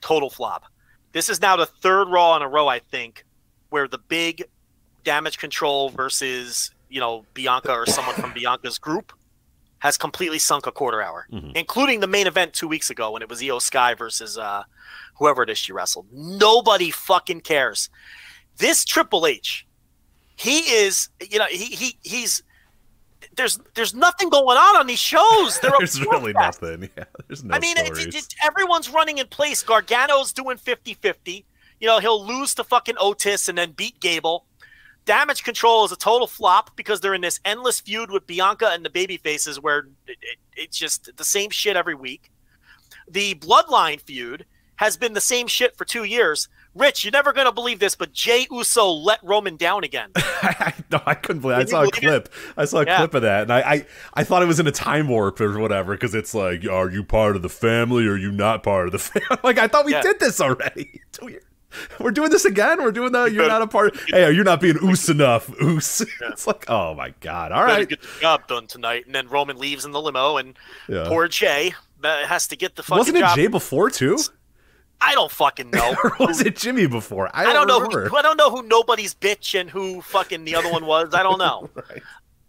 Total flop. This is now the third Raw in a row, I think, where the big damage control versus, you know, Bianca or someone from Bianca's group has completely sunk a quarter hour, Mhm. including the main event two weeks ago when it was Iyo Sky versus uh, whoever it is she wrestled. Nobody fucking cares. This Triple H, he is, you know, he he he's there's there's nothing going on on these shows. [LAUGHS] There's really nothing. [LAUGHS] Yeah, there's no I mean, it, stories. it, it- everyone's running in place. Gargano's doing 50-50. You know, he'll lose to fucking Otis and then beat Gable. Damage Control is a total flop because they're in this endless feud with Bianca and the baby faces where it, it, it's just the same shit every week. The Bloodline feud has been the same shit for two years. Rich, you're never going to believe this, but Jey Uso let Roman down again. I, [LAUGHS] I, no, I couldn't believe. I Can you saw a believe it? clip. I saw a Yeah. clip of that, and I, I, I thought it was in a time warp or whatever because it's like, are you part of the family or are you not part of the family? [LAUGHS] like I thought we Yeah. did this already. [LAUGHS] We're doing this again. We're doing that. You're not a part. Hey, you're not being oos enough. Oos. It's like, oh my god. All right, get the job done tonight. And then Roman leaves in the limo, and Yeah. poor Jey uh, has to get the fucking Wasn't it job. Jey before too? I don't fucking know. [LAUGHS] or was it Jimmy before? I I don't, don't know remember. who I don't know who nobody's bitch and who fucking the other one was. I don't know. [LAUGHS] Right.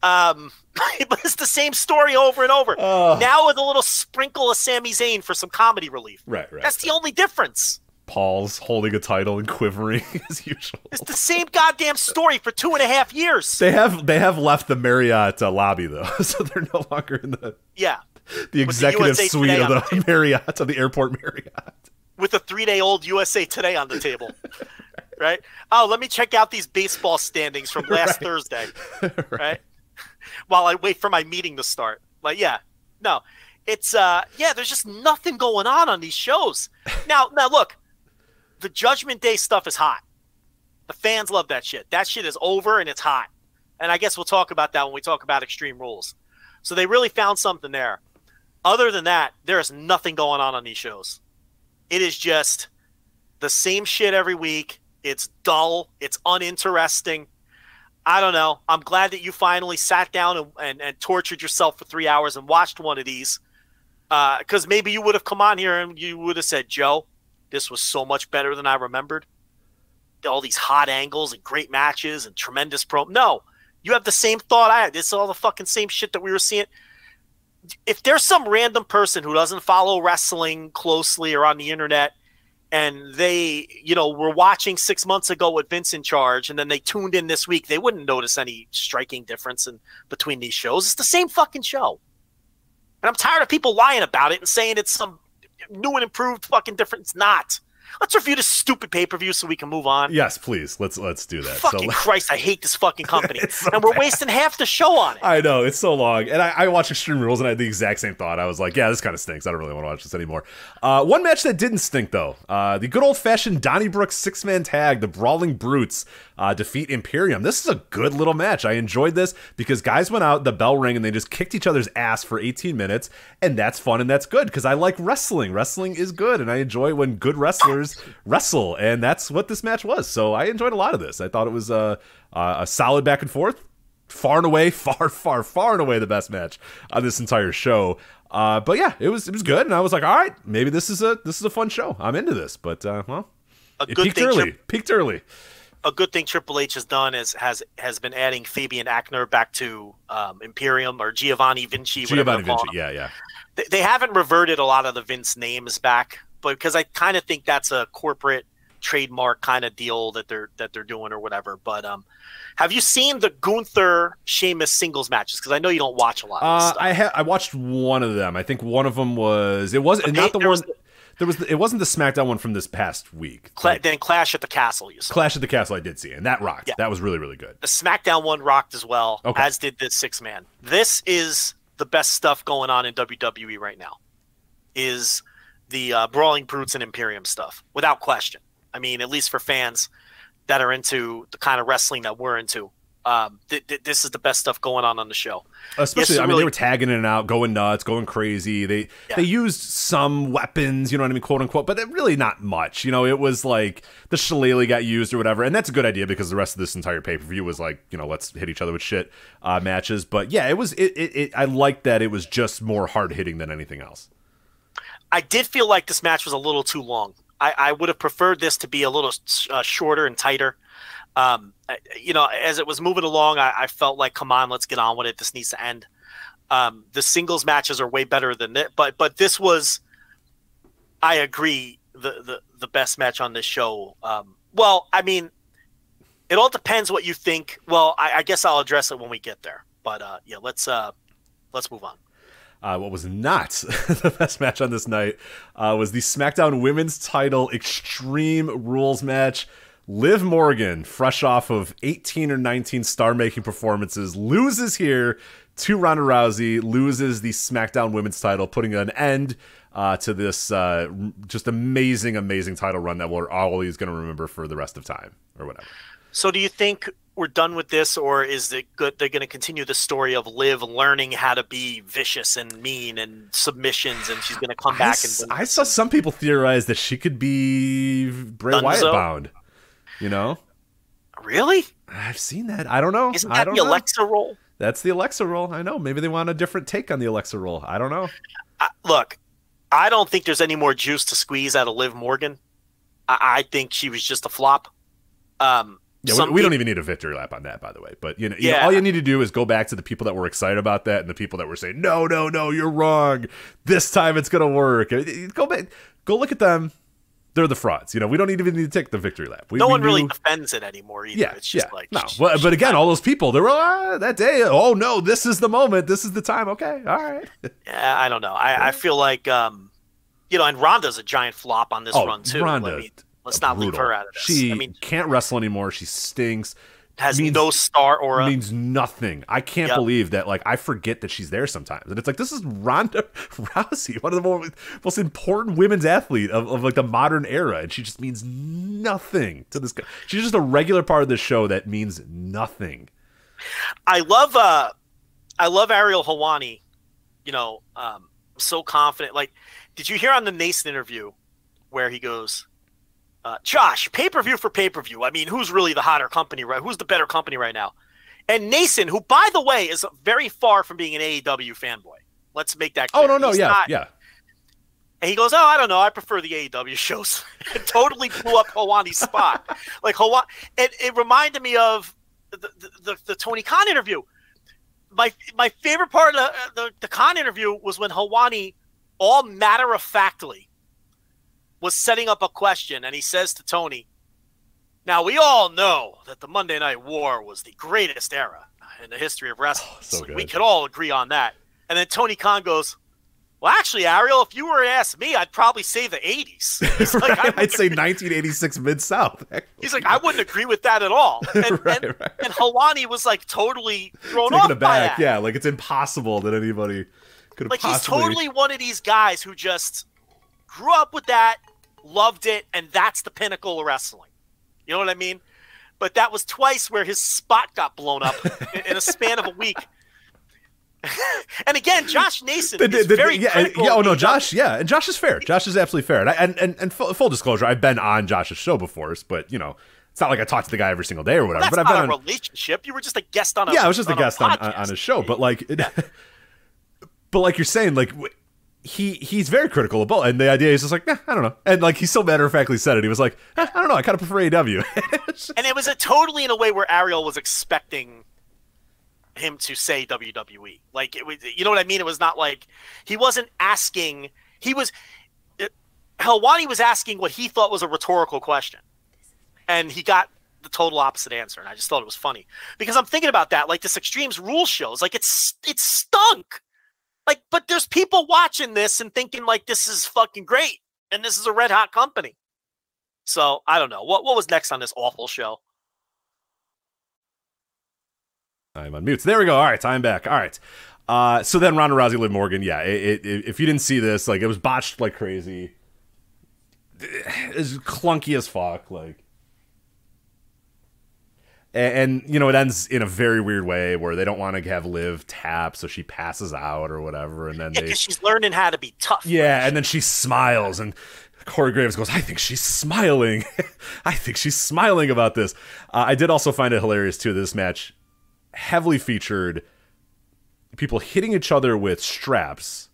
Um, [LAUGHS] but it's the same story over and over. Oh. Now with a little sprinkle of Sami Zayn for some comedy relief. Right, right. That's the only difference. Paul's holding a title and quivering as usual. It's the same goddamn story for two and a half years. They have they have left the Marriott uh, lobby though, so they're no longer in the yeah, the executive USA suite of on the Marriott of the airport Marriott. With a three-day-old USA Today on the table. right? Oh, let me check out these baseball standings from last Thursday. [LAUGHS] Right? while I wait for my meeting to start. Like, yeah, no, it's uh, yeah. There's just nothing going on on these shows. Now, now look, the Judgment Day stuff is hot. The fans love that shit. That shit is over and it's hot. And I guess we'll talk about that when we talk about Extreme Rules. So they really found something there. Other than that, there is nothing going on on these shows. It is just the same shit every week. It's dull. It's uninteresting. I don't know. I'm glad that you finally sat down and, and, and tortured yourself for three hours and watched one of these. Because uh, maybe you would have come on here and you would have said, Joe, this was so much better than I remembered. All these hot angles and great matches and tremendous pro. No, you have the same thought I had. Is all the fucking same shit that we were seeing. If there's some random person who doesn't follow wrestling closely or on the internet and they, you know, were watching six months ago with Vince in charge, and then they tuned in this week, they wouldn't notice any striking difference in between these shows. It's the same fucking show. And I'm tired of people lying about it and saying it's some new and improved fucking difference. It's not. Let's review this stupid pay per view so we can move on. Yes, please. Let's let's do that. Fucking so, Christ, I hate this fucking [LAUGHS] company, so and we're bad. wasting half the show on it. I know it's so long, and I, I watched Extreme Rules, and I had the exact same thought. I was like, yeah, this kind of stinks. I don't really want to watch this anymore. Uh, one match that didn't stink though, uh, the good old fashioned Donnybrook six man tag, the Brawling Brutes uh, defeat Imperium. This is a good little match. I enjoyed this because guys went out, the bell rang, and they just kicked each other's ass for 18 minutes, and that's fun and that's good because I like wrestling. Wrestling is good, and I enjoy when good wrestlers wrestle, and that's what this match was. So I enjoyed a lot of this. I thought it was a, a solid back and forth. Far and away, [LAUGHS] far, far, far and away the best match on this entire show. Uh, but yeah, it was it was good, and I was like, all right, maybe this is a this is a fun show. I'm into this, but uh, well, a it good peaked thing early. Tri- peaked early a good thing Triple H has done is has has been adding Fabian Aichner back to um, Imperium or Giovanni Vinci. Giovanni Vinci, yeah, yeah. They, they, haven't reverted a lot of the Vince names back, but because I kind of think that's a corporate trademark kind of deal that they're that they're doing or whatever. But um, have you seen the Gunther Sheamus singles matches? Because I know you don't watch a lot. Uh, I ha- I watched one of them. I think one of them was it was okay, not the one. Was, there was the, it wasn't the SmackDown one from this past week. Cla- then Clash at the Castle, you saw. Clash at the Castle, I did see, and that rocked. Yeah. That was really really good. The SmackDown one rocked as well, okay. as did this six man. This is the best stuff going on in WWE right now. Is the uh, Brawling Brutes and Imperium stuff, without question. I mean, at least for fans that are into the kind of wrestling that we're into um, th- th- this is the best stuff going on on the show. Especially, yes, I mean, really... they were tagging in and out, going nuts, going crazy. They yeah. they used some weapons, you know what I mean, quote unquote, but really not much. You know, it was like the shillelagh got used or whatever, and that's a good idea because the rest of this entire pay per view was like, you know, let's hit each other with shit uh, matches. But yeah, it was. It, it, it I liked that it was just more hard hitting than anything else. I did feel like this match was a little too long. I, I would have preferred this to be a little uh, shorter and tighter um, you know, as it was moving along, I, I, felt like, come on, let's get on with it. This needs to end. Um, the singles matches are way better than it, but but this was, I agree, the the the best match on this show. Um, well, I mean, it all depends what you think. Well, I, I guess I'll address it when we get there. But uh, yeah, let's uh, let's move on. Uh, what was not [LAUGHS] the best match on this night uh, was the SmackDown Women's Title Extreme Rules match. Liv Morgan, fresh off of 18 or 19 star making performances, loses here to Ronda Rousey, loses the SmackDown Women's title, putting an end uh, to this uh, just amazing, amazing title run that we're always going to remember for the rest of time or whatever. So, do you think we're done with this, or is it good? They're going to continue the story of Liv learning how to be vicious and mean and submissions, and she's going to come back. I, and I saw some people theorize that she could be Bray Dunzo? Wyatt bound. You know? Really? I've seen that. I don't know. Isn't that the know. Alexa role? That's the Alexa role. I know. Maybe they want a different take on the Alexa role. I don't know. Uh, look, I don't think there's any more juice to squeeze out of Liv Morgan. I, I think she was just a flop. Um, yeah, we, we people, don't even need a victory lap on that, by the way. But you know, yeah. You know, all you need to do is go back to the people that were excited about that and the people that were saying, "No, no, no, you're wrong. This time it's gonna work." Go back, go look at them they're the frauds. You know, we don't even need to take the victory lap. We, no we one knew... really defends it anymore either. Yeah, it's just yeah, like no. Well, but again, all those people, they were ah, that day. Oh no, this is the moment. This is the time. Okay, all right. [LAUGHS] yeah, I don't know. I, I feel like, um, you know, and Ronda's a giant flop on this oh, run too. Ronda, let's not brutal. leave her out of this. She I mean, can't wrestle anymore. She stinks. has Means- no star aura. means nothing. I can't Yep. believe that. Like, I forget that she's there sometimes, and it's like this is Ronda [LAUGHS] Rousey, one of the more, most important women's athlete of, of like the modern era, and she just means nothing to this guy. She's just a regular part of the show that means nothing. I love uh I love Ariel Helwani. You know, um so confident. Like, did you hear on the Nason interview where he goes, uh, Josh, pay per view for pay per view. I mean, who's really the hotter company, right? Who's the better company right now? And Nason, who by the way is very far from being an AEW fanboy. Let's make that clear. Oh no, no, He's yeah, not- yeah. And he goes, "Oh, I don't know. I prefer the AEW shows." [LAUGHS] it totally blew up Helwani's spot. [LAUGHS] Like Hawan, it, it reminded me of the, the, the, the Tony Khan interview. My my favorite part of the, the the Khan interview was when Hawani, all matter of factly, was setting up a question, and he says to Tony, "Now we all know that the Monday Night War was the greatest era in the history of wrestling. Oh, so we could all agree on that." And then Tony Khan goes. Well, actually, Ariel, if you were to ask me, I'd probably say the 80s. [LAUGHS] Like, Right, I'd say 1986 Mid South. [LAUGHS] He's like, I wouldn't agree with that at all. [LAUGHS] And, Right, and, right. and was like totally thrown taken off by that. Yeah, like it's impossible that anybody could have Like he's totally one of these guys who just grew up with that, loved it, and that's the pinnacle of wrestling. You know what I mean? But that was twice where his spot got blown up in, a span of a week. [LAUGHS] and again, Josh Nason The- the- is very yeah, yeah, oh no. Josh, yeah, and Josh is fair. Josh is absolutely fair, and I, and and, and full, full disclosure, I've been on Josh's show before, but you know, it's not like I talk to the guy every single day or whatever. That's but I've not been a on, relationship. You were just a guest on a yeah, I was just a guest on, on, on his show, but like, it, [LAUGHS] but like you're saying, like he he's very critical of both, and the idea is just like, eh, I don't know, and like he so matter of factly said it. He was like, eh, I don't know, I kind of prefer AW. [LAUGHS] And it was a totally in a way where Ariel was expecting him to say WWE. Like it was, you know what I mean? It was not like he wasn't asking. He was it, Helwani was asking what he thought was a rhetorical question, and he got the total opposite answer. And I just thought it was funny because I'm thinking about that, like this Extremes Rules shows, like it's it stunk. Like, but there's people watching this and thinking like this is fucking great, and this is a red hot company. So I don't know what what was next on this awful show. I'm on mute. There we go. All right, time back. All right. Uh, so then Ronda Rousey, Liv Morgan. Yeah, it, it, if you didn't see this, like it was botched like crazy. It's clunky as fuck. Like, and, and you know it ends in a very weird way where they don't want to have Liv tap, so she passes out or whatever, and then Yeah, they because she's learning how to be tough. yeah, and then she smiles, and Corey Graves goes, I think she's smiling. [LAUGHS] I think she's smiling about this. Uh, I did also find it hilarious, too. This match heavily featured people hitting each other with straps,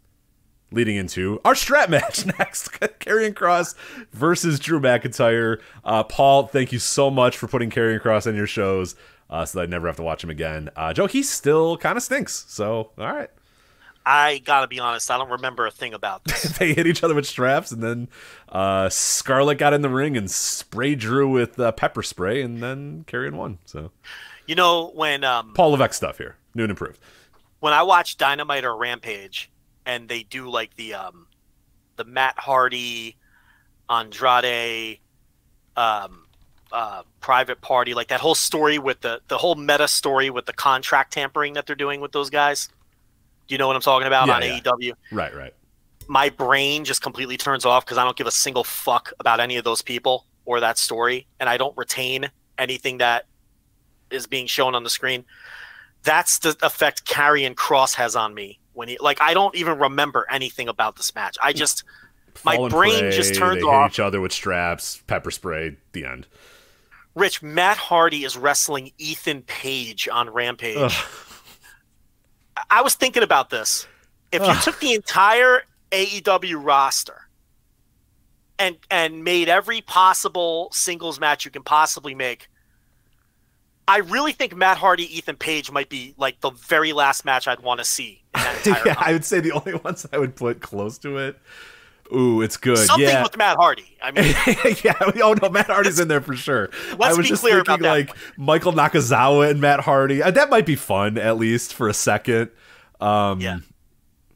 leading into our strap match [LAUGHS] next Karrion Kross versus Drew McIntyre. Uh, Paul, thank you so much for putting Karrion Kross on your shows. Uh, so that I never have to watch him again. Uh, Joe, he still kind of stinks. So, all right. I gotta be honest, I don't remember a thing about this. [LAUGHS] they hit each other with straps, and then uh, Scarlett got in the ring and sprayed Drew with uh, pepper spray, and then Karrion won. So you know when um Paul Levesque stuff here, new and improved. when I watch Dynamite or Rampage and they do like the um the Matt Hardy, Andrade, um uh private party, like that whole story with the the whole meta story with the contract tampering that they're doing with those guys. Do you know what I'm talking about Yeah, on yeah. AEW? Right, right. my brain just completely turns off because I don't give a single fuck about any of those people or that story, and I don't retain anything that is being shown on the screen. That's the effect Karrion Kross has on me when he like I don't even remember anything about this match. I just my Fall brain just turns they off. Hit each other with straps, pepper spray. The end. Rich Matt Hardy is wrestling Ethan Page on Rampage. Ugh. I was thinking about this. If you Ugh. took the entire AEW roster and and made every possible singles match you can possibly make, I really think Matt Hardy, Ethan Page might be like the very last match I'd want to see in that [LAUGHS] yeah, I would say the only ones I would put close to it. Ooh, it's good. Something yeah. with Matt Hardy. I mean, [LAUGHS] yeah. Oh no, Matt Hardy's in there for sure. Let's I was be just clear thinking about that like Michael Nakazawa and Matt Hardy. Uh, that might be fun at least for a second. Um, Yeah.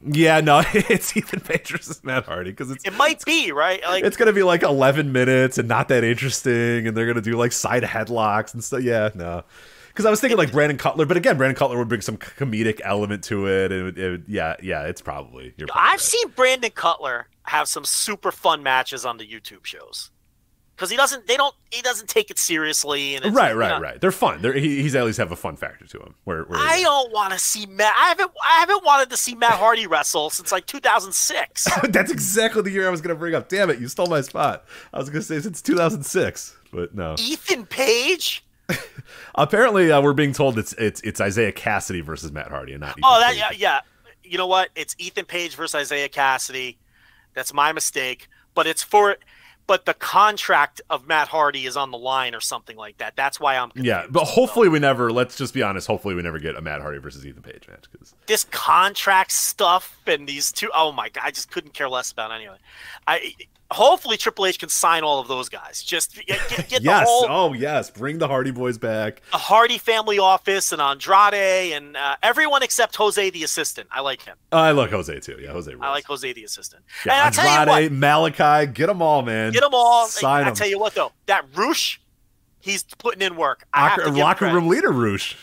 Yeah, no, [LAUGHS] it's Ethan Page versus Matt Hardy because it's It might be right. Like it's gonna be like 11 minutes and not that interesting, and they're gonna do like side headlocks and stuff. Yeah, no. Because I was thinking like Brandon Cutler, but again, Brandon Cutler would bring some comedic element to it, and it, would- it, would- yeah, yeah, it's probably. Probably I've right. seen Brandon Cutler have some super fun matches on the YouTube shows because he doesn't. They don't. He doesn't take it seriously. And it's, right, you right, know, right. They're fun. They're, he, he's at least have a fun factor to him. Where, where I don't want to see Matt. I haven't. I haven't wanted to see Matt Hardy wrestle since like 2006. [LAUGHS] That's exactly the year I was going to bring up. Damn it, you stole my spot. I was going to say since 2006, but no. Ethan Page. [LAUGHS] Apparently, uh, we're being told it's it's it's Isaiah Cassidy versus Matt Hardy, and not. Ethan Oh, that Page. yeah, yeah. You know what? It's Ethan Page versus Isaiah Cassidy. That's my mistake. But it's for. But the contract of Matt Hardy is on the line or something like that. That's why I'm. Yeah, but hopefully we never. Let's just be honest. Hopefully we never get a Matt Hardy versus Ethan Page match because this contract stuff and these two oh my god i just couldn't care less about any of it i hopefully triple h can sign all of those guys just get, get, yes, the whole oh yes, bring the Hardy Boys back. the hardy family office and andrade and uh, everyone except jose the assistant i like him I like Jose too. Yeah, Jose. Rules. i like jose the assistant yeah, and i'll tell you Andrade, what Malachi, get them all, man. get them all Sign i them. tell you what though that roosh he's putting in work I have Locker, locker room leader, Roosh.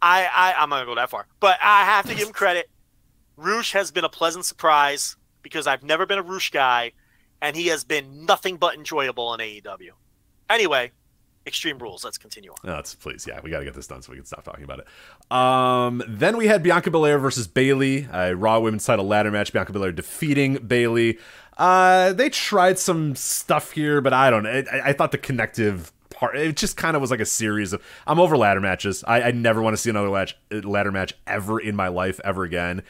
I, I I'm not gonna go that far, but I have to give him credit. Roosh has been a pleasant surprise because I've never been a Roosh guy, and he has been nothing but enjoyable in AEW. Anyway, Extreme Rules. Let's continue on. No, let's please, yeah, we got to get this done so we can stop talking about it. Um, then we had Bianca Belair versus Bayley, a Raw Women's Title ladder match. Bianca Belair defeating Bayley. Uh, they tried some stuff here, but I don't. I, I thought the connective part, it just kind of was like a series of. I'm over ladder matches. I, I never want to see another ladder match ever in my life ever again.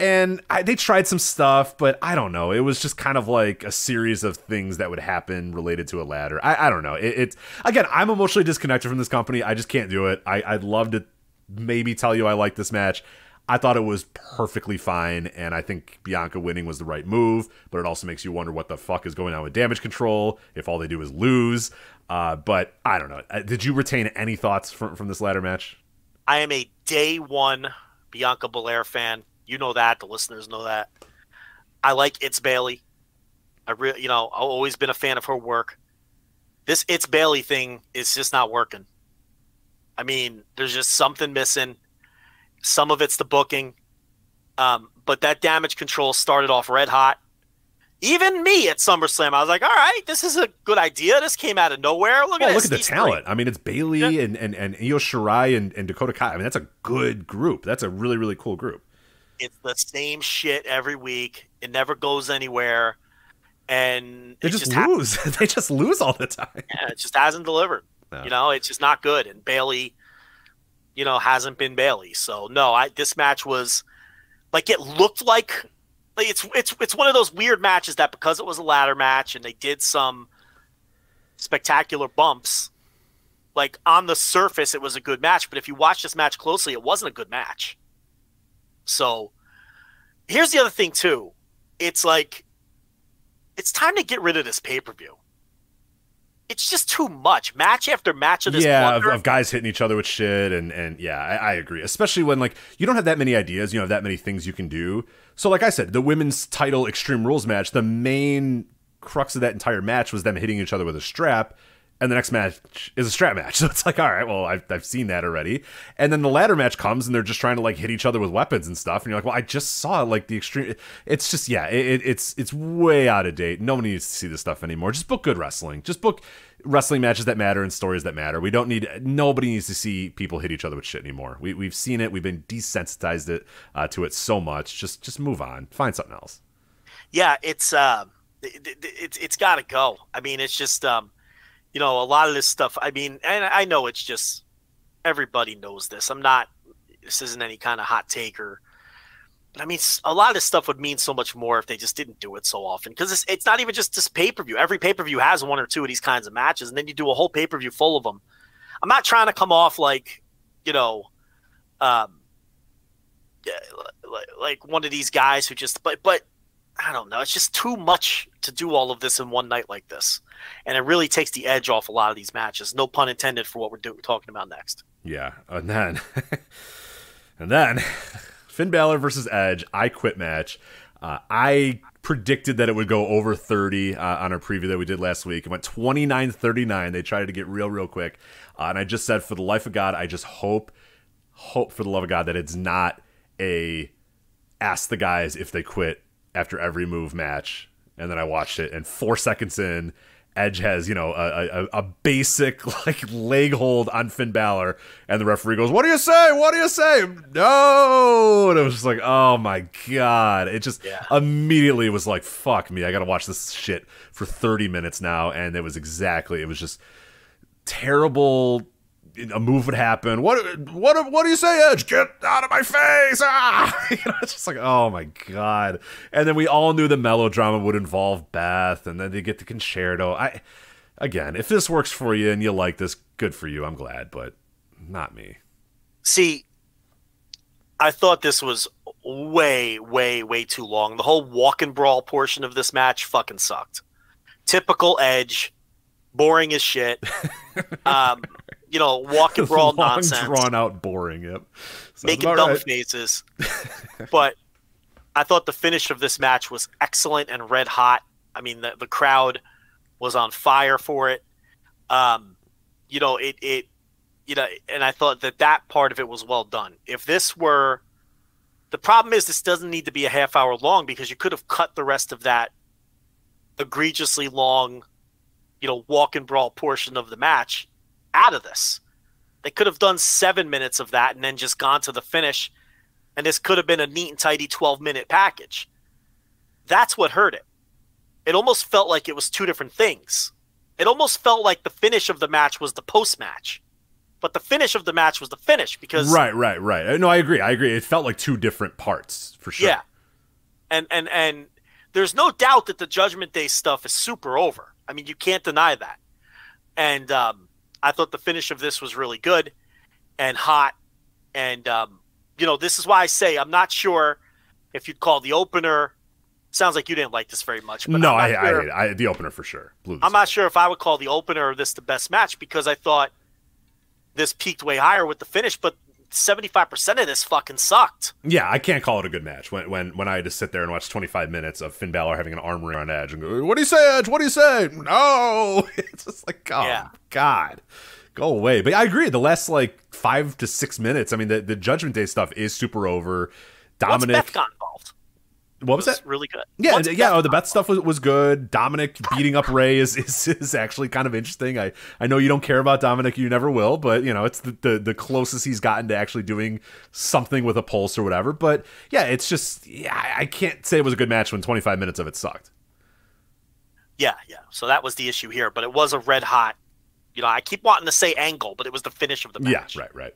And I, they tried some stuff, but I don't know. It was just kind of like a series of things that would happen related to a ladder. I, I don't know. It, it again, I'm emotionally disconnected from this company. I just can't do it. I, I'd love to maybe tell you I like this match. I thought it was perfectly fine, and I think Bianca winning was the right move. But it also makes you wonder what the fuck is going on with damage control if all they do is lose. Uh, but I don't know. Uh, Did you retain any thoughts from from this ladder match? I am a day one Bianca Belair fan. You know that. The listeners know that. I like It's Bayley. I really, you know, I've always been a fan of her work. This It's Bayley thing is just not working. I mean, there's just something missing. Some of it's the booking, um, but that damage control started off red hot. Even me at SummerSlam, I was like, "All right, this is a good idea. This came out of nowhere. Look Oh, at look at the talent. I mean, it's Bayley Yeah. and, and, and Io Shirai and, and Dakota Kai. I mean, that's a good group. That's a really, really cool group. It's the same shit every week. It never goes anywhere, and They just, just, lose. [LAUGHS] they just lose all the time. yeah, it just hasn't delivered. No. You know, it's just not good. And Bayley, you know, hasn't been Bayley. So no, I this match was like it looked like like it's it's it's one of those weird matches that because it was a ladder match and they did some spectacular bumps. Like on the surface, it was a good match, but if you watch this match closely, it wasn't a good match. So here's the other thing too. It's like it's time to get rid of this pay per view. It's just too much. Match after match of this. yeah, of, of guys hitting each other with shit, and and yeah, I, I agree. Especially when like you don't have that many ideas, you don't have that many things you can do. So, like I said, the women's title Extreme Rules match, the main crux of that entire match was them hitting each other with a strap. And the next match is a strap match. [LAUGHS] So it's like, all right, well, I've, I've seen that already. And then the ladder match comes and they're just trying to like hit each other with weapons and stuff. And you're like, well, I just saw like the extreme. It's just, yeah, it, it- it's it's way out of date. Nobody needs to see this stuff anymore. Just book good wrestling. Just book wrestling matches that matter and stories that matter. We don't need, nobody needs to see people hit each other with shit anymore. We, we've seen it. We've been desensitized it uh, to it so much. Just just move on. Find something else. yeah, it's um, it, it, it's it's got to go. I mean, it's just um, you know, a lot of this stuff. I mean, and I know it's just everybody knows this. I'm not. This isn't any kind of hot take or. But I mean, a lot of this stuff would mean so much more if they just didn't do it so often. Because it's, it's not even just this pay per view. Every pay per view has one or two of these kinds of matches, and then you do a whole pay per view full of them. I'm not trying to come off like, you know, um, like one of these guys who just, but but I don't know. It's just too much to do all of this in one night like this, and it really takes the edge off a lot of these matches. No pun intended for what we're do- talking about next. Yeah, and then, [LAUGHS] and then, [LAUGHS] Finn Balor versus Edge. I quit match. Uh, I predicted that it would go over 30 uh, on our preview that we did last week. It went 29 39. They tried to get real, real quick. Uh, and I just said, for the life of God, I just hope, hope for the love of God that it's not a ask the guys if they quit after every move match. And then I watched it, and four seconds in, Edge has, you know, a, a, a, basic [LAUGHS] like leg hold on Finn Balor, and the referee goes, "What do you say? What do you say?" No, and it was just like, oh my god! It just Yeah. immediately was like, fuck me, I gotta watch this shit for thirty minutes now, and it was exactly, it was just terrible. A move would happen. What? What? What do you say, Edge? Get out of my face! Ah! [LAUGHS] you know, it's just like, oh my god. And then we all knew the melodrama would involve Beth, and then they get the concerto. I, again, if this works for you and you like this, good for you. I'm glad, but not me. See, I thought this was way, way, way too long. The whole walk and brawl portion of this match fucking sucked. Typical Edge, boring as shit. [LAUGHS] um, you know, walk and [LAUGHS] brawl Long, nonsense. drawn out, boring. Yep. Sounds making dumb right. faces. [LAUGHS] but I thought the finish of this match was excellent and red hot. I mean, the, the crowd was on fire for it. Um, you know, it, it, you know, and I thought that that part of it was well done. If this were, the problem is this doesn't need to be a half hour long because you could have cut the rest of that egregiously long, you know, walk and brawl portion of the match out of this. They could have done seven minutes of that and then just gone to the finish, and this could have been a neat and tidy 12 minute package. That's what hurt it. It almost felt like it was two different things. It almost felt like the finish of the match was the post match, but the finish of the match was the finish because Right, right, right. Uh, No, I agree. I agree. It felt like two different parts for sure. Yeah. And and and there's no doubt that the Judgment Day stuff is super over. I mean, you can't deny that. And um, I thought the finish of this was really good and hot. And um, you know, this is why I say I'm not sure if you'd call the opener. Sounds like you didn't like this very much. But no, I, I, hate it. I the opener for sure. Blew I'm not sure if I would call the opener of this the best match because I thought this peaked way higher with the finish, but 75% of this fucking sucked. Yeah, I can't call it a good match when when when I had to sit there and watch 25 minutes of Finn Balor having an arm ring on Edge and go, "What do you say, Edge? What do you say?" No, [LAUGHS] it's just like, oh Yeah. God, go away. But I agree. The last like five to six minutes, I mean, the, the Judgment Day stuff is super over. Dominic, Beth got involved, what was was that? really good. Yeah, yeah. Beth Oh, the Beth stuff was, was good. Dominic [LAUGHS] beating up Ray is, is is actually kind of interesting. I I know you don't care about Dominic, you never will, but you know it's the, the the closest he's gotten to actually doing something with a pulse or whatever. But yeah, it's just yeah, I- I can't say it was a good match when 25 minutes of it sucked. Yeah, yeah. So that was the issue here, but it was a red hot. You know, I keep wanting to say angle, but it was the finish of the match. Yeah, right, right.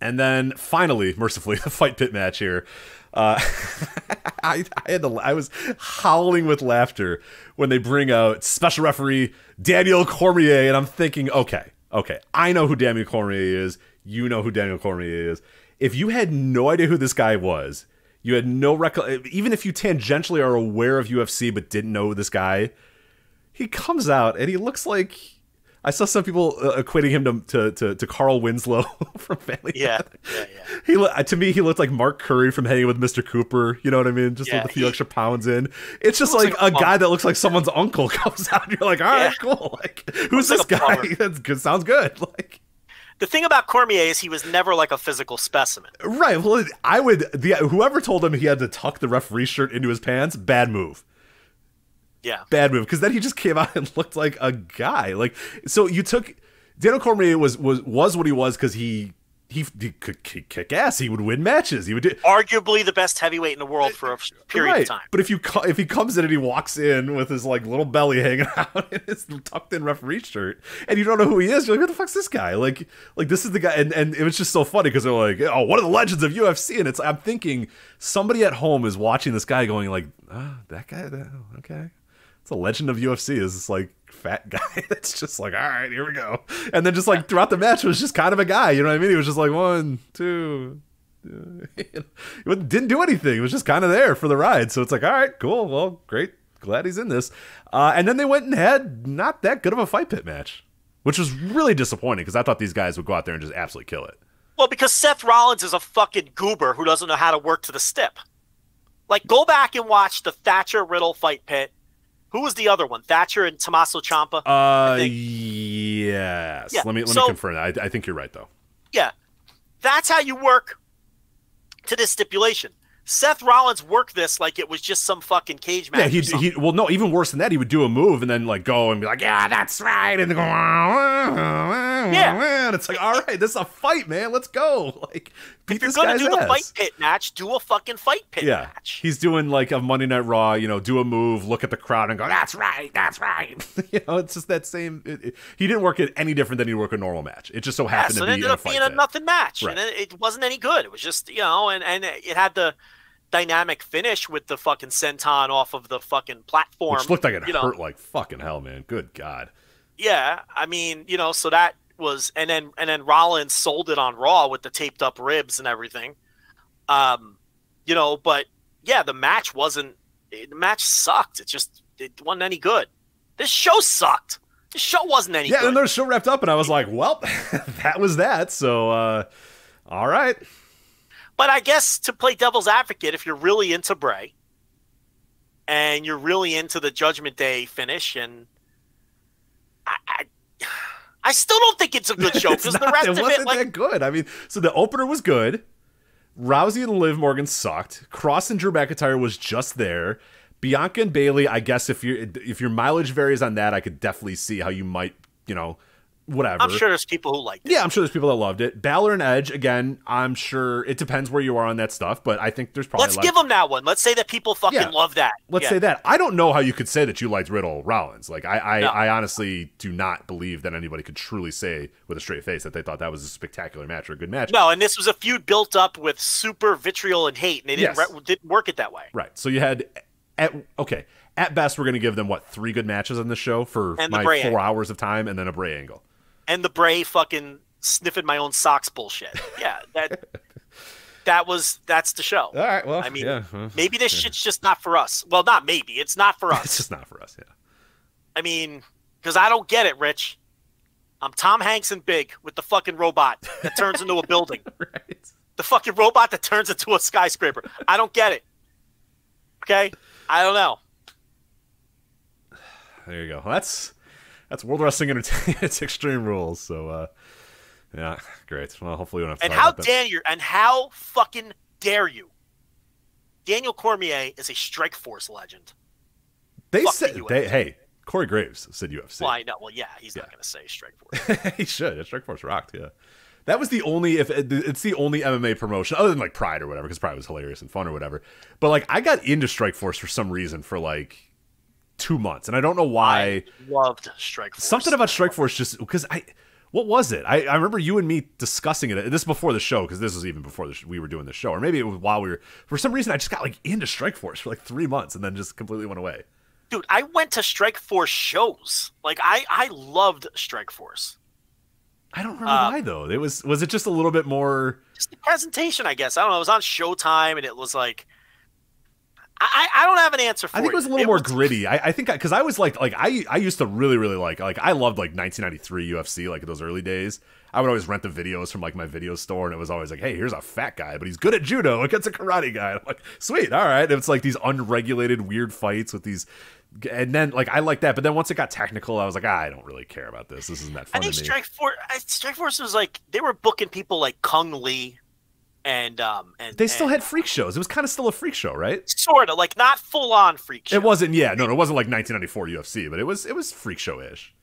And then finally, mercifully, [LAUGHS] the fight pit match here. Uh, [LAUGHS] I, I had to, I was howling with laughter when they bring out special referee Daniel Cormier, and I'm thinking, okay, okay, I know who Daniel Cormier is. You know who Daniel Cormier is. If you had no idea who this guy was, you had no record, even if you tangentially are aware of UFC but didn't know this guy, he comes out and he looks like I saw some people uh, equating him to, to to to Carl Winslow [LAUGHS] from Family. Yeah, Guy. yeah, yeah. He lo- to me he looked like Mark Curry from Hanging with Mr. Cooper. You know what I mean? Just Yeah, with a few he- extra pounds in. It's just like, like a a guy that looks like someone's uncle [LAUGHS] comes out. And you're like, all right, Yeah. cool. Like, who's this like guy? [LAUGHS] That's good. Sounds good. Like. The thing about Cormier is he was never like a physical specimen. Right. Well, I would. The whoever told him he had to tuck the referee shirt into his pants, bad move. Yeah. Bad move. Because then he just came [LAUGHS] out and looked like a guy. Like so, you took Daniel Cormier was was was what he was because he he he could kick, kick ass. He would win matches. He would do. Arguably the best heavyweight in the world for a period right. of time. But if you if he comes in and he walks in with his like little belly hanging [LAUGHS] out in his tucked in referee shirt, and you don't know who he is, you're like, who the fuck's this guy? Like like this is the guy, and and it was just so funny because they're like, oh, one of the legends of UFC, and it's I'm thinking somebody at home is watching this guy going like, ah, that guy, that, okay, it's a legend of UFC. Is this like fat guy [LAUGHS] that's just like, all right, here we go, and then just like throughout the match was just kind of a guy, you know what I mean? He was just like one, two, it [LAUGHS] didn't do anything. It was just kind of there for the ride. So it's like, all right, cool. Well, great. Glad he's in this. Uh, and then they went and had not that good of a fight pit match, which was really disappointing because I thought these guys would go out there and just absolutely kill it. Well, because Seth Rollins is a fucking goober who doesn't know how to work to the step. Like, go back and watch the Thatcher Riddle fight pit. Who was the other one? Thatcher and Tommaso Ciampa. Uh, yes. Yeah, Let me let so- me confirm that. I, I think you're right though. Yeah, that's how you work to this stipulation. Seth Rollins worked this like it was just some fucking cage match. Yeah, he he. Well, no, even worse than that, he would do a move and then like go and be like, "Yeah, that's right," and then go, Yeah. and it's like, "All right, this is a fight, man. Let's go!" [LAUGHS] Like, beat if you're gonna do the fight pit match, do a fucking fight pit Yeah, match. he's doing like a Monday Night Raw. You know, do a move, look at the crowd, and go, "That's right, that's right." [LAUGHS] you know, it's just that same. It, it- he didn't work it any different than he work a normal match. It just so Yeah, happened so to it be ended up being a nothing match, Right. and it, it wasn't any good. It was just you know, and and it had the dynamic finish with the fucking senton off of the fucking platform, Which looked like it you know. hurt like fucking hell, man. Good God. Yeah, I mean, you know, so that was, and then and then Rollins sold it on Raw with the taped up ribs and everything. Um, you know, but yeah, the match wasn't. The match sucked. It just it wasn't any good. This show sucked. This show wasn't any Yeah, good. and their show wrapped up, and I was like, "Well, [LAUGHS] that was that." So, uh, all right. But I guess to play devil's advocate, if you're really into Bray and you're really into the Judgment Day finish, and I, I, I still don't think it's a good show [LAUGHS] because the rest it of it, wasn't like, that good. I mean, so the opener was good. Rousey and Liv Morgan sucked. Kross and Drew McIntyre was just there. Bianca and Bayley, I guess if your if your mileage varies on that, I could definitely see how you might, you know, whatever. I'm sure there's people who liked it. Yeah, I'm sure there's people that loved it. Balor and Edge, again, I'm sure it depends where you are on that stuff, but I think there's probably Let's like, give them that one. Let's say that people fucking Yeah. love that. Let's Yeah. say that. I don't know how you could say that you liked Riddle Rollins. Like I, I, No. I honestly do not believe that anybody could truly say with a straight face that they thought that was a spectacular match or a good match. No, and this was a feud built up with super vitriol and hate, and they didn't Yes. re- didn't work it that way. Right. So you had at okay. At best, we're going to give them what three good matches on the show for And my four angle. hours of time, and then a Bray angle. And the Bray fucking sniffing my own socks bullshit. Yeah, that [LAUGHS] that was that's the show. All right. Well, I mean, yeah, well, maybe this shit's just not for us. Well, not maybe. It's not for [LAUGHS] us. it's just not for us. Yeah. I mean, because I don't get it, Rich. I'm Tom Hanks and Big with the fucking robot that turns into a building. [LAUGHS] Right. The fucking robot that turns into a skyscraper. I don't get it. Okay? I don't know. [SIGHS] There you go. That's that's World Wrestling Entertainment. [LAUGHS] it's Extreme Rules. So, uh, yeah, great. Well, hopefully we don't have to And how dare you? And how fucking dare you? Daniel Cormier is a Strike Force legend. They fuck said, UFC. they, hey, Corey Graves said UFC. Well, I know. Well, yeah, he's not going to say Strike [LAUGHS] Force. he should. Yeah, Strike Force rocked. Yeah, that was the only if it's the only MMA promotion other than like Pride or whatever because Pride was hilarious and fun or whatever. But like I got into Strike Force for some reason for like two months and I don't know why. I loved Strike Force. Something about Strike Force just because I. What was it? I, I remember you and me discussing it. This is before the show because this was even before the sh- we were doing the show, or maybe it was while we were. For some reason, I just got like into Strike Force for like three months and then just completely went away. dude. I went to Strike Force shows. Like I, I loved Strike Force. I don't remember Uh, why though. It was was it just a little bit more? Just the presentation, I guess. I don't know. It was on Showtime, and it was like, I, I I don't have an answer for I think it was a little you. more [LAUGHS] gritty. I, I think because I, was like like I I used to really really like like I loved like 1993 UFC like those early days. I would always rent the videos from like my video store, and it was always like, hey, here's a fat guy, but he's good at judo against a karate guy. And I'm like, sweet, all right. And it's like these unregulated weird fights with these, and then like I like that, but then once it got technical, I was like, ah, I don't really care about this. This isn't that I fun think to me. Strike Force, Strike Force was like they were booking people like Cung Le, and um and they still and had freak shows. It was kind of still a freak show, right? sort of like not full on freak show. It wasn't, yeah, no, no, it wasn't like 1994 UFC, but it was it was freak show ish.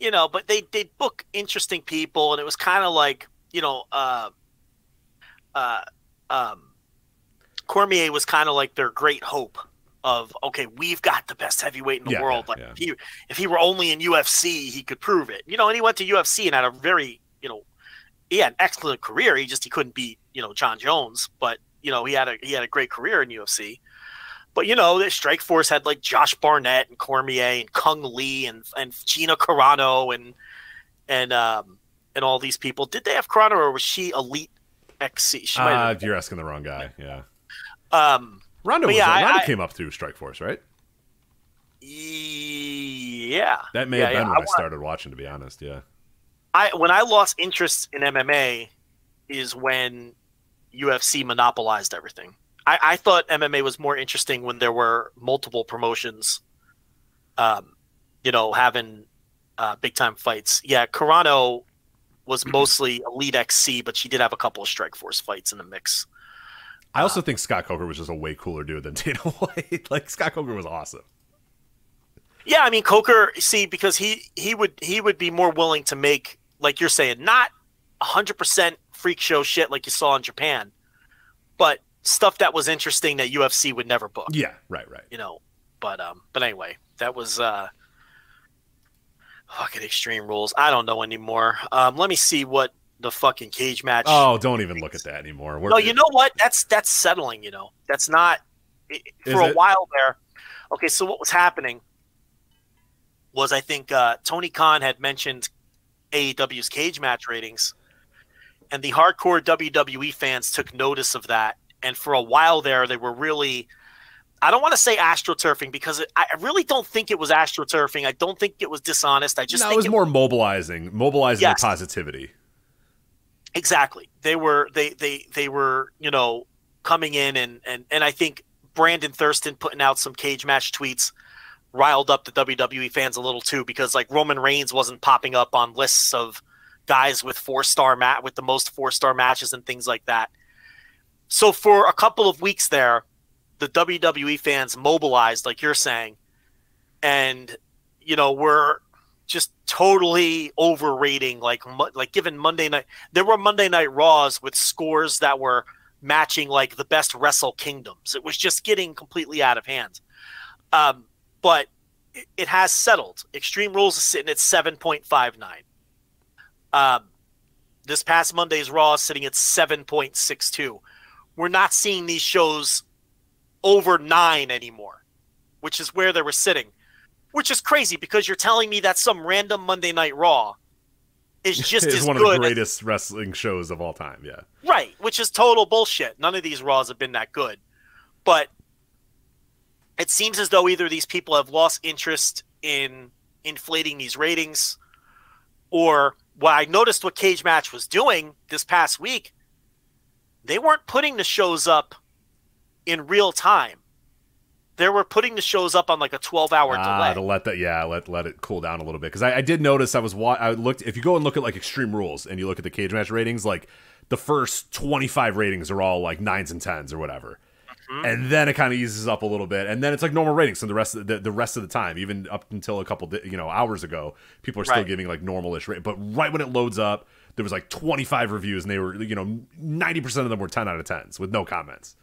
you know, but they they book interesting people, and it was kind of like you know, uh, uh, um, Cormier was kind of like their great hope of okay, we've got the best heavyweight in the Yeah, world. Like yeah. if he if he were only in UFC, he could prove it. You know, and he went to UFC and had a very you know, he had an excellent career. He just he couldn't beat you know Jon Jones, but you know he had a he had a great career in UFC. But you know, the Strike Force had like Josh Barnett and Cormier and Cung Le and and Gina Carano and and um and all these people. Did they have Carano or was she Elite XC? She Uh, have you're asking the wrong guy. Yeah, um Ronda, was, yeah, I- Ronda I- came up through Strike Force, right? yeah. That may Yeah, have been yeah. when I I, started watching. To be honest, yeah. I when I lost interest in MMA, is when UFC monopolized everything. I, I thought MMA was more interesting when there were multiple promotions, um, you know, having uh, big time fights. Yeah, Carano was mostly Elite XC, but she did have a couple of Strike Force fights in the mix. I also think Scott Coker was just a way cooler dude than [LAUGHS] Dana White. like Scott Coker was awesome. Yeah, I mean Coker, see, because he he would he would be more willing to make like you're saying, not hundred percent freak show shit like you saw in Japan, but stuff that was interesting that UFC would never book. Yeah, right, right. You know, but um, but anyway, that was uh, fucking Extreme Rules. I don't know anymore. Um, let me see what the fucking cage match. Oh, don't even look at that anymore. We're, no, you know what? That's that's settling. You know, that's not it, for a it? while there. Okay, so what was happening was I think uh, Tony Khan had mentioned AEW's cage match ratings, and the hardcore WWE fans took notice of that. And for a while there, they were really. I don't want to say astroturfing because it, I really don't think it was astroturfing. I don't think it was dishonest. I just no, it was more mobilizing, mobilizing Yes. the positivity. Exactly. They were they they they were, you know, coming in and and and I think Brandon Thurston putting out some cage match tweets riled up the WWE fans a little too because like Roman Reigns wasn't popping up on lists of guys with four-star mat with the most four-star matches and things like that. So for a couple of weeks there, the WWE fans mobilized like you're saying and you know, we're just totally overrating like like given Monday night there were Monday night Raws with scores that were matching like the best Wrestle Kingdoms. It was just getting completely out of hand. Um, but it, has settled. Extreme Rules is sitting at seven point five nine. Um, this past Monday's Raw is sitting at seven point six two. We're not seeing these shows over nine anymore, which is where they were sitting which is crazy because you're telling me that some random Monday Night Raw is [LAUGHS] just as one of the as- greatest wrestling shows of all time. Yeah. right, which is total bullshit. None of these Raws have been that good, but it seems as though either these people have lost interest in inflating these ratings, or what I noticed what Cage Match was doing this past week, they weren't putting the shows up in real time. They were putting the shows up on like a 12 hour Ah, delay. to let that, yeah, let let it cool down a little bit. Because I, I did notice I was wa- I looked. If you go and look at like Extreme Rules and you look at the cage match ratings, like the first twenty five ratings are all like nines and tens or whatever, Mm-hmm. and then it kind of eases up a little bit, and then it's like normal ratings. So the rest of the, the rest of the time, even up until a couple you know hours ago, people are still Right. giving like normalish rate. But right when it loads up, there was like twenty five reviews, and they were you know ninety percent of them were ten out of tens with no comments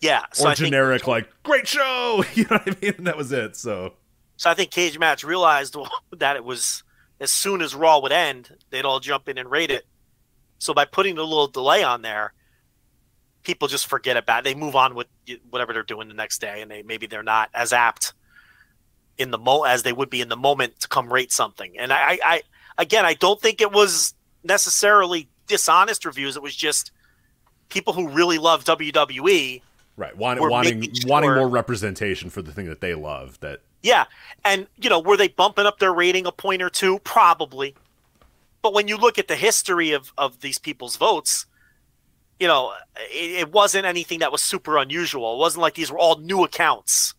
yeah, so or I think- generic like great show. [LAUGHS] You know what I mean? And that was it. So. So I think Cage Match realized [LAUGHS] that it was as soon as Raw would end, they'd all jump in and rate it. So by putting a little delay on there, people just forget about it. They move on with whatever they're doing the next day, and they maybe they're not as apt in the mo as they would be in the moment to come rate something. And I, I, again, I don't think it was necessarily dishonest reviews. It was just people who really love WWE Right, want, wanting making wanting more representation for the thing that they love. That Yeah. And, you know, were they bumping up their rating a point or two? Probably. But when you look at the history of, of these people's votes, you know, it, it wasn't anything that was super unusual. It wasn't like these were all new accounts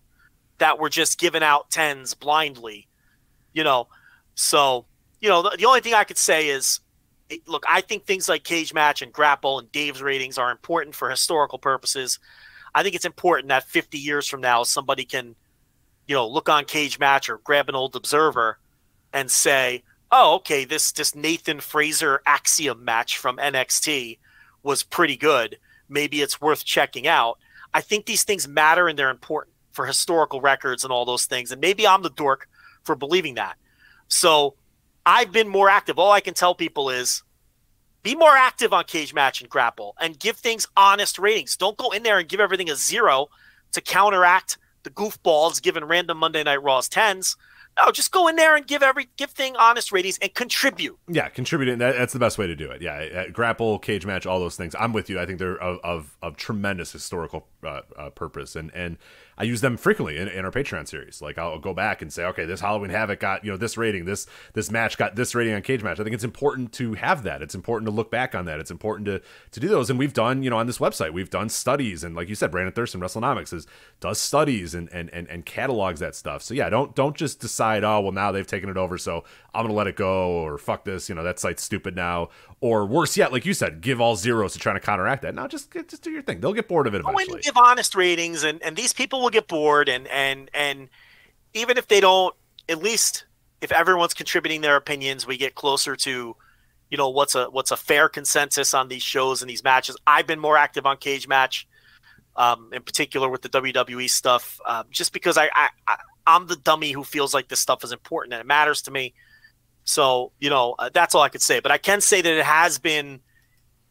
that were just giving out tens blindly, you know. So, you know, the, the only thing I could say is look, I think things like Cage Match and Grapple and Dave's ratings are important for historical purposes. I think it's important that 50 years from now, somebody can you know, look on Cage Match or grab an old Observer and say, "Oh, okay, this this Nathan Frazer Axiom match from NXT was pretty good. Maybe it's worth checking out." I think these things matter and they're important for historical records and all those things. And maybe I'm the dork for believing that. So I've been more active. All I can tell people is be more active on Cage Match and Grapple and give things honest ratings. Don't go in there and give everything a zero to counteract the goofballs giving random Monday Night Raws tens. No, just go in there and give every give thing honest ratings and contribute. Yeah, contributing. That, that's the best way to do it. Yeah, uh, grapple, cage match, all those things. I'm with you. I think they're of of, of tremendous historical uh, uh, purpose, and and I use them frequently in, in our Patreon series. Like I'll go back and say, okay, this Halloween Havoc got you know this rating, this this match got this rating on Cage Match. I think it's important to have that. It's important to look back on that. It's important to to do those. And we've done you know on this website, we've done studies, and like you said, Brandon Thurston, WrestleNomics, is does studies and and and, and catalogs that stuff. So yeah, don't don't just decide, oh well, now they've taken it over, so I'm gonna let it go, or fuck this, you know that site's stupid now, or worse yet, like you said, give all zeros to trying to counteract that. No, just just do your thing. They'll get bored of it eventually. In and give honest ratings, and and these people will get bored and and and even if they don't at least if everyone's contributing their opinions we get closer to you know what's a what's a fair consensus on these shows and these matches. I've been more active on cage match um, in particular with the wwe stuff uh, just because I, I, I i'm the dummy who feels like this stuff is important and it matters to me. So you know uh, that's all i could say but i can say that it has been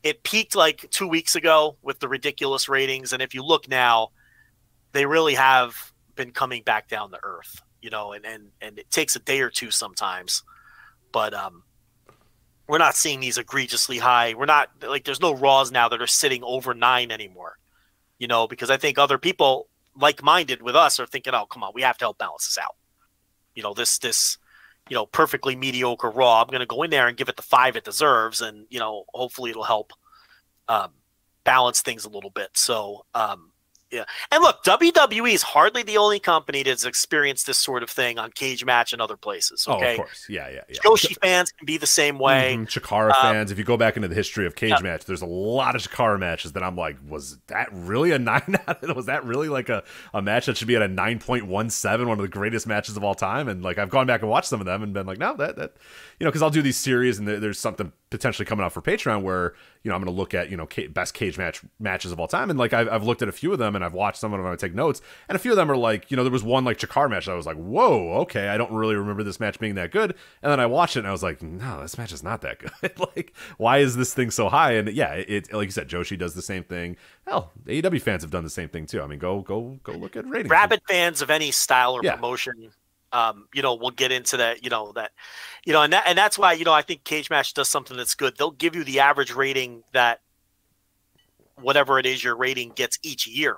it peaked like two weeks ago with the ridiculous ratings. And if you look now they really have been coming back down to earth, you know, and and and it takes a day or two sometimes, but um, we're not seeing these egregiously high. We're not like there's no Raws now that are sitting over nine anymore, you know, because I think other people like-minded with us are thinking, oh, come on, we have to help balance this out. You know, this this you know perfectly mediocre Raw. I'm going to go in there and give it the five it deserves, and you know, hopefully it'll help um, balance things a little bit. So um, yeah. And look, WWE is hardly the only company that's experienced this sort of thing on Cage Match and other places. Okay? Oh, of course. Yeah, yeah, yeah. Joshi fans can be the same way. Mm-hmm. Chikara um, fans. If you go back into the history of Cage yeah. Match, there's a lot of Chikara matches that I'm like, was that really a [LAUGHS] nine out of Was that really like a, a match that should be at a 9.17, one of the greatest matches of all time? And like, I've gone back and watched some of them and been like, no, that, that you know, because I'll do these series and there's something potentially coming out for Patreon where you know I'm going to look at you know best cage match matches of all time, and like I've, I've looked at a few of them and I've watched some of them. I take notes, and a few of them are like you know there was one like Chikara match that I was like whoa okay I don't really remember this match being that good, and then I watched it and I was like no this match is not that [LAUGHS] good. like why is this thing so high? And yeah, it, it like you said, Joshi does the same thing. Hell, AEW fans have done the same thing too. I mean, go go go look at ratings. Rabid fans of any style or yeah. promotion um, you know, we'll get into that, you know, that, you know, and that, and that's why, you know, I think Cage Match does something that's good. They'll give you the average rating that whatever it is your rating gets each year.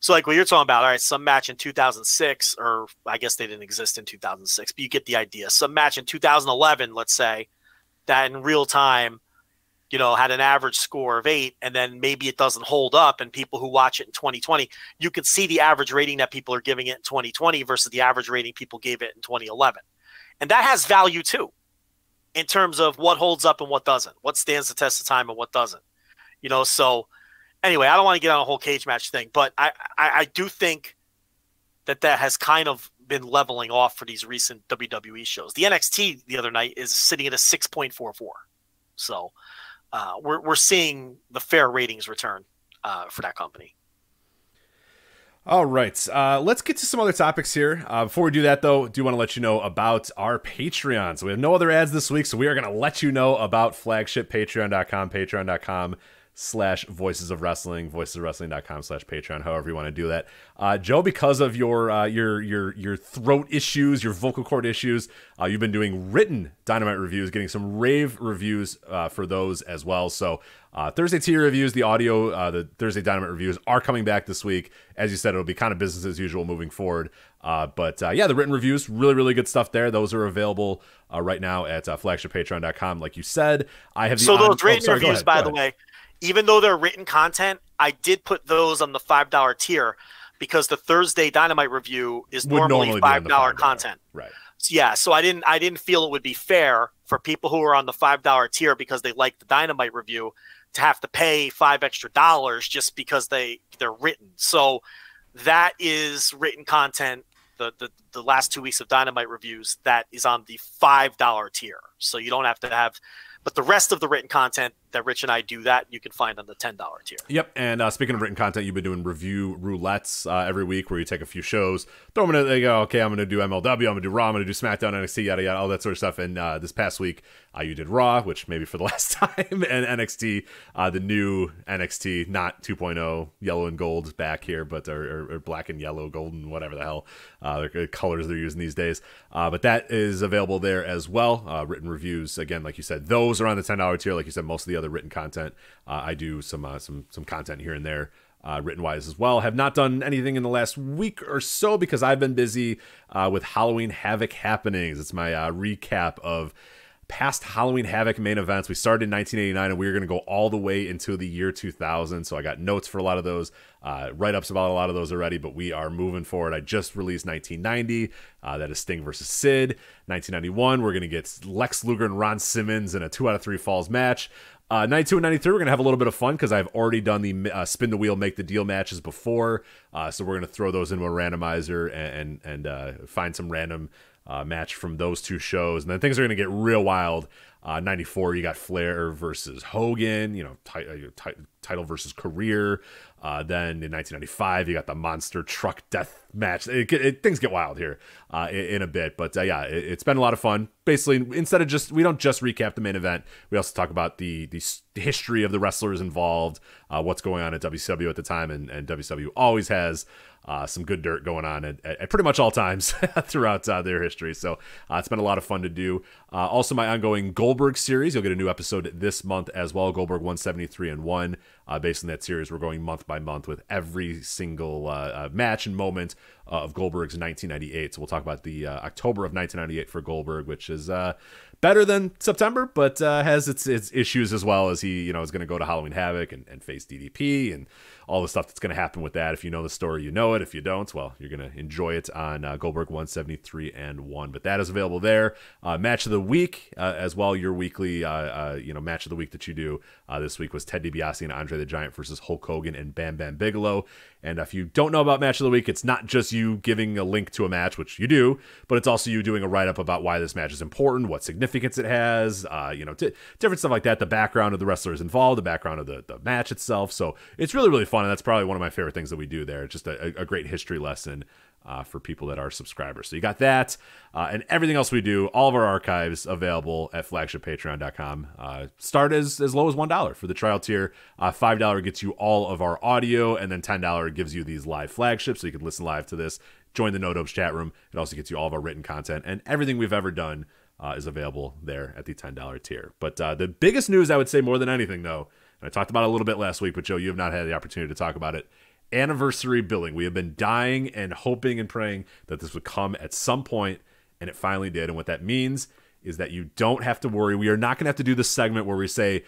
So, like what you're talking about, all right, some match in 2006, or I guess they didn't exist in 2006, but you get the idea. Some match in 2011, let's say, that in real time you know, had an average score of eight, and then maybe it doesn't hold up, and people who watch it in 2020, you can see the average rating that people are giving it in 2020 versus the average rating people gave it in 2011. And that has value too, in terms of what holds up and what doesn't, what stands the test of time and what doesn't. You know, so anyway, I don't want to get on a whole cage match thing, but I, I, I do think that that has kind of been leveling off for these recent WWE shows. The NXT the other night is sitting at a 6.44. So, uh, we're we're seeing the fair ratings return uh, for that company. All right, uh, let's get to some other topics here. Uh, before we do that, though, do want to let you know about our Patreon. So we have no other ads this week, so we are going to let you know about flagship patreon.com, patreon.com slash voices of wrestling voicesofwrestling.com slash patreon however you want to do that. Uh, joe because of your uh, your your your throat issues your vocal cord issues uh, you've been doing written dynamite reviews getting some rave reviews uh, for those as well. So uh, thursday tier reviews the audio uh, the thursday dynamite reviews are coming back this week. As you said it'll be kind of business as usual moving forward. But yeah the written reviews really really good stuff there. Those are available right now at uh, flagshippatreon.com like you said i have the so those written oh, sorry, reviews by the way even though they're written content, I did put those on the five dollar tier because the Thursday Dynamite review is normally, normally five dollar content. Right. So, yeah, so I didn't I didn't feel it would be fair for people who are on the five dollar tier because they like the Dynamite review to have to pay five extra dollars just because they they're written. So that is written content. The, the, the last two weeks of Dynamite reviews that is on the five dollar tier. So you don't have to have but the rest of the written content that Rich and I do that, you can find on the ten dollar tier. Yep. And uh, speaking of written content, you've been doing review roulettes uh, every week where you take a few shows, throw them in. They go, okay, I'm going to do MLW, I'm going to do Raw, I'm going to do SmackDown, NXT, yada yada, all that sort of stuff. And uh, this past week, uh, you did Raw, which maybe for the [LAUGHS] last time, and NXT, uh, the new NXT, not 2.0, yellow and gold back here, but or, or black and yellow, golden, whatever the hell uh, colors they're using these days. but that is available there as well. written reviews, again, like you said, those are on the ten dollar tier. Like you said, most of the other written content. Uh, I do some uh, some some content here and there. Uh, written wise as well. Have not done anything in the last week or so because I've been busy uh, with Halloween Havoc happenings. It's my uh, recap of past Halloween Havoc main events. We started in 1989 and we are going to go all the way into the year 2000. So I got notes for a lot of those, uh, write ups about a lot of those already, but we are moving forward. I just released 1990. Uh, that is Sting versus Sid. 1991, we're going to get Lex Luger and Ron Simmons in a two out of three falls match. Uh, 92 and 93, we're going to have a little bit of fun because I've already done the uh, spin the wheel, make the deal matches before. Uh, so we're going to throw those into a randomizer and, and, and uh, find some random uh, match from those two shows. And then things are going to get real wild. Uh, 94, you got Flair versus Hogan, you know, t- t- title versus career. Uh, then in 1995, you got the monster truck death match. It, it, things get wild here uh, in, in, a bit, but uh, yeah, it, has been a lot of fun. Basically, instead of just we don't just recap the main event, we also talk about the the history of the wrestlers involved, uh, what's going on at WCW at the time, and, and WCW always has uh, some good dirt going on at, at pretty much all times [LAUGHS] throughout uh, their history. So uh, it's been a lot of fun to do. Uh, also, my ongoing Goldberg series. You'll get a new episode this month as well. Goldberg 173 and 1. Uh, based on that series, we're going month by month with every single uh, match and moment of Goldberg's 1998. So we'll talk about the October of 1998 for Goldberg, which is better than September, but has its its issues as well as he you know is going to go to Halloween Havoc and, and face DDP and all the stuff that's going to happen with that. If you know the story, you know it. If you don't, well, you're going to enjoy it on uh, Goldberg 173 and 1. But that is available there. Uh, match of the week uh, as well. Your weekly, uh, uh, you know, match of the week that you do uh, this week was Ted DiBiase and Andre the Giant versus Hulk Hogan and Bam Bam Bigelow. And if you don't know about match of the week, it's not just you giving a link to a match, which you do, but it's also you doing a write up about why this match is important, what significance it has, you know, t- different stuff like that. The background of the wrestlers involved, the background of the, the match itself. So it's really really fun, and that's probably one of my favorite things that we do there. It's just a, a great history lesson uh, for people that are subscribers. So you got that, uh, and everything else we do. All of our archives available at flagshippatreon.com. Uh, start as as low as one dollar for the trial tier. Uh, Five dollar gets you all of our audio, and then ten dollar gives you these live flagships, so you can listen live to this. Join the No Dopes chat room. It also gets you all of our written content and everything we've ever done. Uh, is available there at the $10 tier. But uh, the biggest news, I would say, more than anything, though, and I talked about it a little bit last week, but Joe, you have not had the opportunity to talk about it. Anniversary billing. We have been dying and hoping and praying that this would come at some point, and it finally did. And what that means is that you don't have to worry. We are not going to have to do this segment where we say,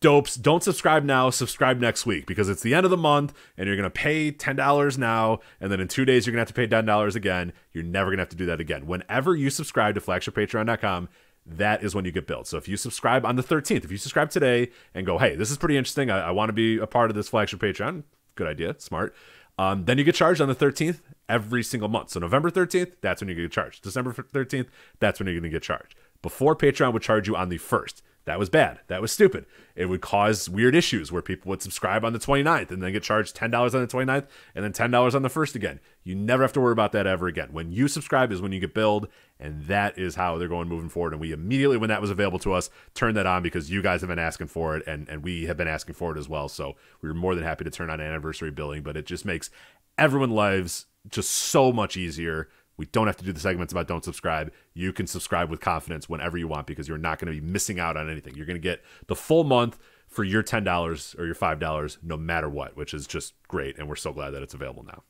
dopes don't subscribe now subscribe next week because it's the end of the month and you're going to pay $10 now and then in two days you're going to have to pay $10 again you're never going to have to do that again whenever you subscribe to flagshippatreon.com that is when you get billed. So if you subscribe on the 13th, if you subscribe today and go, hey, this is pretty interesting, I, I want to be a part of this flagship Patreon, good idea, smart. Um, then you get charged on the 13th every single month. So November 13th, that's when you get charged. December 13th, that's when you're going to get charged. Before Patreon would charge you on the 1st. That was bad. That was stupid. It would cause weird issues where people would subscribe on the 29th and then get charged $10 on the 29th and then $10 on the 1st again. You never have to worry about that ever again. When you subscribe is when you get billed, and that is how they're going moving forward. And we immediately, when that was available to us, turned that on because you guys have been asking for it and, and we have been asking for it as well. So we were more than happy to turn on anniversary billing, but it just makes everyone's lives just so much easier we don't have to do the segments about don't subscribe. You can subscribe with confidence whenever you want because you're not going to be missing out on anything. You're going to get the full month for your $10 or your $5 no matter what, which is just great. And we're so glad that it's available now.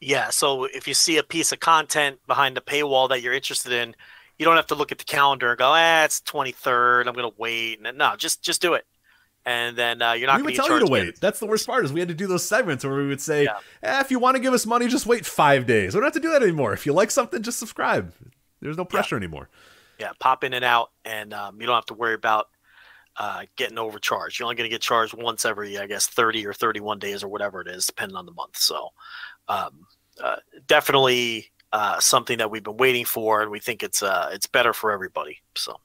Yeah. So if you see a piece of content behind the paywall that you're interested in, you don't have to look at the calendar and go, ah, it's 23rd. I'm going to wait. And no, just, just do it and then uh, you're not. We would tell you to wait. That's the worst part is we had to do those segments where we would say, yeah. eh, if you want to give us money, just wait five days. We don't have to do that anymore. If you like something, just subscribe. There's no pressure yeah. anymore. Yeah, pop in and out, and um, you don't have to worry about uh, getting overcharged. You're only going to get charged once every, I guess, 30 or 31 days or whatever it is, depending on the month. So, um, uh, definitely uh, something that we've been waiting for, and we think it's uh, it's better for everybody. So.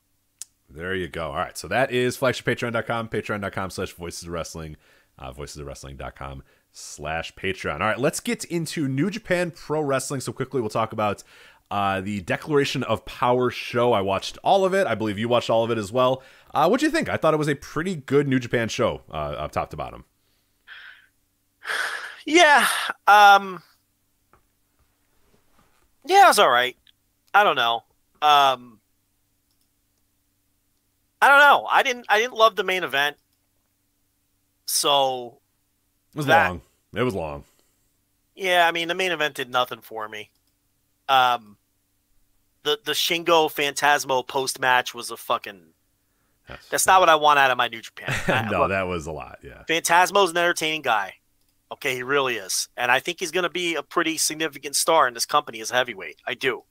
There you go. All right. So that is flagshippatreon.com, patreon.com slash voices of wrestling, uh, voicesofwrestling.com slash Patreon. All right. Let's get into New Japan Pro Wrestling. So quickly, we'll talk about uh, the Declaration of Power show. I watched all of it. I believe you watched all of it as well. Uh, what do you think? I thought it was a pretty good New Japan show, uh, top to bottom. Yeah. Um, yeah, it was all right. I don't know. Um, I don't know. I didn't. I didn't love the main event. So It was That- long. It was long. yeah, I mean the main event did nothing for me. Um, the the Shingo Phantasmo post match was a fucking. That's not what I want out of my New Japan. [LAUGHS] I- no, look, that was a lot. Yeah. Phantasmo's an entertaining guy. Okay, he really is. And I think he's going to be a pretty significant star in this company as a heavyweight. I do.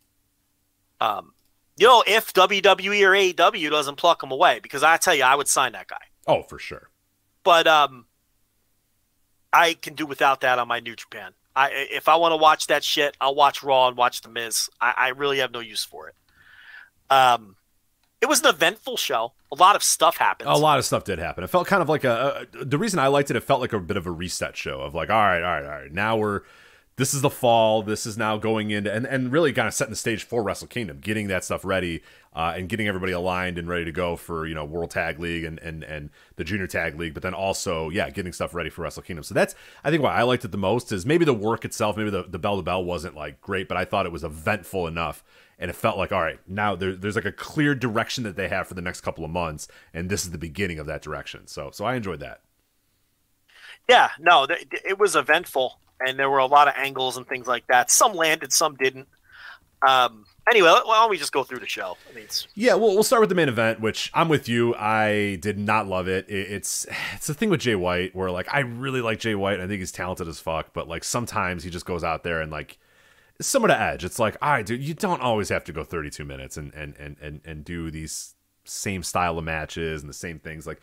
Um, you know, if WWE or AEW doesn't pluck him away, because I tell you, I would sign that guy. Oh, for sure. But um, I can do without that on my New Japan. I if I want to watch that shit, I'll watch Raw and watch The Miz. I, I really have no use for it. Um, it was an eventful show. A lot of stuff happened. A lot of stuff did happen. It felt kind of like a, a. The reason I liked it, it felt like a bit of a reset show of like, all right, all right, all right. Now we're. This is the fall. This is now going into and, and really kind of setting the stage for Wrestle Kingdom, getting that stuff ready, uh, and getting everybody aligned and ready to go for you know World Tag League and and and the Junior Tag League, but then also yeah, getting stuff ready for Wrestle Kingdom. So that's I think why I liked it the most is maybe the work itself, maybe the the bell to bell wasn't like great, but I thought it was eventful enough and it felt like all right now there, there's like a clear direction that they have for the next couple of months and this is the beginning of that direction so so i enjoyed that Yeah, no, th- it was eventful, and there were a lot of angles and things like that. Some landed, some didn't. Um, anyway, why don't we just go through the show? I mean, it's, yeah well we'll start with the main event which i'm with you i did not love it, it it's it's the thing with jay white where like i really like jay white i think he's talented as fuck but like sometimes he just goes out there and like some of the edge it's like all right dude you don't always have to go 32 minutes and and and and, and do these same style of matches and the same things like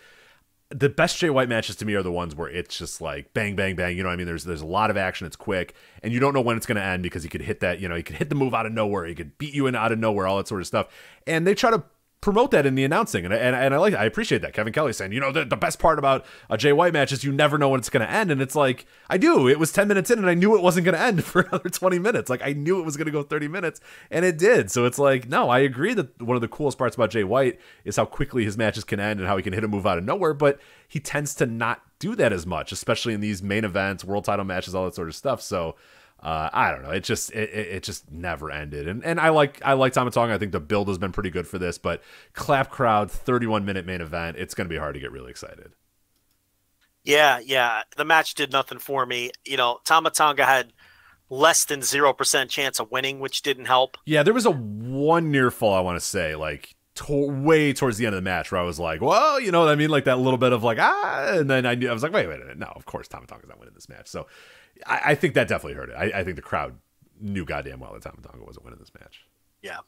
the best Jay White matches to me are the ones where it's just like bang, bang, bang. You know what I mean? There's there's a lot of action. It's quick, and you don't know when it's going to end because he could hit that. You know, he could hit the move out of nowhere. He could beat you in out of nowhere. All that sort of stuff. And they try to promote that in the announcing, and and, and I like I appreciate that. Kevin Kelly saying, you know, the, the best part about a Jay White match is you never know when it's going to end, and it's like I do. It was ten minutes in, and I knew it wasn't going to end [LAUGHS] for another twenty minutes. Like I knew it was going to go thirty minutes, and it did. So it's like no, I agree that one of the coolest parts about Jay White is how quickly his matches can end and how he can hit a move out of nowhere, but he tends to not do that as much, especially in these main events, world title matches, all that sort of stuff. So uh, I don't know. It just it, it just never ended. And and I like I like Tama Tonga. I think the build has been pretty good for this, but clap crowd, 31 minute main event. It's going to be hard to get really excited. yeah, yeah. The match did nothing for me. You know, Tama Tonga had less than zero percent chance of winning, which didn't help. Yeah, there was a one near fall. I want to say like. To- way towards the end of the match, where I was like, "Well, you know what I mean," like that little bit of like, ah, and then I knew I was like, "Wait, wait, wait, no, of course Tama Tonga's not winning this match." So, I, I think that definitely hurt it. I, I think the crowd knew goddamn well that Tama Tonga wasn't winning this match. Yeah.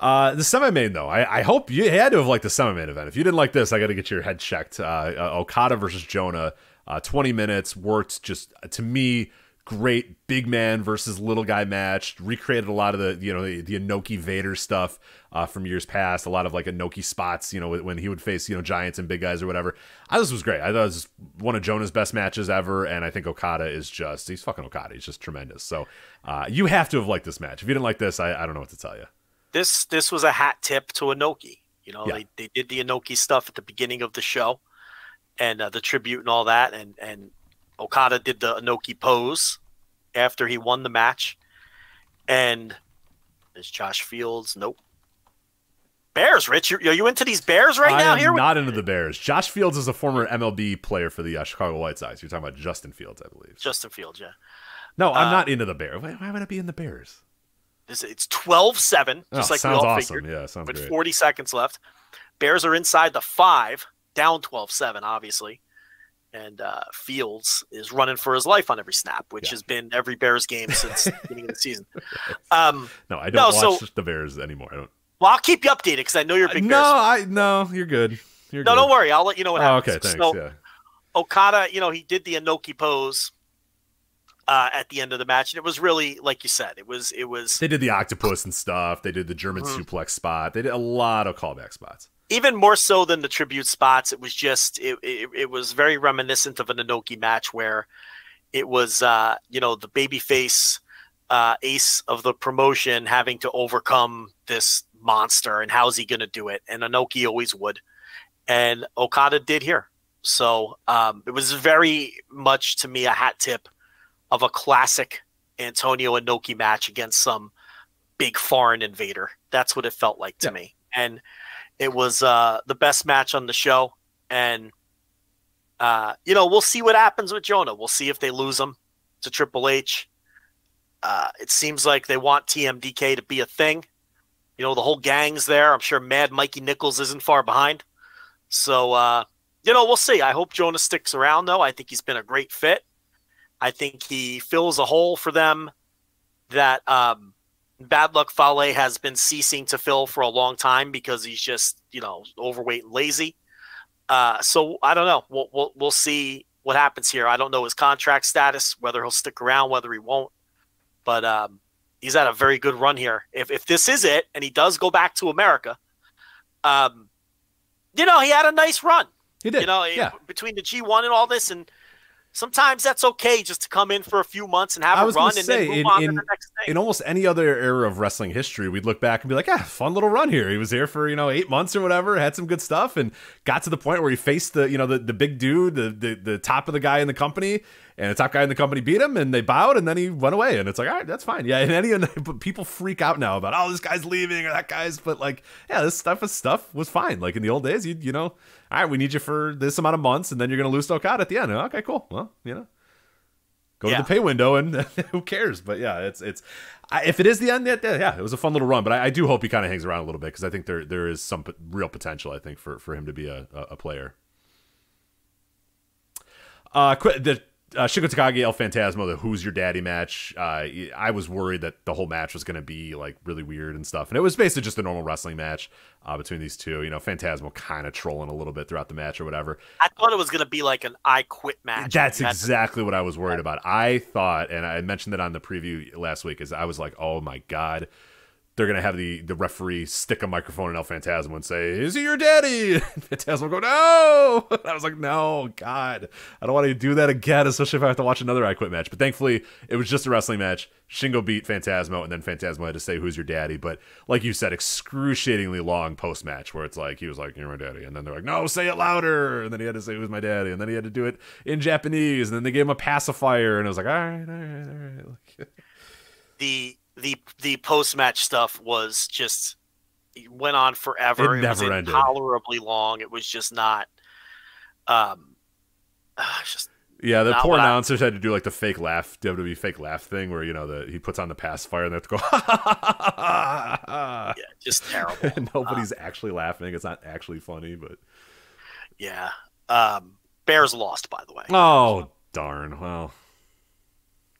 Uh, the semi main though, I, I hope you had to have liked the semi main event. If you didn't like this, I got to get your head checked. Uh, uh, Okada versus Jonah, uh, twenty minutes worked. Just uh, to me, great big man versus little guy match. Recreated a lot of the you know the, the Inoki Vader stuff uh, from years past. A lot of like Inoki spots. You know when he would face you know giants and big guys or whatever. I thought this was great. I thought it was one of Jonah's best matches ever, and I think Okada is just he's fucking Okada. He's just tremendous. So uh, you have to have liked this match. If you didn't like this, I, I don't know what to tell you. This this was a hat tip to Inoki. You know, Yeah. they, they did the Inoki stuff at the beginning of the show, and uh, the tribute and all that, and and Okada did the Inoki pose after he won the match, and is Josh Fields? Nope. Bears, Rich, are you into these Bears right I now? Here, not into the Bears. Josh Fields is a former MLB player for the uh, Chicago White Sox. You're talking about Justin Fields, I believe. Justin Fields, yeah. No, I'm uh, not into the Bears. Why, why would I be in the Bears? This, it's 12-7, Oh, just like we sounds all awesome. figured. Yeah, sounds with great. 40 seconds left. Bears are inside the five, down 12 7, obviously. And uh, Fields is running for his life on every snap, which Yeah. has been every Bears game since the [LAUGHS] beginning of the season. [LAUGHS] Um, no, I don't so- watch the Bears anymore. I don't. well, I'll keep you updated because I know you're a big no, Bears. I no, you're good. You're No, good. don't worry. I'll let you know what Oh, happens. okay, thanks. So yeah. Okada, you know, he did the Inoki pose. uh, at the end of the match, and it was really like you said, it was it was They did the octopus and stuff. They did the German Mhm. suplex spot. They did a lot of callback spots. Even more so than the tribute spots. It was just it it, it was very reminiscent of an Inoki match where it was uh, you know the babyface uh, ace of the promotion having to overcome this monster, and how's he going to do it? And Inoki always would, and Okada did here. So um, it was very much to me a hat tip of a classic Antonio Inoki match against some big foreign invader. That's what it felt like to Yeah. me. And it was uh, the best match on the show. And, uh, you know, we'll see what happens with Jonah. We'll see if they lose him to Triple H. Uh, it seems like they want TMDK to be a thing. You know, the whole gang's there. I'm sure Mad Mikey Nicholls isn't far behind. So, uh, you know, we'll see. I hope Jonah sticks around, though. I think he's been a great fit. I think he fills a hole for them that um, Bad Luck Fale has been ceasing to fill for a long time because he's just, you know, overweight and lazy. Uh, so I don't know. We'll, we'll we'll see what happens here. I don't know his contract status, whether he'll stick around, whether he won't. But um, he's had a very good run here. If if this is it, and he does go back to America, um, you know, he had a nice run. He did. You know, yeah. between the G1 and all this, and sometimes that's okay just to come in for a few months and have I a run and say, then move in- on in- to the next thing. in almost any other era of wrestling history, we'd look back and be like, "Yeah, fun little run here." He was here for you know eight months or whatever, had some good stuff, and got to the point where he faced the you know the, the big dude, the, the the top of the guy in the company, and the top guy in the company beat him, and they bowed, and then he went away, and it's like, all right, that's fine. Yeah, and any but people freak out now about oh this guy's leaving or that guy's, but like yeah, this stuff is stuff was fine. Like in the old days, you you know, all right, we need you for this amount of months, and then you're gonna lose to Okada at the end. Okay, cool. Well, you know go Yeah. to the pay window and [LAUGHS] who cares but yeah it's it's I, if it is the end yeah, yeah it was a fun little run but i, I do hope he kind of hangs around a little bit because i think there there is some p- real potential i think for for him to be a, a, a player uh the uh, Shingo Takagi El Phantasmo, the Who's Your Daddy match. Uh, I was worried that the whole match was going to be like really weird and stuff, and it was basically just a normal wrestling match uh, between these two. You know, Phantasmo kind of trolling a little bit throughout the match or whatever. I thought it was going to be like an I quit match. That's to- exactly what I was worried about. I thought, and I mentioned that on the preview last week, is I was like, oh my god, they're gonna have the the referee stick a microphone in El Phantasmo and say, "Is he your daddy?" [LAUGHS] And Phantasmo go, "No." [LAUGHS] And I was like, "No, God, I don't want to do that again, especially if I have to watch another I Quit match." But thankfully, it was just a wrestling match. Shingo beat Phantasmo, and then Phantasmo had to say, "Who's your daddy?" But like you said, excruciatingly long post match where it's like he was like, "You're my daddy," and then they're like, "No, say it louder," and then he had to say, "Who's my daddy?" and then he had to do it in Japanese, and then they gave him a pacifier, and I was like, "All right, all right, all right." [LAUGHS] The the the post match stuff was just it went on forever. It was never ended. intolerably long. It was just not. Um, just Yeah, the poor what I- announcers had to do like the fake laugh, WWE fake laugh thing, where you know the he puts on the pacifier and they have to go, [LAUGHS] yeah, just terrible. [LAUGHS] nobody's actually laughing. It's not actually funny, but yeah. Um, Bears lost, by the way. oh darn, well,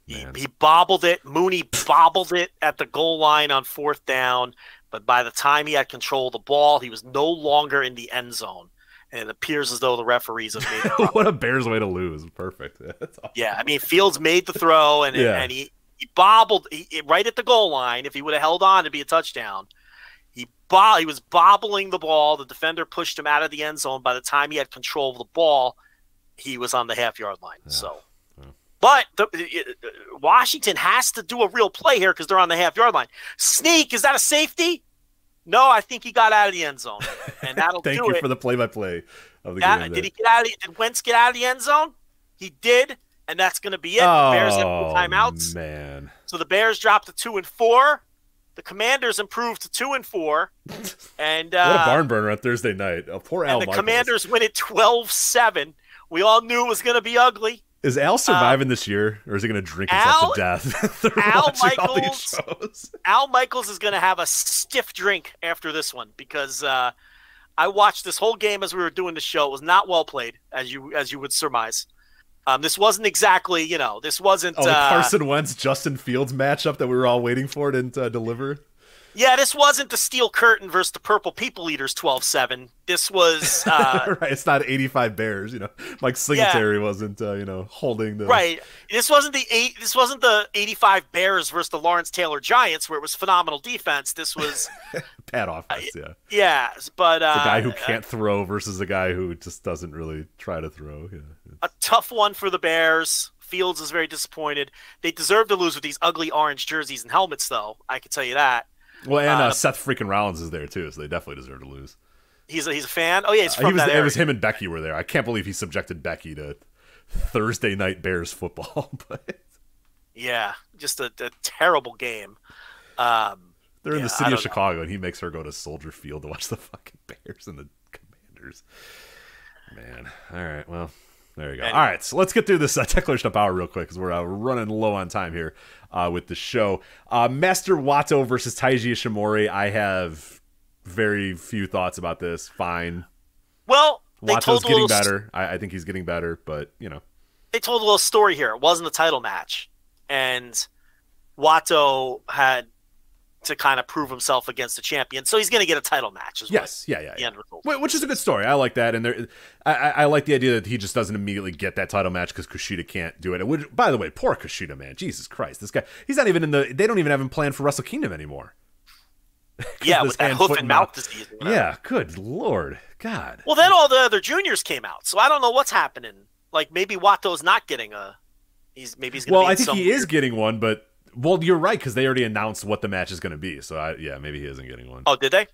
He, he bobbled it. Mooney bobbled it at the goal line on fourth down. But by the time he had control of the ball, he was no longer in the end zone. And it appears as though the referees have made [LAUGHS] it. what a Bears way to lose. Perfect. [LAUGHS] Awesome. yeah, I mean, Fields made the throw, and Yeah. and he, he bobbled he, right at the goal line. If he would have held on, it'd be a touchdown. He bo- he was bobbling the ball. The defender pushed him out of the end zone. By the time he had control of the ball, he was on the half yard line. So, but the, uh, Washington has to do a real play here because they're on the half yard line. Sneak is that a safety? No, I think he got out of the end zone, and that'll [LAUGHS] Thank do you it. for the play by play of the Yeah, game. did there. he get out? Of, did Wentz get out of the end zone? He did, and that's going to be it. The Bears have oh no timeouts, man, so the Bears dropped to two and four. The Commanders improved to two and four, and [LAUGHS] what a uh, barn burner on Thursday night. Oh, poor Al and the Michaels. Commanders win it 12-7. We all knew it was going to be ugly. Is Al surviving this year, or is he going to drink himself Al- to death? [LAUGHS] Al watching all these Michaels-? Al Michaels is going to have a stiff drink after this one because uh, I watched this whole game as we were doing the show. It was not well played, as you as you would surmise. Um, this wasn't exactly, you know, this wasn't. Oh, the uh, Carson Wentz Justin Fields matchup that we were all waiting for didn't uh, deliver. Yeah, this wasn't the Steel Curtain versus the Purple People Eaters 12-7. This was [LAUGHS] uh, right. It's not 85 Bears. You know, Mike Singletary wasn't uh, you know holding the right. This wasn't the eight. This wasn't the 85 Bears versus the Lawrence Taylor Giants, where it was phenomenal defense. This was [LAUGHS] bad offense. Yeah, yeah, but uh, the guy who can't throw versus the guy who just doesn't really try to throw. Yeah. a tough one for the Bears. Fields is very disappointed. They deserve to lose with these ugly orange jerseys and helmets, though. I can tell you that. Well, and uh, Uh, Seth freaking Rollins is there too, so they definitely deserve to lose. He's a, he's a fan. Oh yeah, he's Uh, he was, that it area. was him and Becky were there. I can't believe he subjected Becky to Thursday night Bears football, [LAUGHS] but Yeah, just a, a terrible game. Um, they're in Yeah, the city of don't know. Chicago, and he makes her go to Soldier Field to watch the [LAUGHS] fucking Bears and the Commanders. Man, all right, well, there you go. Anyway. All right, so let's get through this uh, [LAUGHS] declaration of power real quick because we're uh, running low on time here uh, with the show. Uh, Master Wato versus Taiji Ishimori. I have very few thoughts about this. Fine, well, told getting better. I, I think he's getting better, but you know, They told a little story here. It wasn't a title match, and Wato had to kind of prove himself against the champion, so he's going to get a title match. Is yes, yeah, yeah, the yeah. result. Which is a good story. I like that, and there, I, I I like the idea that he just doesn't immediately get that title match because Kushida can't do it. Which, by the way, poor Kushida, man, Jesus Christ, this guy, he's not even in the. They don't even have him planned for Wrestle Kingdom anymore. [LAUGHS] Yeah, with that hoof and mouth mouth. disease. Yeah, good lord, God. Well, then all the other juniors came out, so I don't know what's happening. Like maybe Wato's not getting a. He's maybe he's going to. Well, I think he is getting one, but well, you're right because they already announced what the match is going to be. So I, yeah, maybe he isn't getting one. Oh, did they?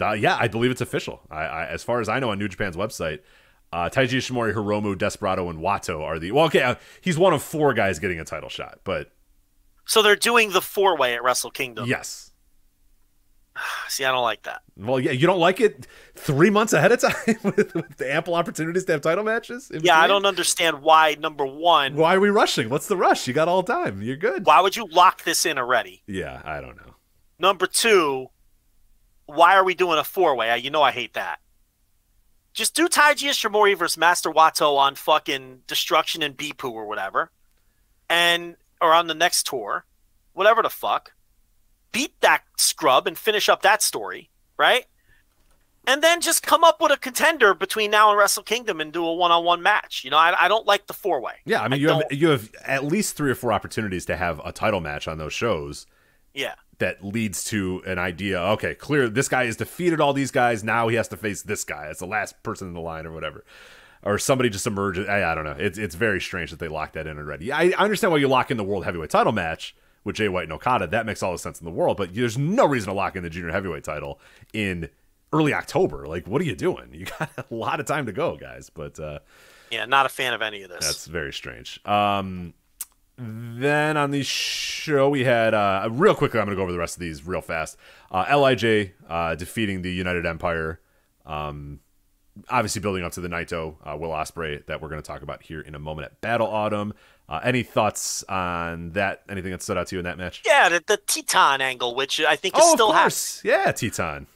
Uh, yeah, I believe it's official. I, I, as far as I know, on New Japan's website, uh, Taiji Ishimori, Hiromu, Desperado, and Wato are the. Well, okay, uh, he's one of four guys getting a title shot, but So they're doing the four way at Wrestle Kingdom. yes. [SIGHS] See, I don't like that. Well, yeah, you don't like it three months ahead of time [LAUGHS] with, with the ample opportunities to have title matches. Yeah, I don't understand why. Number one, Why are we rushing? What's the rush? You got all the time. You're good. why would you lock this in already? Yeah, I don't know. Number two, why are we doing a four way? You know I hate that. Just do Taiji Ishimori versus Master Wato on fucking Destruction and Beppu or whatever, and or on the next tour, whatever the fuck. Beat that scrub and finish up that story, right? And then just come up with a contender between now and Wrestle Kingdom and do a one on one match. You know, I, I don't like the four way. Yeah, I mean, I you have you have at least three or four opportunities to have a title match on those shows. Yeah. that leads to an idea. Okay, clear. This guy has defeated all these guys. Now he has to face this guy. It's the last person in the line, or whatever. Or somebody just emerges. I, I don't know. It's it's very strange that they locked that in already. I, I understand why you lock in the world heavyweight title match with Jay White and Okada. That makes all the sense in the world. But there's no reason to lock in the junior heavyweight title in early October. Like, what are you doing? [LAUGHS] You got a lot of time to go, guys. But uh, Yeah, not a fan of any of this. that's very strange. Um, then on the show we had uh, real quickly. I'm going to go over the rest of these real fast. Uh, Lij uh, defeating the United Empire. Um, obviously building up to the Naito uh, Will Ospreay that we're going to talk about here in a moment at Battle Autumn. Uh, any thoughts on that? Anything that stood out to you in that match? yeah, the, the Titán angle, which I think is oh, still of happening. course. Yeah, Titán.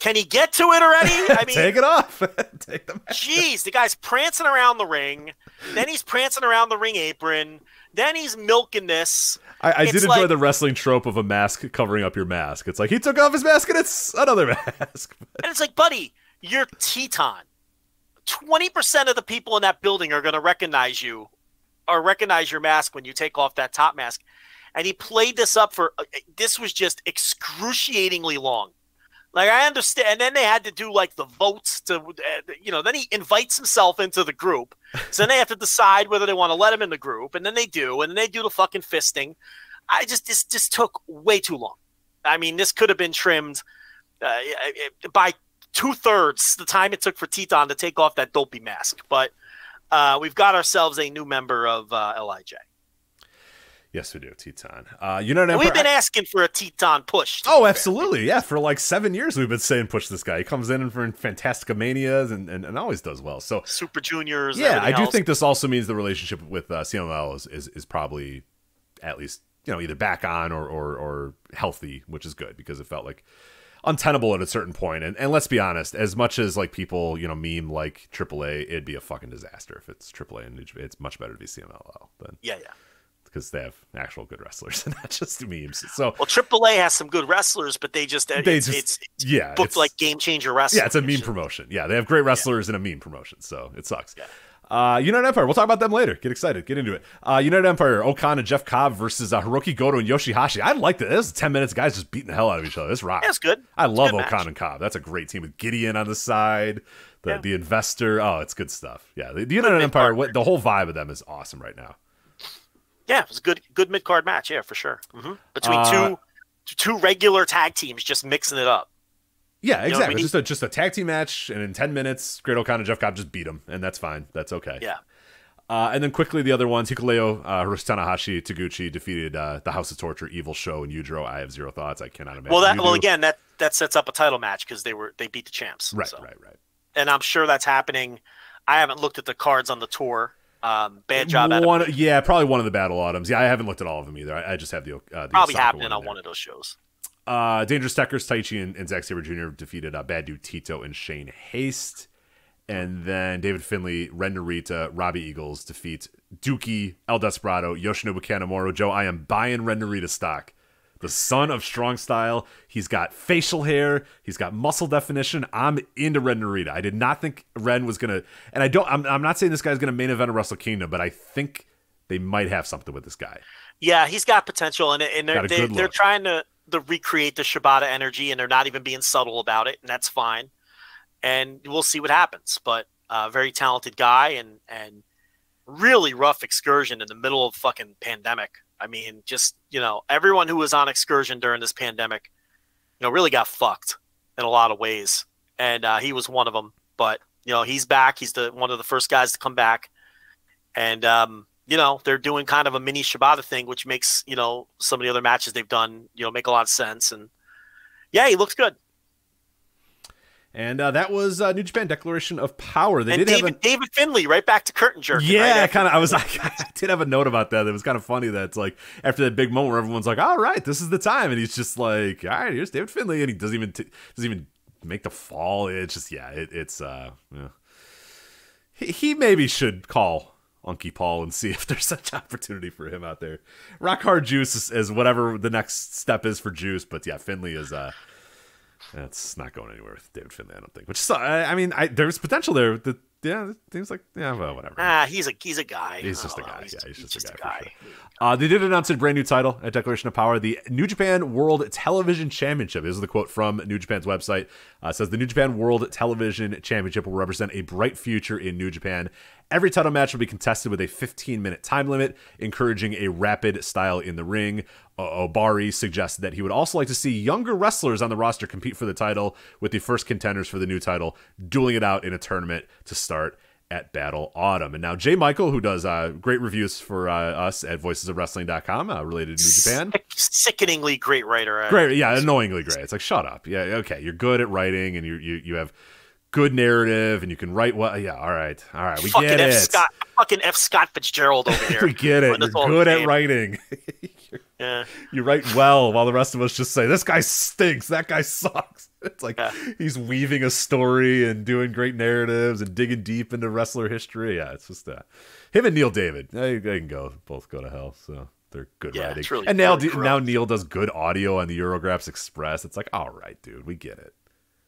Can he get to it already? [LAUGHS] I mean, Take it off. [LAUGHS] Take the match. Jeez, the guy's prancing around the ring. Then he's prancing around the ring apron. Then he's milking this. I, I did enjoy like- the wrestling trope of a mask covering up your mask. It's like he took off his mask and it's another [LAUGHS] mask. And it's like, buddy, you're Titán. 20% of the people in that building are going to recognize you or recognize your mask when you take off that top mask. And he played this up for, uh, this was just excruciatingly long. Like, I understand. And then they had to do like the votes to, uh, you know, then he invites himself into the group. So then they have to decide whether they want to let him in the group. And then they do. And then they do the fucking fisting. I just, this just took way too long. I mean, this could have been trimmed uh, by two thirds the time it took for Titán to take off that dopey mask. But uh, we've got ourselves a new member of uh, Lij. Yes, we do, Titán. Uh, United And Empire. we've been asking for a Titán push. Oh, absolutely. Yeah, for like seven years we've been saying push this guy. He comes in and for Fantastica Manias and, and, and always does well. So Super Juniors. yeah, I do else. think this also means the relationship with uh, CMLL is, is is probably at least you know either back on or, or or healthy, which is good because it felt like untenable at a certain point. And and let's be honest, as much as like people you know meme like AAA, it'd be a fucking disaster if it's AAA and. It's much better to be CMLL than Yeah, yeah. because they have actual good wrestlers [LAUGHS] and not just memes. So Well, AAA has some good wrestlers, but they just They it's, just- it's, it's yeah, booked it's- like game changer wrestling. yeah, it's a meme promotion. Yeah, they have great wrestlers and a meme promotion, so it sucks. Uh, United Empire. We'll talk about them later. Get excited. Get into it. Uh, United Empire. O-Khan and Jeff Cobb versus uh, Hiroki Goto and Yoshihashi. I like that. This is ten minutes. Guys just beating the hell out of each other. This rocks. Yeah, good. I It's love good O-Khan match. and Cobb. That's a great team with Gideon on the side. The Yeah. the investor. Oh, it's good stuff. Yeah, the, the United Empire. What, the whole vibe of them is awesome right now. Yeah, it was a good good mid card match. Yeah, for sure. hmm Between Uh, two two regular tag teams, just mixing it up. Yeah, know, we exactly. need- just a just a tag team match, and in ten minutes, Great O-Khan and Jeff Cobb just beat him, and that's fine. That's okay. Yeah. Uh, and then quickly, the other ones: Hikuleo, uh, Tanahashi, Taguchi defeated uh, the House of Torture, Evil Sho, and Yujiro. I have zero thoughts. I cannot imagine. Well, that well again that that sets up a title match because they were they beat the champs. right, so. right, right. And I'm sure that's happening. I haven't looked at the cards on the tour. Um, bad job. One, yeah, probably one of the battle autumns. Yeah, I haven't looked at all of them either. I, I just have the, uh, the Probably Osaka happening in on there. one of those shows. Uh, Dangerous Tekkers, Taichi and, and Zack Sabre Jr. defeated uh, Bad Dude Tito and Shane Haste. And then David Finlay, Ren Narita, Robbie Eagles defeat Douki, El Desperado, Yoshinobu Kanemaru. Joe, I am buying Ren Narita stock. The son of strong style. He's got facial hair. He's got muscle definition. I'm into Ren Narita. I did not think Ren was gonna, and I don't. I'm, I'm not saying this guy's gonna main event a Wrestle Kingdom, but I think they might have something with this guy. Yeah, he's got potential, and and they're they, they're trying to to recreate the Shibata energy, and they're not even being subtle about it, and that's fine. And we'll see what happens. But uh, very talented guy, and and really rough excursion in the middle of fucking pandemic. I mean, just you know, everyone who was on excursion during this pandemic, you know, really got fucked in a lot of ways, and uh, he was one of them. But you know, he's back. He's the one of the first guys to come back, and um, you know, they're doing kind of a mini Shibata thing, which makes you know some of the other matches they've done, you know, make a lot of sense. And yeah, he looks good. And uh, that was uh, New Japan Declaration of Power. They and did David have a David Finlay right back to curtain jerking. Yeah, right? Kind of. I was. Like, [LAUGHS] I did have a note about that. It was kind of funny that it's like after that big moment where everyone's like, "All right, this is the time," and he's just like, "All right, here's David Finlay," and he doesn't even t- doesn't even make the fall. It's just yeah, it, it's uh, yeah. he, he maybe should call Unky Paul and see [LAUGHS] if there's such opportunity for him out there. Rock hard juice is, is whatever the next step is for juice, but yeah, Finlay is uh. That's not going anywhere with David Finlay, I don't think. Which I I mean, I, there's potential there. The, yeah, things like yeah, well, whatever. Ah, he's a he's a guy. He's just a don't know. guy. He's, Yeah, he's he's just a just guy for Uh, they did announce a brand new title at Declaration of Power, the New Japan World Television Championship. This is the quote from New Japan's website. Uh, it says the New Japan World Television Championship will represent a bright future in New Japan. Every title match will be contested with a 15 minute time limit, encouraging a rapid style in the ring. Uh, Ohbari suggested that he would also like to see younger wrestlers on the roster compete for the title, with the first contenders for the new title dueling it out in a tournament to start at Battle Autumn. And now Jay Michael, who does uh, great reviews for uh, us at voicesofwrestling.com uh, related to New Japan. Sick- sickeningly great writer. uh, Great, yeah, annoyingly great. It's like shut up. Yeah, okay, you're good at writing and you you you have good narrative and you can write well. Yeah, all right, all right, we fucking get F. it. Scott, fucking F. Scott Fitzgerald over [LAUGHS] here. we get it. You're good at writing. [LAUGHS] [LAUGHS] Yeah. you write well, while the rest of us just say this guy stinks. That guy sucks. [LAUGHS] It's like Yeah. he's weaving a story and doing great narratives and digging deep into wrestler history. Yeah, it's just uh, him and Neil David. They, they can go both go to hell. So they're good Yeah, writing. really- and now now. Neil does good audio on the Eurographs Express. It's like, all right, dude, we get it.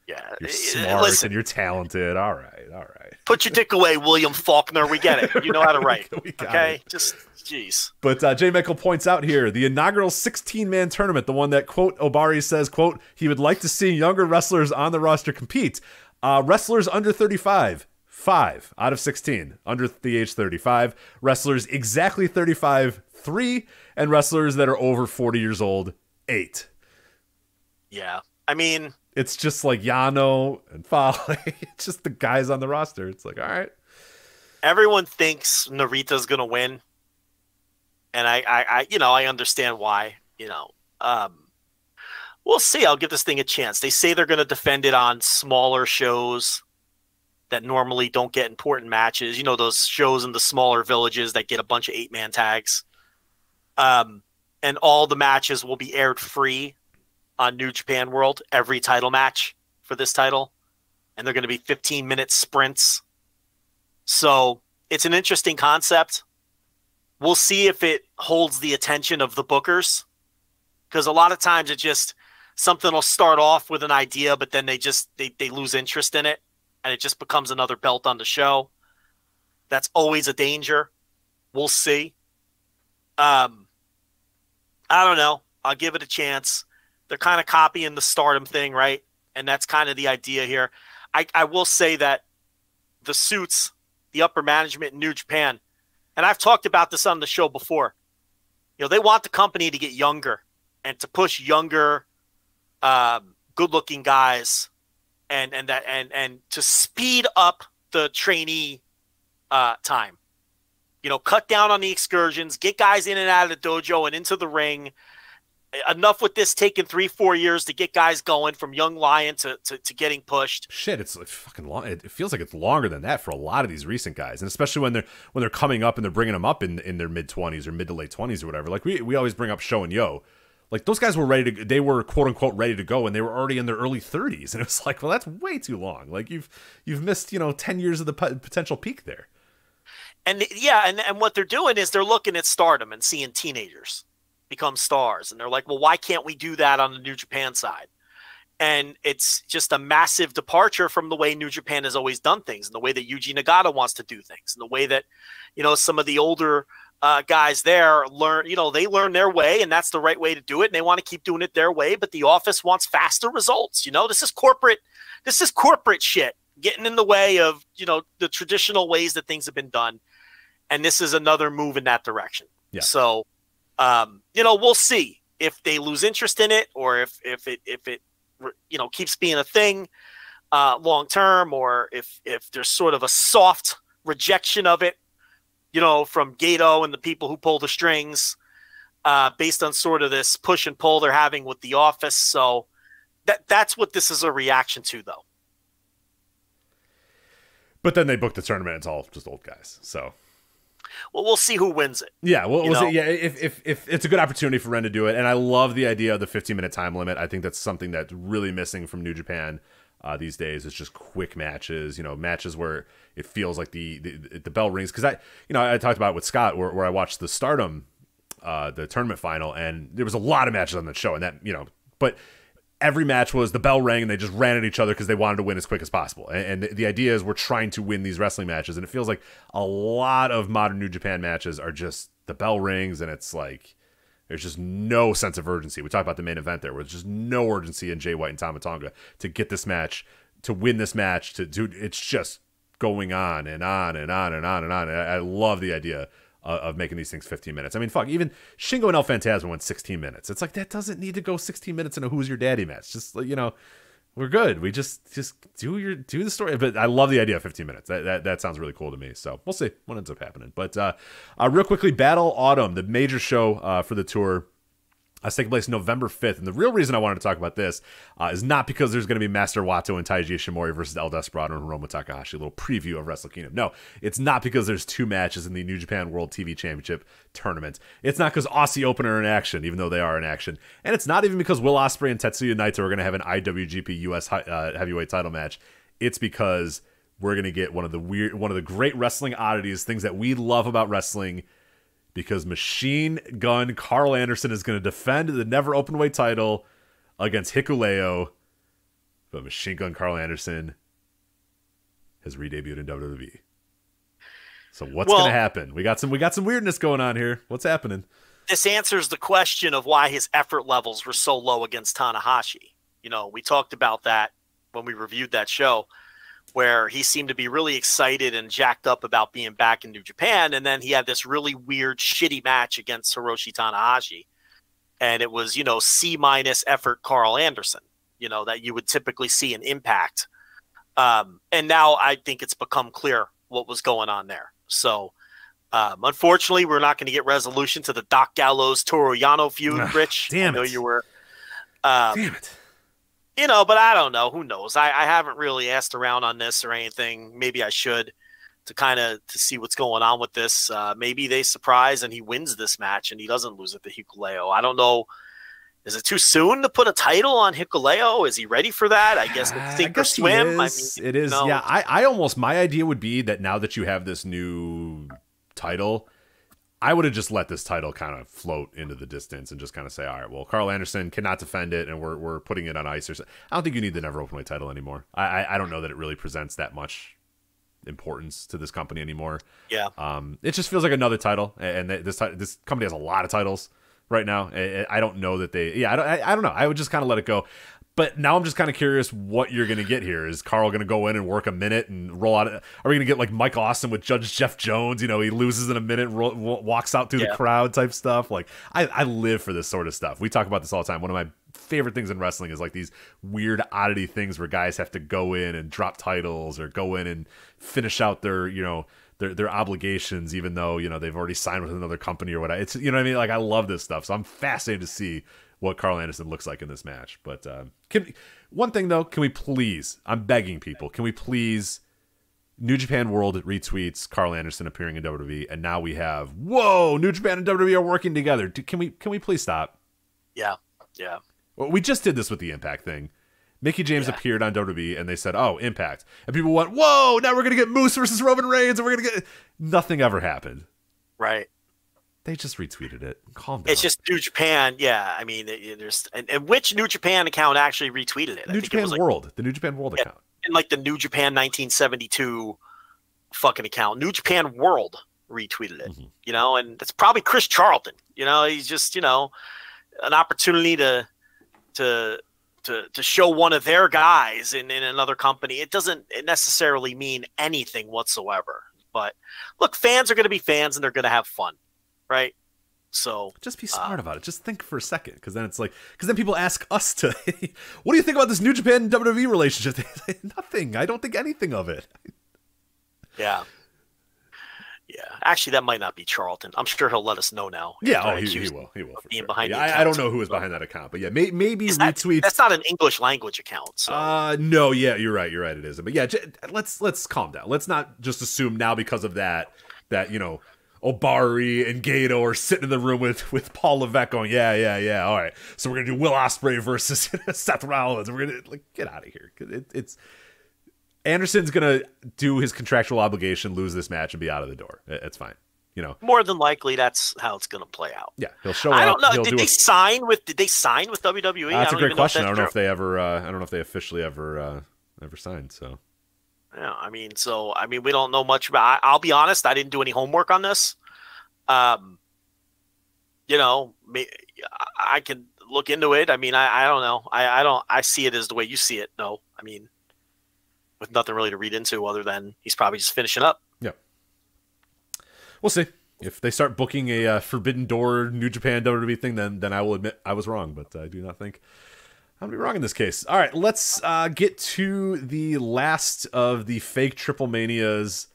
Yeah. You're Uh, smart Listen, and you're talented. All right, all right. put your dick away, William Faulkner. We get it. You know how to write. [LAUGHS] Okay? it. Just, jeez. But uh, Jay Michael points out here the inaugural 16 man tournament, the one that, quote, Ohbari says, quote, he would like to see younger wrestlers on the roster compete. Uh, wrestlers under 35, five out of 16, under the age 35. Wrestlers exactly 35, three. And wrestlers that are over 40 years old, eight. Yeah. I mean, It's just like Yano and Fale. [LAUGHS] it's just the guys on the roster. It's like, all right. everyone thinks Narita's gonna win, and I, I, I, you know, I understand why. You know, um, we'll see. I'll give this thing a chance. They say they're gonna defend it on smaller shows that normally don't get important matches. You know, those shows in the smaller villages that get a bunch of eight man tags. Um, and all the matches will be aired free on New Japan World. Every title match for this title, and they're going to be 15 minute sprints. So it's an interesting concept. We'll see if it holds the attention of the bookers because a lot of times it just something will start off with an idea, but then they just they, they lose interest in it and it just becomes another belt on the show. That's always a danger. We'll see. Um, I don't know. I'll give it a chance. They're kind of copying the stardom thing, right? And that's kind of the idea here. I, I will say that the suits, the upper management in New Japan, and I've talked about this on the show before. You know, they want the company to get younger and to push younger, um, good-looking guys, and and that and and to speed up the trainee uh, time. You know, cut down on the excursions, get guys in and out of the dojo and into the ring. Enough with this taking three, four years to get guys going from young lion to, to, to getting pushed. Shit, it's like fucking long. It feels like it's longer than that for a lot of these recent guys, and especially when they're when they're coming up and they're bringing them up in in their mid twenties or mid to late twenties or whatever. Like we we always bring up Sho and Yoh, like those guys were ready to they were quote unquote ready to go and they were already in their early 30s [LAUGHS] and it was like well that's way too long like you've you've missed you know 10 years of the potential peak there and yeah and, and what they're doing is they're looking at stardom and seeing teenagers become stars and they're like well why can't we do that on the new japan side and it's just a massive departure from the way new japan has always done things and the way that yuji nagata wants to do things and the way that you know some of the older uh, guys there learn, you know, they learn their way, and that's the right way to do it. And they want to keep doing it their way, but the office wants faster results. You know, this is corporate. This is corporate shit getting in the way of you know the traditional ways that things have been done, and this is another move in that direction. Yeah. So, um, you know, we'll see if they lose interest in it or if if it if it you know keeps being a thing uh, long term, or if if there's sort of a soft rejection of it you know, from Gedo and the people who pull the strings, uh, based on sort of this push and pull they're having with the office. So that that's what this is a reaction to, though. But then they book the tournament; it's all just old guys. So, well, we'll see who wins it. Yeah, well, we'll see. Yeah, if, if if it's a good opportunity for Ren to do it, and I love the idea of the 15 minute time limit. I think that's something that's really missing from New Japan uh, these days. It's just quick matches, you know, matches where it feels like the the, the bell rings. Because I, you know, I talked about with Scott where, where I watched the Stardom, uh, the tournament final, and there was a lot of matches on that show, and that you know, but every match was the bell rang and they just ran at each other because they wanted to win as quick as possible. And, and, the idea is we're trying to win these wrestling matches, and it feels like a lot of modern New Japan matches are just the bell rings, and it's like there's just no sense of urgency. We talked about the main event there, where there's just no urgency in Jay White and Tama Tonga to get this match, to win this match, to do. It's just going on and on and on and on and on. And I, I love the idea of, making these things 15 minutes. I mean, fuck, even Shingo and El Phantasmo went 16 minutes. It's like that doesn't need to go 16 minutes in a Who's Your Daddy match. Just you know, we're good. We just just do your do the story. But I love the idea of 15 minutes. That that, that sounds really cool to me. So we'll see what ends up happening. But uh, uh real quickly, Battle Autumn, the major show uh, for the tour that's taking place November 5th. And the real reason I wanted to talk about this uh, is not because there's going to be Master Wato and Taiji Ishimori versus El Desperado and Hiromu Takahashi, a little preview of Wrestle Kingdom. No, it's not because there's two matches in the New Japan World TV Championship tournament. It's not because Aussie Open are in action, even though they are in action. And it's not even because Will Ospreay and Tetsuya Naito are going to have an IWGP US uh, heavyweight title match. It's because we're going to get one of the weird, one of the great wrestling oddities, things that we love about wrestling – because Machine Gun Karl Anderson is going to defend the never open weight title against Hikuleo. But Machine Gun Karl Anderson has re-debuted in WWE. So what's well, going to happen? We got some we got some weirdness going on here. What's happening? This answers the question of why his effort levels were so low against Tanahashi. You know, we talked about that when we reviewed that show where he seemed to be really excited and jacked up about being back in New Japan. And then he had this really weird, shitty match against Hiroshi Tanahashi. And it was, you know, C minus effort Karl Anderson, you know, that you would typically see an impact. Um, and now I think it's become clear what was going on there. So, um, unfortunately, we're not going to get resolution to the Doc Gallows Toru Yano feud, Rich. Damn I know it. you were. Um, damn it you know, but I don't know. Who knows? I, I haven't really asked around on this or anything. Maybe I should to kind of to see what's going on with this. Uh, maybe they surprise and he wins this match and he doesn't lose it to Hikuleo. I don't know. Is it too soon to put a title on Hikuleo? Is he ready for that? I guess uh, [SIGHS] sink or swim. I mean, it is. Yeah, I, I almost my idea would be that now that you have this new title, I would have just let this title kind of float into the distance and just kind of say, all right, well, Karl Anderson cannot defend it, and we're, we're putting it on ice. Or so. I don't think you need the never open openweight title anymore. I, I I don't know that it really presents that much importance to this company anymore. Yeah. Um, it just feels like another title, and this this company has a lot of titles right now. I don't know that they. Yeah, I don't. I, I don't know. I would just kind of let it go. But now I'm just kind of curious what you're going to get here. Is Karl going to go in and work a minute and roll out? Are we going to get like Mike Austin with Judge Jeff Jones? You know, he loses in a minute, roll, walks out through yeah. the crowd type stuff. Like I, I live for this sort of stuff. We talk about this all the time. One of my favorite things in wrestling is like these weird oddity things where guys have to go in and drop titles or go in and finish out their, you know, their their obligations, even though you know they've already signed with another company or whatever. It's you know what I mean. Like I love this stuff, so I'm fascinated to see what Karl Anderson looks like in this match. But uh, can one thing though, can we please? I'm begging people. Can we please? New Japan World retweets Karl Anderson appearing in WWE, and now we have whoa, New Japan and WWE are working together. Can we can we please stop? Yeah, yeah. Well, we just did this with the Impact thing. Mickie James yeah. appeared on WWE, and they said, "Oh, Impact," and people went, "Whoa! Now we're gonna get Moose versus Roman Reigns, and we're gonna get." Nothing ever happened. Right. They just retweeted it. Calm down. It's just New Japan. Yeah, I mean, there's and, and which New Japan account actually retweeted it? New Japan like, World, the New Japan World yeah, account, and like the New Japan 1972 fucking account. New Japan World retweeted it. Mm-hmm. You know, and it's probably Chris Charlton. You know, he's just you know an opportunity to to to to show one of their guys in, in another company. It doesn't necessarily mean anything whatsoever. But look, fans are going to be fans and they're going to have fun right? So just be smart uh, about it. Just think for a second, because then it's like, because then people ask us to, [LAUGHS] what do you think about this New Japan WWE relationship? [LAUGHS] Nothing. I don't think anything of it. Yeah. Yeah, actually, that might not be Charlton. I'm sure he'll let us know now. Yeah, oh, he, he, will. He will. Being sure. behind yeah, I, I, don't know who is behind that account, but yeah, may, maybe that, retweets. That's not an English language account. So. Uh, no, yeah, you're right. You're right. It isn't. But yeah, j- let's let's calm down. Let's not just assume now because of that that you know Ohbari and Gedo are sitting in the room with with Paul Levesque going, yeah, yeah, yeah. All right, so we're gonna do Will Ospreay versus [LAUGHS] Seth Rollins. We're gonna like get out of here. It, it's Anderson's gonna do his contractual obligation, lose this match, and be out of the door. It's fine. You know, more than likely that's how it's gonna play out. Yeah, he'll show. I don't know. Did do they a... sign with? Did they sign with WWE? Uh, that's a great question. I don't know if they ever. Uh, I don't know if they officially ever uh, ever signed. So yeah, I mean, so I mean, we don't know much about. I, will be honest, I didn't do any homework on this. Um, you know, me, I can look into it. I mean, I, I don't know. I, I don't. I see it as the way you see it. No, I mean, with nothing really to read into other than he's probably just finishing up. Yeah, we'll see. If they start booking a uh, Forbidden Door New Japan WWE thing, then then I will admit I was wrong. But I do not think I'm gonna be wrong in this case. All right, let's uh, get to the last of the fake Triple Manias.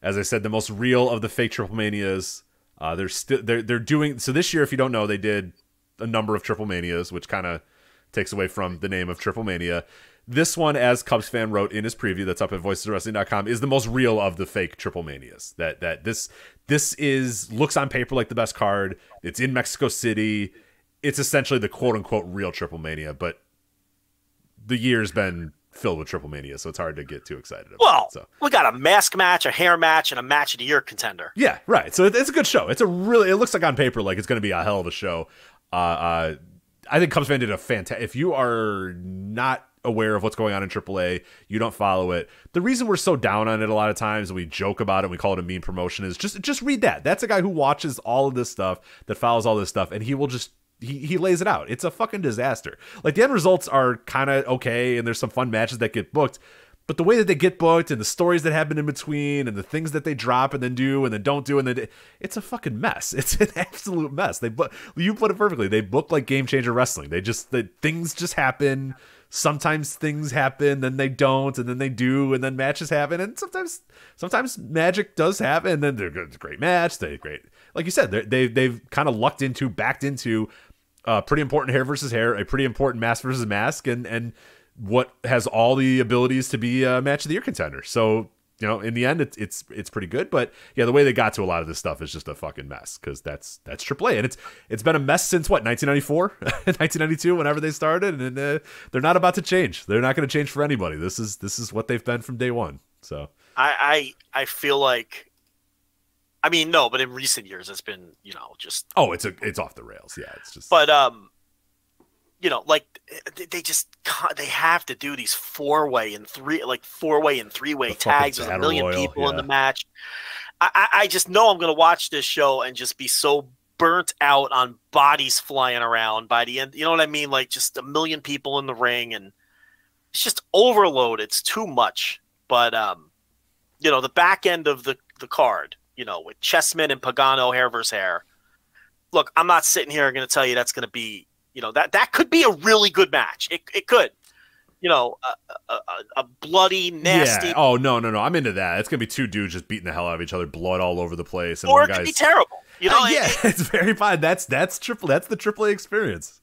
As I said, the most real of the fake Triple Manias. Uh, they're still they're they're doing so this year. If you don't know, they did a number of Triple Manias, which kind of takes away from the name of Triple Mania. This one, as Cubs fan wrote in his preview, that's up at voiceswrestling.com, is the most real of the fake Triple Manias. That that this this is looks on paper like the best card. It's in Mexico City it's essentially the quote unquote real Triple Mania, but the year's been filled with Triple Mania, so it's hard to get too excited about. Well, it, so. we got a mask match, a hair match, and a match of the year contender. Yeah, right. So it's a good show. It's a really. It looks like on paper like it's going to be a hell of a show. Uh, uh, I think Cubs fan did a fantastic. If you are not aware of what's going on in AAA, you don't follow it. The reason we're so down on it a lot of times, and we joke about it, and we call it a mean promotion, is just just read that. That's a guy who watches all of this stuff, that follows all this stuff, and he will just he, he lays it out. It's a fucking disaster. Like the end results are kind of okay, and there's some fun matches that get booked, but the way that they get booked and the stories that happen in between and the things that they drop and then do and then don't do and then it's a fucking mess. [LAUGHS] It's an absolute mess. They book you put it perfectly. They book like game changer wrestling. They just the things just happen. Sometimes things happen, then they don't, and then they do, and then matches happen, and sometimes sometimes magic does happen. And then they're good, great match. They great, like you said, they they've kind of lucked into, backed into uh, pretty important hair versus hair, a pretty important mask versus mask, and and what has all the abilities to be a match of the year contender. So you know, in the end, it's it's it's pretty good. But yeah, the way they got to a lot of this stuff is just a fucking mess because that's that's AAA, and it's it's been a mess since what 1994, 1992, [LAUGHS] whenever they started, and uh, they're not about to change. They're not going to change for anybody. This is this is what they've been from day one. So I I, I feel like I mean, no, but in recent years, it's been you know just. Oh, it's a it's off the rails. Yeah, it's just. But um, you know, like they just they have to do these four way and three like four way and three way tags with a million people yeah. in the match. I, I just know I'm going to watch this show and just be so burnt out on bodies flying around by the end. You know what I mean? Like just a million people in the ring and it's just overload. It's too much. But um, you know, the back end of the the card, you know, with Chessman and Pagano hair versus hair. Look, I'm not sitting here going to tell you that's going to be, you know, that that could be a really good match. It it could you know, a, a, a, bloody, nasty. Yeah. Oh no, no, no! I'm into that. It's gonna be two dudes just beating the hell out of each other, blood all over the place, and or it could be terrible. You know, uh, yeah, it, [LAUGHS] it's very fine. That's that's triple. That's the AAA experience.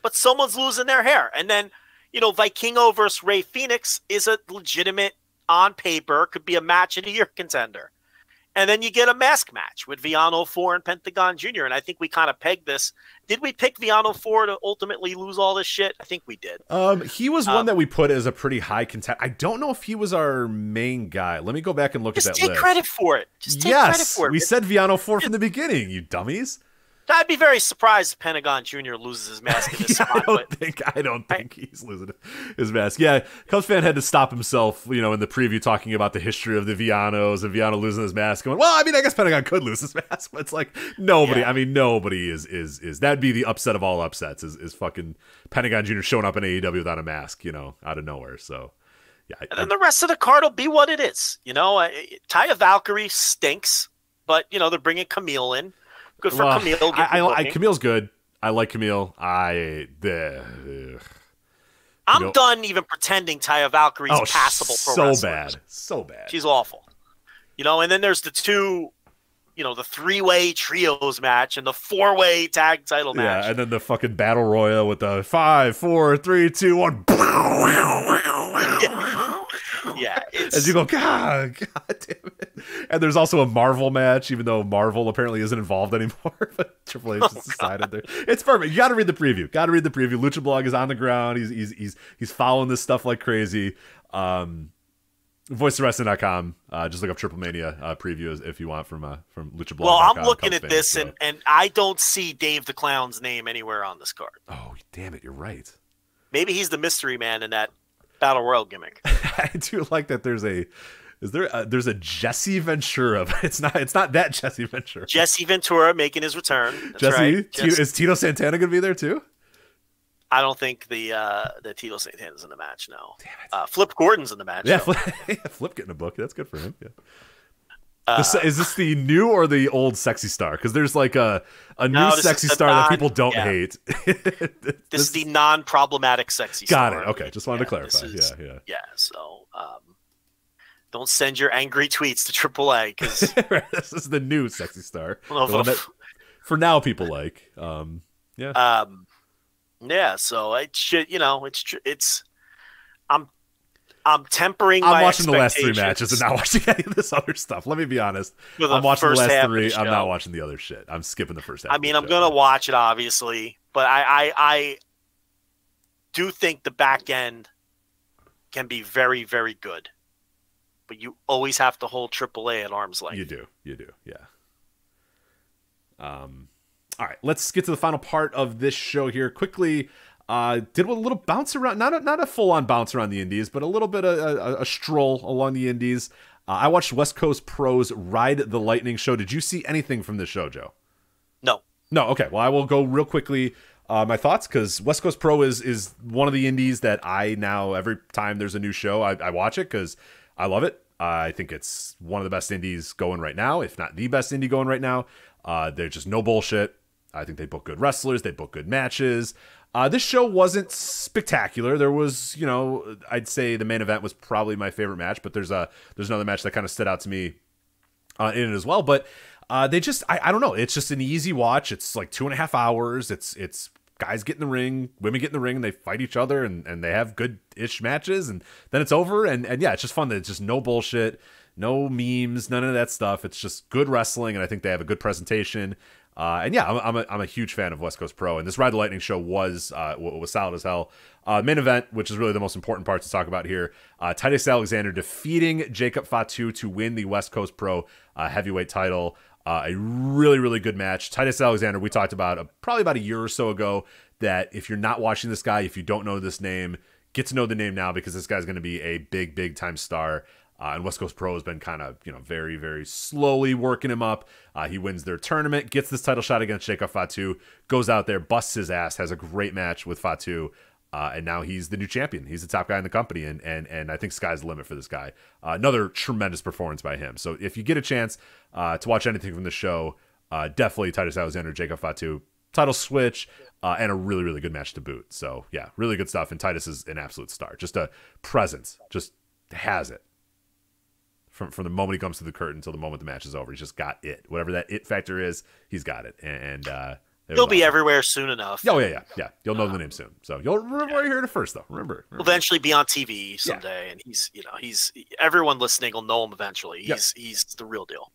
But someone's losing their hair, and then you know, Vikingo versus Rey Fenix is a legitimate, on paper, could be a match of the year contender. And then you get a mask match with Villano 4 and Pentagon Jr. And I think we kind of pegged this. Did we pick Villano 4 to ultimately lose all this shit? I think we did. Um, he was um, one that we put as a pretty high content. I don't know if he was our main guy. Let me go back and look at that take list. credit for it. Just take yes, credit for it. We said Villano 4 from the beginning, you dummies. I'd be very surprised if Pentagon Jr. loses his mask in [LAUGHS] this yeah, spot. I don't think I don't think I, he's losing his mask. Yeah, Cubs fan had to stop himself, you know, in the preview talking about the history of the Villanos and Villano losing his mask. Going, well, I mean, I guess Pentagon could lose his [LAUGHS] mask, but it's like nobody. Yeah. I mean, nobody is is is that'd be the upset of all upsets. Is is fucking Pentagon Jr. showing up in AEW without a mask, you know, out of nowhere. So. Yeah, and then the rest of the card will be what it is. You know, Taya Valkyrie stinks, but you know they're bringing Kamille in. Good for well, Kamille. I, I, I, Kamille's good. I like Kamille. I uh, the. I'm know, done even pretending Taya Valkyrie's oh, passable. so wrestlers. bad, so bad. She's awful. You know, and then there's the two, you know, the three-way trios match and the four-way tag title match. Yeah, and then the fucking battle royal with the five, four, three, two, one. yeah, as you go, God, God damn it! And there's also a Marvel match, even though Marvel apparently isn't involved anymore. [LAUGHS] but Triple H oh, just decided there. It's perfect. You got to read the preview. Got to read the preview. Lucha Blog is on the ground. He's he's he's he's following this stuff like crazy. Um, voiceofwrestling.com. Uh, just look up Triple Mania uh, preview if you want from uh, from Lucha Blog. Well, I'm looking at this and, and I don't see Dave the Clown's name anywhere on this card. Oh, damn it! You're right. Maybe he's the mystery man in that battle royal gimmick. [LAUGHS] I do like that. There's a is there a, there's a Jesse Ventura, [LAUGHS] but it's not it's not that Jesse Ventura. Jesse Ventura making his return. That's Jesse, right. Tito, is Tito Santana going to be there too? I don't think the uh the Tito Santana's in the match. No. Uh, Flip Gordon's in the match. Yeah, Flip, [LAUGHS] yeah, Flip getting a book. That's good for him. Yeah. Uh, is this the new or the old sexy star? Because there's like a a new no, sexy star non, that people don't yeah. hate. this, [LAUGHS] this, is the non-problematic sexy got star. it. Okay, just wanted yeah, to clarify. Is, yeah, yeah, yeah. So um, don't send your angry tweets to AAA because [LAUGHS] this is the new sexy star. [LAUGHS] Well, that, for now, people like. Um, yeah. Um, yeah. So it should, you know, it's it's. I'm tempering. I'm watching the last three matches and not [LAUGHS] watching any of this other stuff. Let me be honest. I'm watching the last three. The I'm not watching the other shit. I'm skipping the first half. I mean, I'm gonna watch it obviously, but I, I, I do think the back end can be very, very good. But you always have to hold AAA at arm's length. You do. You do. Yeah. Um. All right, let's get to the final part of this show here quickly. Uh, did a little bounce around, not a, not a full on bounce around the Indies, but a little bit of a, a, a stroll along the Indies. Uh, I watched West Coast Pros Ride the Lightning show. Did you see anything from the show, Joe? No. No. Okay. Well, I will go real quickly. Uh, my thoughts because West Coast Pro is is one of the indies that I now every time there's a new show I, I watch it because I love it. I think it's one of the best indies going right now, if not the best indie going right now. Uh, they're just no bullshit. I think they book good wrestlers. They book good matches. Uh, this show wasn't spectacular. There was, you know, I'd say the main event was probably my favorite match, but there's a there's another match that kind of stood out to me uh, in it as well. But uh, they just, I, I don't know, it's just an easy watch. It's like two and a half hours. It's it's guys get in the ring, women get in the ring, and they fight each other, and, and they have good ish matches, and then it's over. And and yeah, it's just fun. That It's just no bullshit, no memes, none of that stuff. It's just good wrestling, and I think they have a good presentation. Uh, and yeah, I'm, I'm, a, I'm a huge fan of West Coast Pro, and this Ride the Lightning show was uh, was solid as hell. Uh, main event, which is really the most important part to talk about here, uh, Titus Alexander defeating Jacob Fatu to win the West Coast Pro uh, heavyweight title. Uh, a really, really good match. Titus Alexander, we talked about probably about a year or so ago that if you're not watching this guy, if you don't know this name, get to know the name now because this guy's going to be a big, big time star. Uh, and West Coast Pro has been kind of, you know, very, very slowly working him up. Uh, he wins their tournament, gets this title shot against Jacob Fatu, goes out there, busts his ass, has a great match with Fatu. Uh, and now he's the new champion. He's the top guy in the company, and and and I think sky's the limit for this guy. Uh, another tremendous performance by him. So if you get a chance uh, to watch anything from the show, uh, definitely Titus Alexander, Jacob Fatu, title switch, uh, and a really really good match to boot. So yeah, really good stuff. And Titus is an absolute star, just a presence, just has it. From, from the moment he comes to the curtain until the moment the match is over, he's just got it. Whatever that it factor is, he's got it. And uh, it He'll be awesome. everywhere soon enough. Oh yeah, yeah, yeah. You'll know the name soon. So you'll remember where you heard it first, though. Remember. remember. eventually be on TV someday, and he's you know he's everyone listening will know him eventually. He's he's the real deal.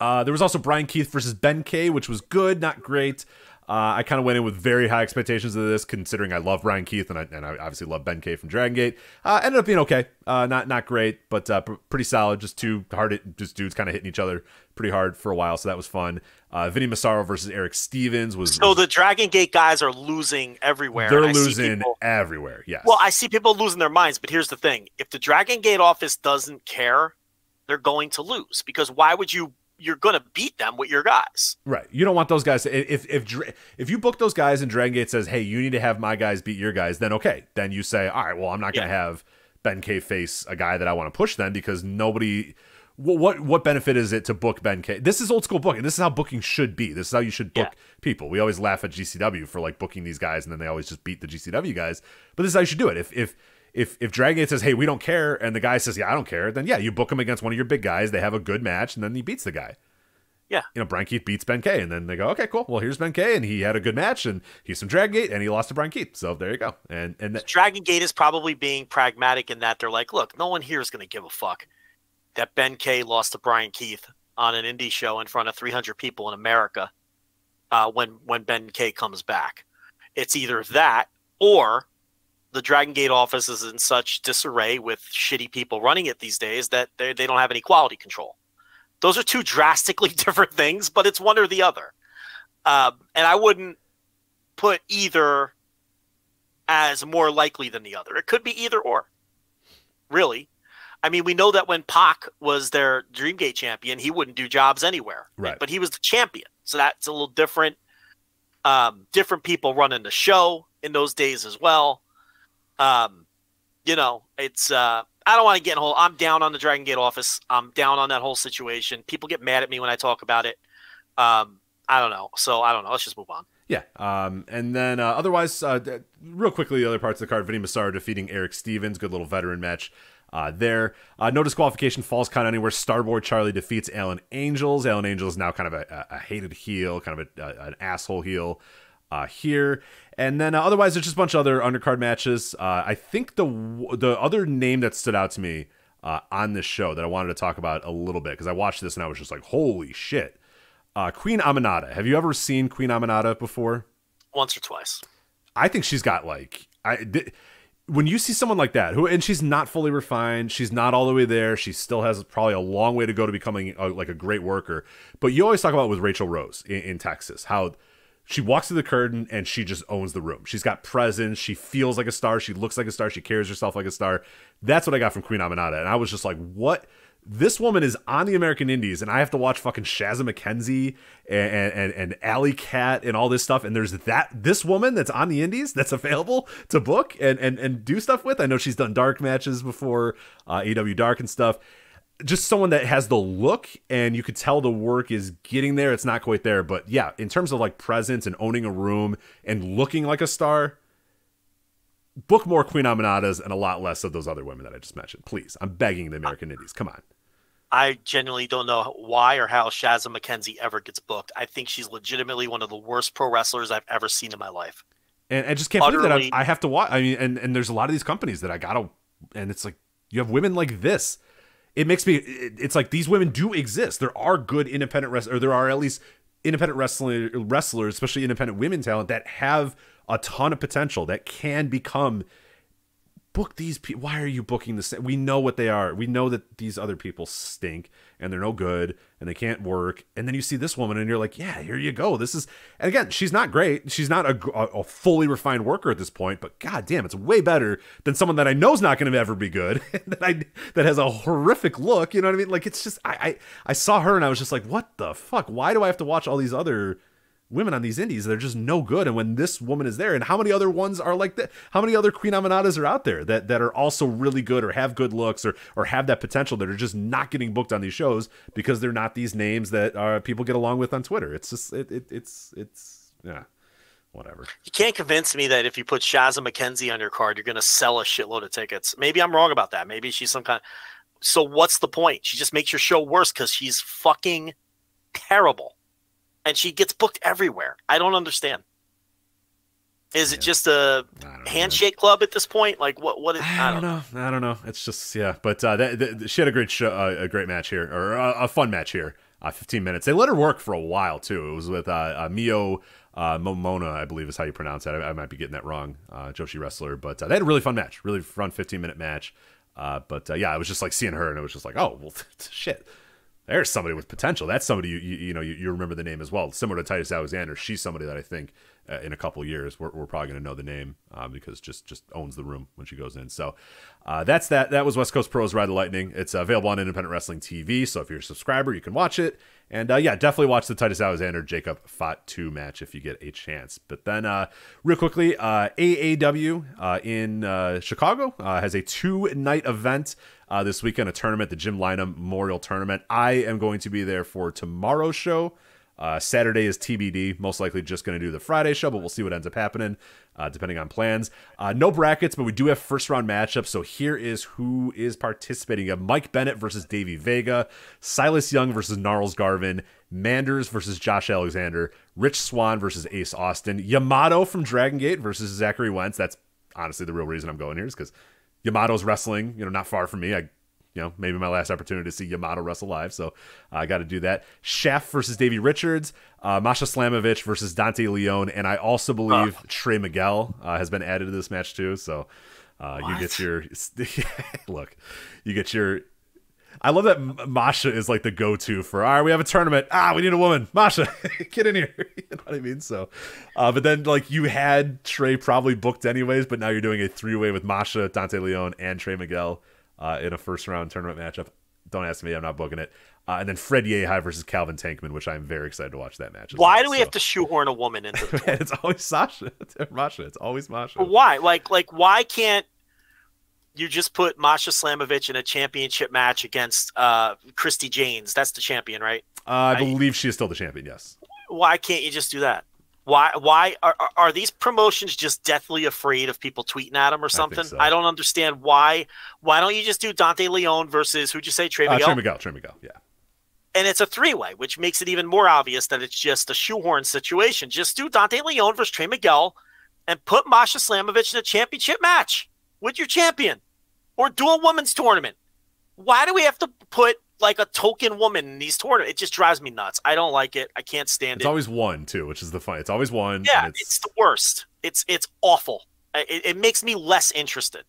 Uh, there was also Bryan Keith versus Ben K, which was good, not great. Uh, I kind of went in with very high expectations of this, considering I love Bryan Keith and I, and I obviously love Ben K from Dragon Gate. Uh, ended up being okay, uh, not not great, but uh, pr- pretty solid. Just two hard, hit, just dudes kind of hitting each other pretty hard for a while, so that was fun. Uh, Vinny Massaro versus Erick Stevens was, So the Dragon Gate guys are losing everywhere. they're and I see losing people- everywhere. Yes. well, I see people losing their minds, but here's the thing: if the Dragon Gate office doesn't care, they're going to lose because why would you? You're going to beat them with your guys. Right. You don't want those guys. To, if if if you book those guys and Dragon Gate says, "Hey, you need to have my guys beat your guys," then okay, then you say, "All right, well, I'm not going to have Ben K face a guy that I want to push then because nobody." What, what what benefit is it to book Ben K? This is old school booking. This is how booking should be. This is how you should book Yeah. people. We always laugh at GCW for like booking these guys and then they always just beat the GCW guys. But this is how you should do it. If if if if Dragon Gate says, "Hey, we don't care," and the guy says, "Yeah, I don't care," then yeah, you book him against one of your big guys. They have a good match, and then he beats the guy Yeah. you know, Bryan Keith beats Ben K, and then they go, okay, cool. Well, here's Ben K, and he had a good match, and he's from Dragon Gate, and he lost to Bryan Keith. So there you go. And and th- Dragon Gate is probably being pragmatic in that they're like, look, no one here is going to give a fuck that Ben K lost to Brian Keith on an indie show in front of 300 people in America uh, when when Ben K comes back. It's either that or the Dragon Gate office is in such disarray with shitty people running it these days that they, they don't have any quality control. Those are two [LAUGHS] drastically different things, but it's one or the other. Um, and I wouldn't put either as more likely than the other. It could be either or. Really. I mean, we know that when Pac was their Dreamgate champion, he wouldn't do jobs anywhere. Right. But he was the champion. So that's a little different. Um, different people running the show in those days as well. Um, you know, it's uh I don't want to get in whole I'm down on the Dragon Gate office. I'm down on that whole situation. People get mad at me when I talk about it. Um, I don't know. So I don't know. Let's just move on. yeah. Um, and then uh, otherwise, uh, real quickly, the other parts of the card: Vinny Massaro defeating Erick Stevens. Good little veteran match. Uh, there, uh, no disqualification, falls count anywhere. Starboy Charlie defeats Alan Angels. Alan Angels now kind of a, a a hated heel, kind of a, a, an asshole heel uh, here. And then uh, otherwise, there's just a bunch of other undercard matches. Uh, I think the the other name that stood out to me uh, on this show that I wanted to talk about a little bit because I watched this and I was just like, holy shit. Uh, Queen Aminata. Have you ever seen Queen Aminata before? Once or twice. I think she's got like I when you see someone like that who and she's not fully refined, she's not all the way there. She still has probably a long way to go to becoming a, like a great worker. But you always talk about with Rachel Rose in, in Texas how she walks through the curtain and she just owns the room. She's got presence. She feels like a star. She looks like a star. She carries herself like a star. That's what I got from Queen Aminata, and I was just like, what? This woman is on the American Indies, and I have to watch fucking Shazza McKenzie and and and Allie Katch and all this stuff. And there's that this woman that's on the Indies that's [LAUGHS] available to book and and and do stuff with. I know she's done dark matches before, uh, AW Dark and stuff. Just someone that has the look, and you could tell the work is getting there. It's not quite there, but yeah, in terms of like presence and owning a room and looking like a star, book more Queen Aminatas and a lot less of those other women that I just mentioned. Please, I'm begging the American Indies. Come on. I genuinely don't know why or how Shazza McKenzie ever gets booked. I think she's legitimately one of the worst pro wrestlers I've ever seen in my life. And I just can't believe that I, I have to watch. I mean, and and there's a lot of these companies that I gotta, and it's like you have women like this. It makes me. It's like these women do exist. There are good independent wrestlers, or there are at least independent wrestling wrestlers, especially independent women talent that have a ton of potential that can become book these people. Why are you booking the same? We know what they are. We know that these other people stink and they're no good and they can't work. And then you see this woman and you're like, yeah, here you go. This is, and again, she's not great. She's not a, a fully refined worker at this point, but god damn, it's way better than someone that I know is not going to ever be good. [LAUGHS] that I, that has a horrific look. You know what I mean? Like, it's just, I, I, I saw her and I was just like, what the fuck? Why do I have to watch all these other women on these indies they're just no good and when this woman is there and how many other ones are like that how many other Queen Aminatas are out there that that are also really good or have good looks or or have that potential that are just not getting booked on these shows because they're not these names that uh, people get along with on twitter it's just it, it it's it's yeah whatever You can't convince me that if you put Shazza McKenzie on your card, you're to sell a shitload of tickets. Maybe I'm wrong about that. Maybe she's some kind. So what's the point? She just makes your show worse because she's fucking terrible, and she gets booked everywhere. I don't understand. Is it just a don't know, handshake club at this point? Like what? What? Is, I don't know. I don't know. It's just yeah, but uh, that, that, she had a great show, uh, a great match here, or uh, a fun match here. Uh, 15 minutes. They let her work for a while too. It was with uh, uh, Mio uh, Momona, I believe is how you pronounce that. I, I might be getting that wrong. Uh, Joshi wrestler, but uh, they had a really fun match, really fun 15 minute match. Uh, but uh, yeah, I was just like seeing her, and it was just like, oh well, [LAUGHS] shit. There's somebody with potential. That's somebody you you, you know you, you remember the name as well. Similar to Titus Alexander, she's somebody that I think uh, in a couple years we're, we're probably going to know the name uh, because just just owns the room when she goes in. So uh, that's that. That was West Coast Pros Ride the Lightning. It's available on Independent Wrestling TV. So if you're a subscriber, you can watch it. And uh, yeah, definitely watch the Titus Alexander Jacob Fatu match if you get a chance. But then, uh, real quickly, uh, AAW in Chicago has a two night event uh, this weekend, a tournament, the Jim Lynam Memorial Tournament. I am going to be there for tomorrow's show. Uh, Saturday is TBD. Most likely just going to do the Friday show, but we'll see what ends up happening uh, depending on plans. Uh, no brackets, but we do have first round matchups. So here is who is participating. You have Mike Bennett versus Davey Vega, Silas Young versus Gnarls Garvin, Manders versus Josh Alexander, Rich Swann versus Ace Austin, Yamato from Dragon Gate versus Zachary Wentz. That's honestly the real reason I'm going here is because Yamato's wrestling, you know, not far from me. I you know, maybe my last opportunity to see Yamato wrestle live. So I got to do that. Chef versus Davey Richards, uh, Masha Slamovich versus Dante Leone, and I also believe Trey Miguel uh, has been added to this match too. So uh, you get your [LAUGHS] look, you get your. I love that Masha is like the go-to for. All right, we have a tournament. Ah, we need a woman. Masha, [LAUGHS] get in here. [LAUGHS] you know what I mean? So, uh, but then like you had Trey probably booked anyways, but now you're doing a three-way with Masha, Dante Leone, and Trey Miguel uh, in a first round tournament matchup. Don't ask me, I'm not booking it. Uh, and then Fred Yehi versus Calvin Tankman, which I'm very excited to watch that match. Why well. do we So- have to shoehorn a woman into the [LAUGHS] Man, it's always Sasha, it's Masha. It's always Masha. Why? Like, like, why can't you just put Masha Slamovich in a championship match against uh, Christy Janes? That's the champion, right? Uh, I believe she is still the champion. Yes. Why can't you just do that? Why? Why are, are- these promotions just deathly afraid of people tweeting at them or something? so. I, don't understand why. Why don't you just do Dante Leone versus who'd you say Trey Uh, Miguel? Trey Miguel. Trey Miguel. Yeah. and it's a three way, which makes it even more obvious that it's just a shoehorn situation. Just do Dante Leone versus Trey Miguel and put Masha Slamovich in a championship match with your champion or do a women's tournament. Why do we have to put like a token woman in these tournaments? It just drives me nuts. I don't like it. I can't stand It's it. It's always one too, which is the fun. It's always one. yeah, and it's, the worst. It's it's awful. It, it makes me less interested.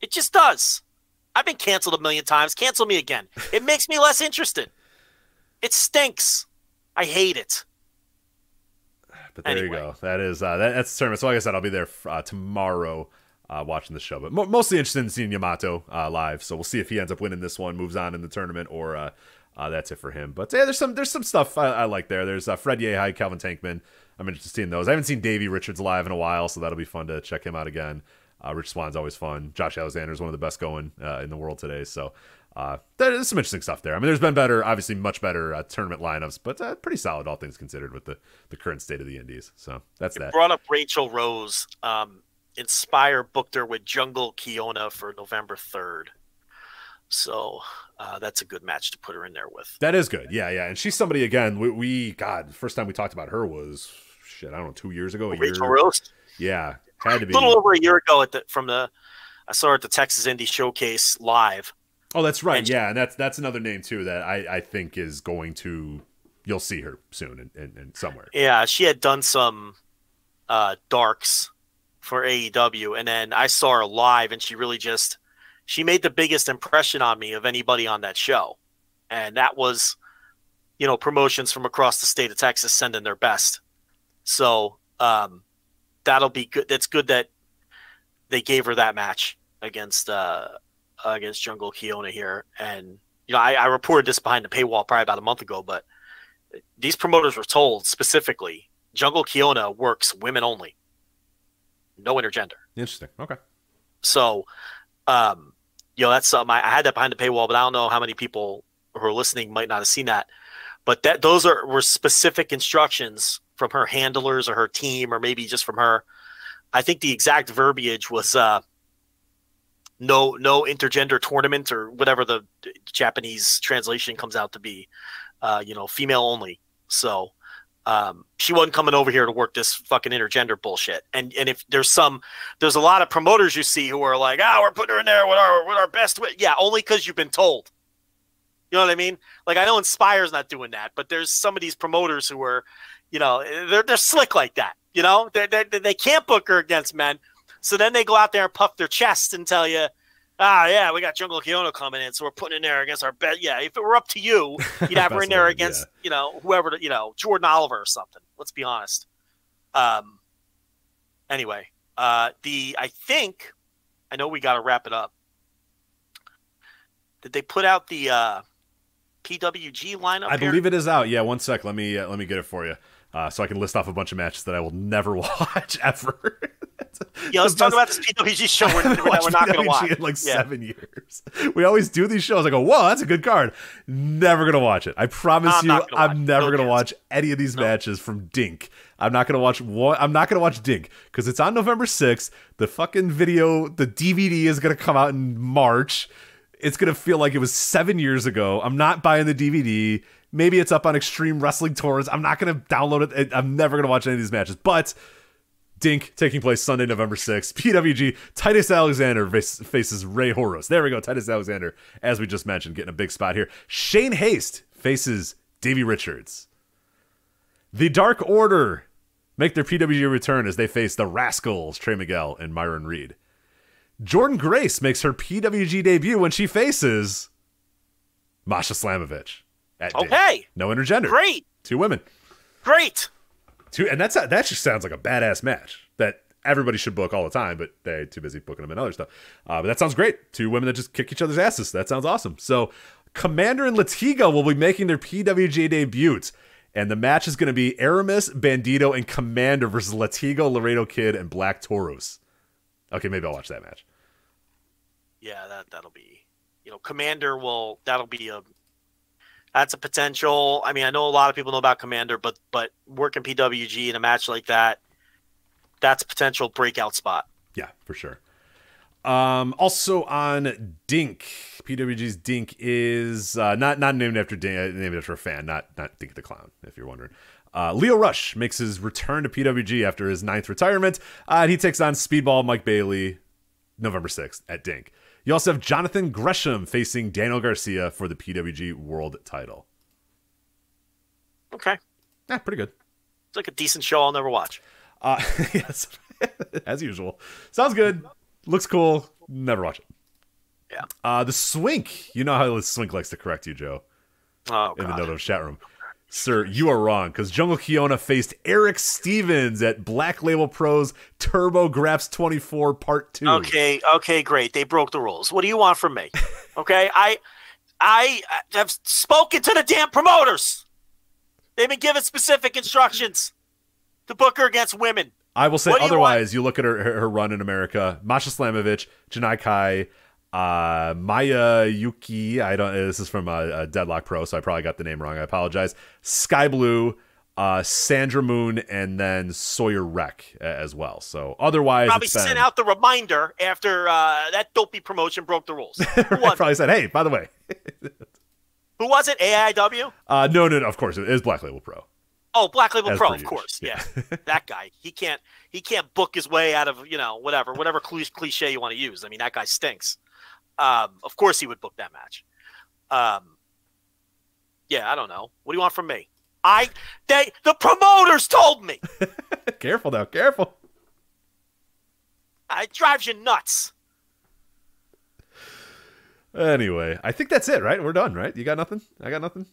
It just does. I've been canceled a million times. Cancel me again. It makes me less interested. It stinks. I hate it. But there you go. That is uh, that, that's the tournament. So like I said, I'll be there uh, tomorrow uh, watching the show. But mo- mostly interested in seeing Yamato uh, live. So we'll see if he ends up winning this one, moves on in the tournament, or uh, uh, that's it for him. But yeah, there's some there's some stuff I, I like there. There's uh, Fred Yehi, Calvin Tankman. I'm interested in those. I haven't seen Davey Richards live in a while, so that'll be fun to check him out again. Uh, Rich Swann's always fun. Josh Alexander is one of the best going uh, in the world today. So uh, there's some interesting stuff there. I mean, there's been better, obviously much better uh, tournament lineups, but uh, pretty solid all things considered with the, the current state of the Indies. So that's that. Brought up Rachel Rose. Um, Inspire booked her with Jungle Kyona for November 3rd. So uh, that's a good match to put her in there with. That is good. Yeah, yeah. And she's somebody again. We, we God, the first time we talked about her was shit. I don't know, two years ago. A Rachel year. Rose. Yeah, had to be. A little over a year ago at the from the I saw her at the Texas Indie Showcase live. Oh, that's right. And Yeah, and that's that's another name too that I I think is going to. You'll see her soon and, and, and somewhere. Yeah, she had done some uh, darks for AEW, and then I saw her live, and she really just she made the biggest impression on me of anybody on that show, and that was, you know, promotions from across the state of Texas sending their best. So um, that'll be good. That's good that they gave her that match against uh, against Jungle Kyona here, and you know, I, I reported this behind the paywall probably about a month ago, but these promoters were told specifically Jungle Kyona works women only, no intergender. Interesting. Okay. So, um, you know, that's something I, I had that behind the paywall, but I don't know how many people who are listening might not have seen that. But that those are were specific instructions from her handlers or her team, or maybe just from her. I think the exact verbiage was uh, no no intergender tournament or whatever the Japanese translation comes out to be. Uh, you know, female only. So um, she wasn't coming over here to work this fucking intergender bullshit. And and if there's some, there's a lot of promoters you see who are like, ah, oh, we're putting her in there with our with our best. Yeah, only because you've been told. You know what I mean? Like I know Inspire's not doing that, but there's some of these promoters who are, you know, they're they're slick like that. You know, they they they can't book her against men, so then they go out there and puff their chest and tell you, ah, yeah, we got Jungle Kyona coming in, so we're putting in there against our bet. Yeah, if it were up to you, [LAUGHS] you'd have her in there against, yeah. you know, whoever, you know, Jordan Oliver or something. Let's be honest. Um. Anyway, uh, the I think I know we got to wrap it up. Did they put out the uh, PWG lineup? I here? believe it is out. Yeah, one sec. Let me uh, let me get it for you, uh, so I can list off a bunch of matches that I will never [LAUGHS] watch ever. Yeah, let's talk about this PWG show we're, [LAUGHS] we're not going to watch in like yeah. seven years. [LAUGHS] We always do these shows. I go, whoa, that's a good card. Never gonna watch it. I promise I'm you, I'm never gonna watch any of these no. matches from Dink. I'm not gonna watch one. I'm not gonna watch Dink because it's on November 6th. The fucking video, the DVD is gonna come out in March. It's gonna feel like it was seven years ago. I'm not buying the DVD. Maybe it's up on Extreme Wrestling Tours. I'm not gonna download it. I'm never gonna watch any of these matches, but Dink taking place Sunday, November 6th. PWG, Titus Alexander faces Rey Horus. There we go. Titus Alexander, as we just mentioned, getting a big spot here. Shane Haste faces Davey Richards. The Dark Order make their PWG return as they face the Rascals, Trey Miguel and Myron Reed. Jordan Grace makes her PWG debut when she faces Masha Slamovich. okay. Dink. No intergender. Great. Two women. Great. And that's that just sounds like a badass match that everybody should book all the time, but they're too busy booking them and other stuff. Uh, but that sounds great. Two women that just kick each other's asses. That sounds awesome. So Commander and Latigo will be making their PWG debuts. And the match is going to be Aramis, Bandito, and Commander versus Latigo, Laredo Kid, and Black Taurus. Okay, maybe I'll watch that match. Yeah, that that'll be. You know, Commander will. That'll be a that's a potential. I mean, I know a lot of people know about Commander, but but working PWG in a match like that, that's a potential breakout spot. Yeah, for sure. Um, also on Dink, PWG's Dink is uh, not not named after Dink, named after a fan, not not Dink the Clown, if you're wondering. Uh, Lio Rush makes his return to PWG after his ninth retirement, uh, and he takes on Speedball Mike Bailey November 6th at Dink. You also have Jonathan Gresham facing Daniel Garcia for the PWG World title. Okay. Yeah, pretty good. It's like a decent show I'll never watch. Uh, [LAUGHS] yes, [LAUGHS] as usual. Sounds good. Looks cool. Never watch it. Yeah. Uh, the Swink. You know how the Swink likes to correct you, Joe. Oh, in the Noto chat room. Sir, you are wrong because Jungle Kyona faced Erick Stevens at Black Label Pros Turbo Graps 24 Part 2. Okay, okay, great. They broke the rules. What do you want from me? Okay, I I have spoken to the damn promoters. They've been given specific instructions to book her against women. I will say otherwise, you, you, look at her, her run in America, Masha Slamovich, Janai Kai, uh, Maya Yuki. I don't. This is from uh, uh, Deadlock Pro, so I probably got the name wrong. I apologize. Sky Blue, uh, Sandra Moon, and then Sawyer Wreck as well. So otherwise, probably sent out the reminder after uh, that dopey promotion broke the rules. [LAUGHS] probably said, "Hey, by the way." [LAUGHS] Who was it? AIW? Uh, no, no, no. Of course, it is Black Label Pro. Oh, Black Label As Pro, of course. Yeah, yeah. [LAUGHS] that guy. He can't. He can't book his way out of you know whatever whatever cliche you want to use. I mean, that guy stinks. Um, of course, he would book that match. Um, yeah, I don't know. What do you want from me? I they the promoters told me. [LAUGHS] careful now, careful. It drives you nuts. Anyway, I think that's it, right? We're done, right? You got nothing? I got nothing.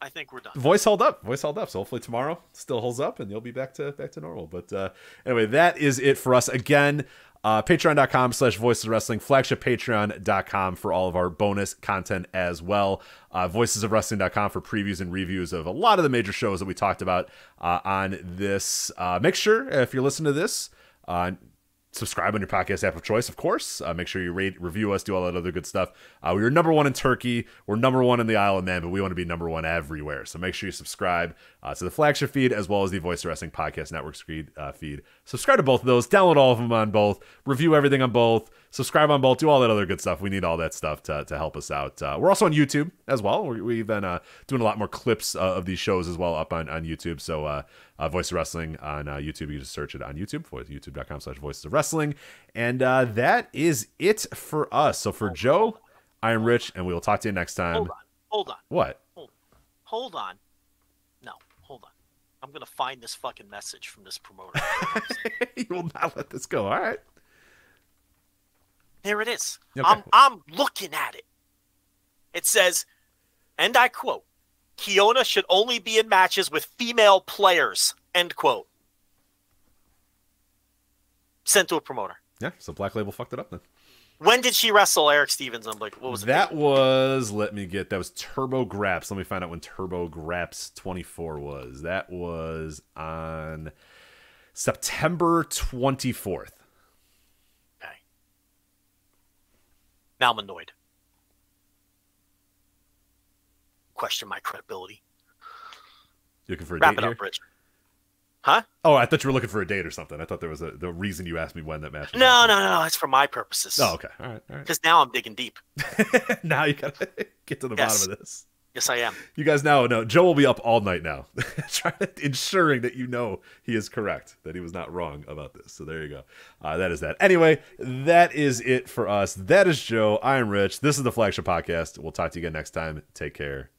I think we're done. Voice held up. Voice held up. So hopefully tomorrow still holds up and you'll be back to back to normal. But uh, anyway, that is it for us. Again, uh, patreon.com slash voices wrestling, flagship patreon.com for all of our bonus content as well. Uh, voicesofwrestling.com for previews and reviews of a lot of the major shows that we talked about uh, on this. Uh, make sure if you're listening to this, uh, subscribe on your podcast app of choice, of course. Uh, make sure you rate, review us, do all that other good stuff. Uh, we were number one in Turkey. We're number one in the Isle of Man, but we want to be number one everywhere. So make sure you subscribe uh, to the flagship feed as well as the Voice Wrestling Podcast Network feed. Uh, feed. Subscribe to both of those. Download all of them on both. Review everything on both. Subscribe on both. Do all that other good stuff. We need all that stuff to, to help us out. Uh, we're also on YouTube as well. We, we've been uh, doing a lot more clips of these shows as well up on, on YouTube. So uh, Voice of Wrestling on uh, YouTube. You just search it on YouTube, for youtube.com slash Voices of Wrestling. And uh, that is it for us. So for Joe, I am Rich, and we will talk to you next time. Hold on. Hold on. What? Hold on. No, hold on. I'm gonna find this fucking message from this promoter. [LAUGHS] you will not let this go. All right. there it is. Okay. I'm I'm looking at it. It says, and I quote, Kyona should only be in matches with female players. End quote. Sent to a promoter. Yeah, so Black Label fucked it up then. When did she wrestle Erick Stevens? I'm like, what was it? That was, let me get, that was Turbo Graps. Let me find out when Turbo Graps 24 was. That was on September 24th. Okay. Now I'm annoyed. Question my credibility. You looking for a Wrap date it here? up, Rich. Huh? Oh, I thought you were looking for a date or something. I thought there was a the reason you asked me when that match. No, happening. no, no, no. It's for my purposes. Oh, okay. All right. All right. Because now I'm digging deep. [LAUGHS] now you gotta [LAUGHS] get to the Yes. bottom of this. Yes, I am. You guys now know Joe will be up all night now, [LAUGHS] trying to, ensuring that you know he is correct, that he was not wrong about this. So there you go. Uh, that is that. Anyway, that is it for us. That is Joe. I am Rich. This is the flagship podcast. We'll talk to you again next time. Take care.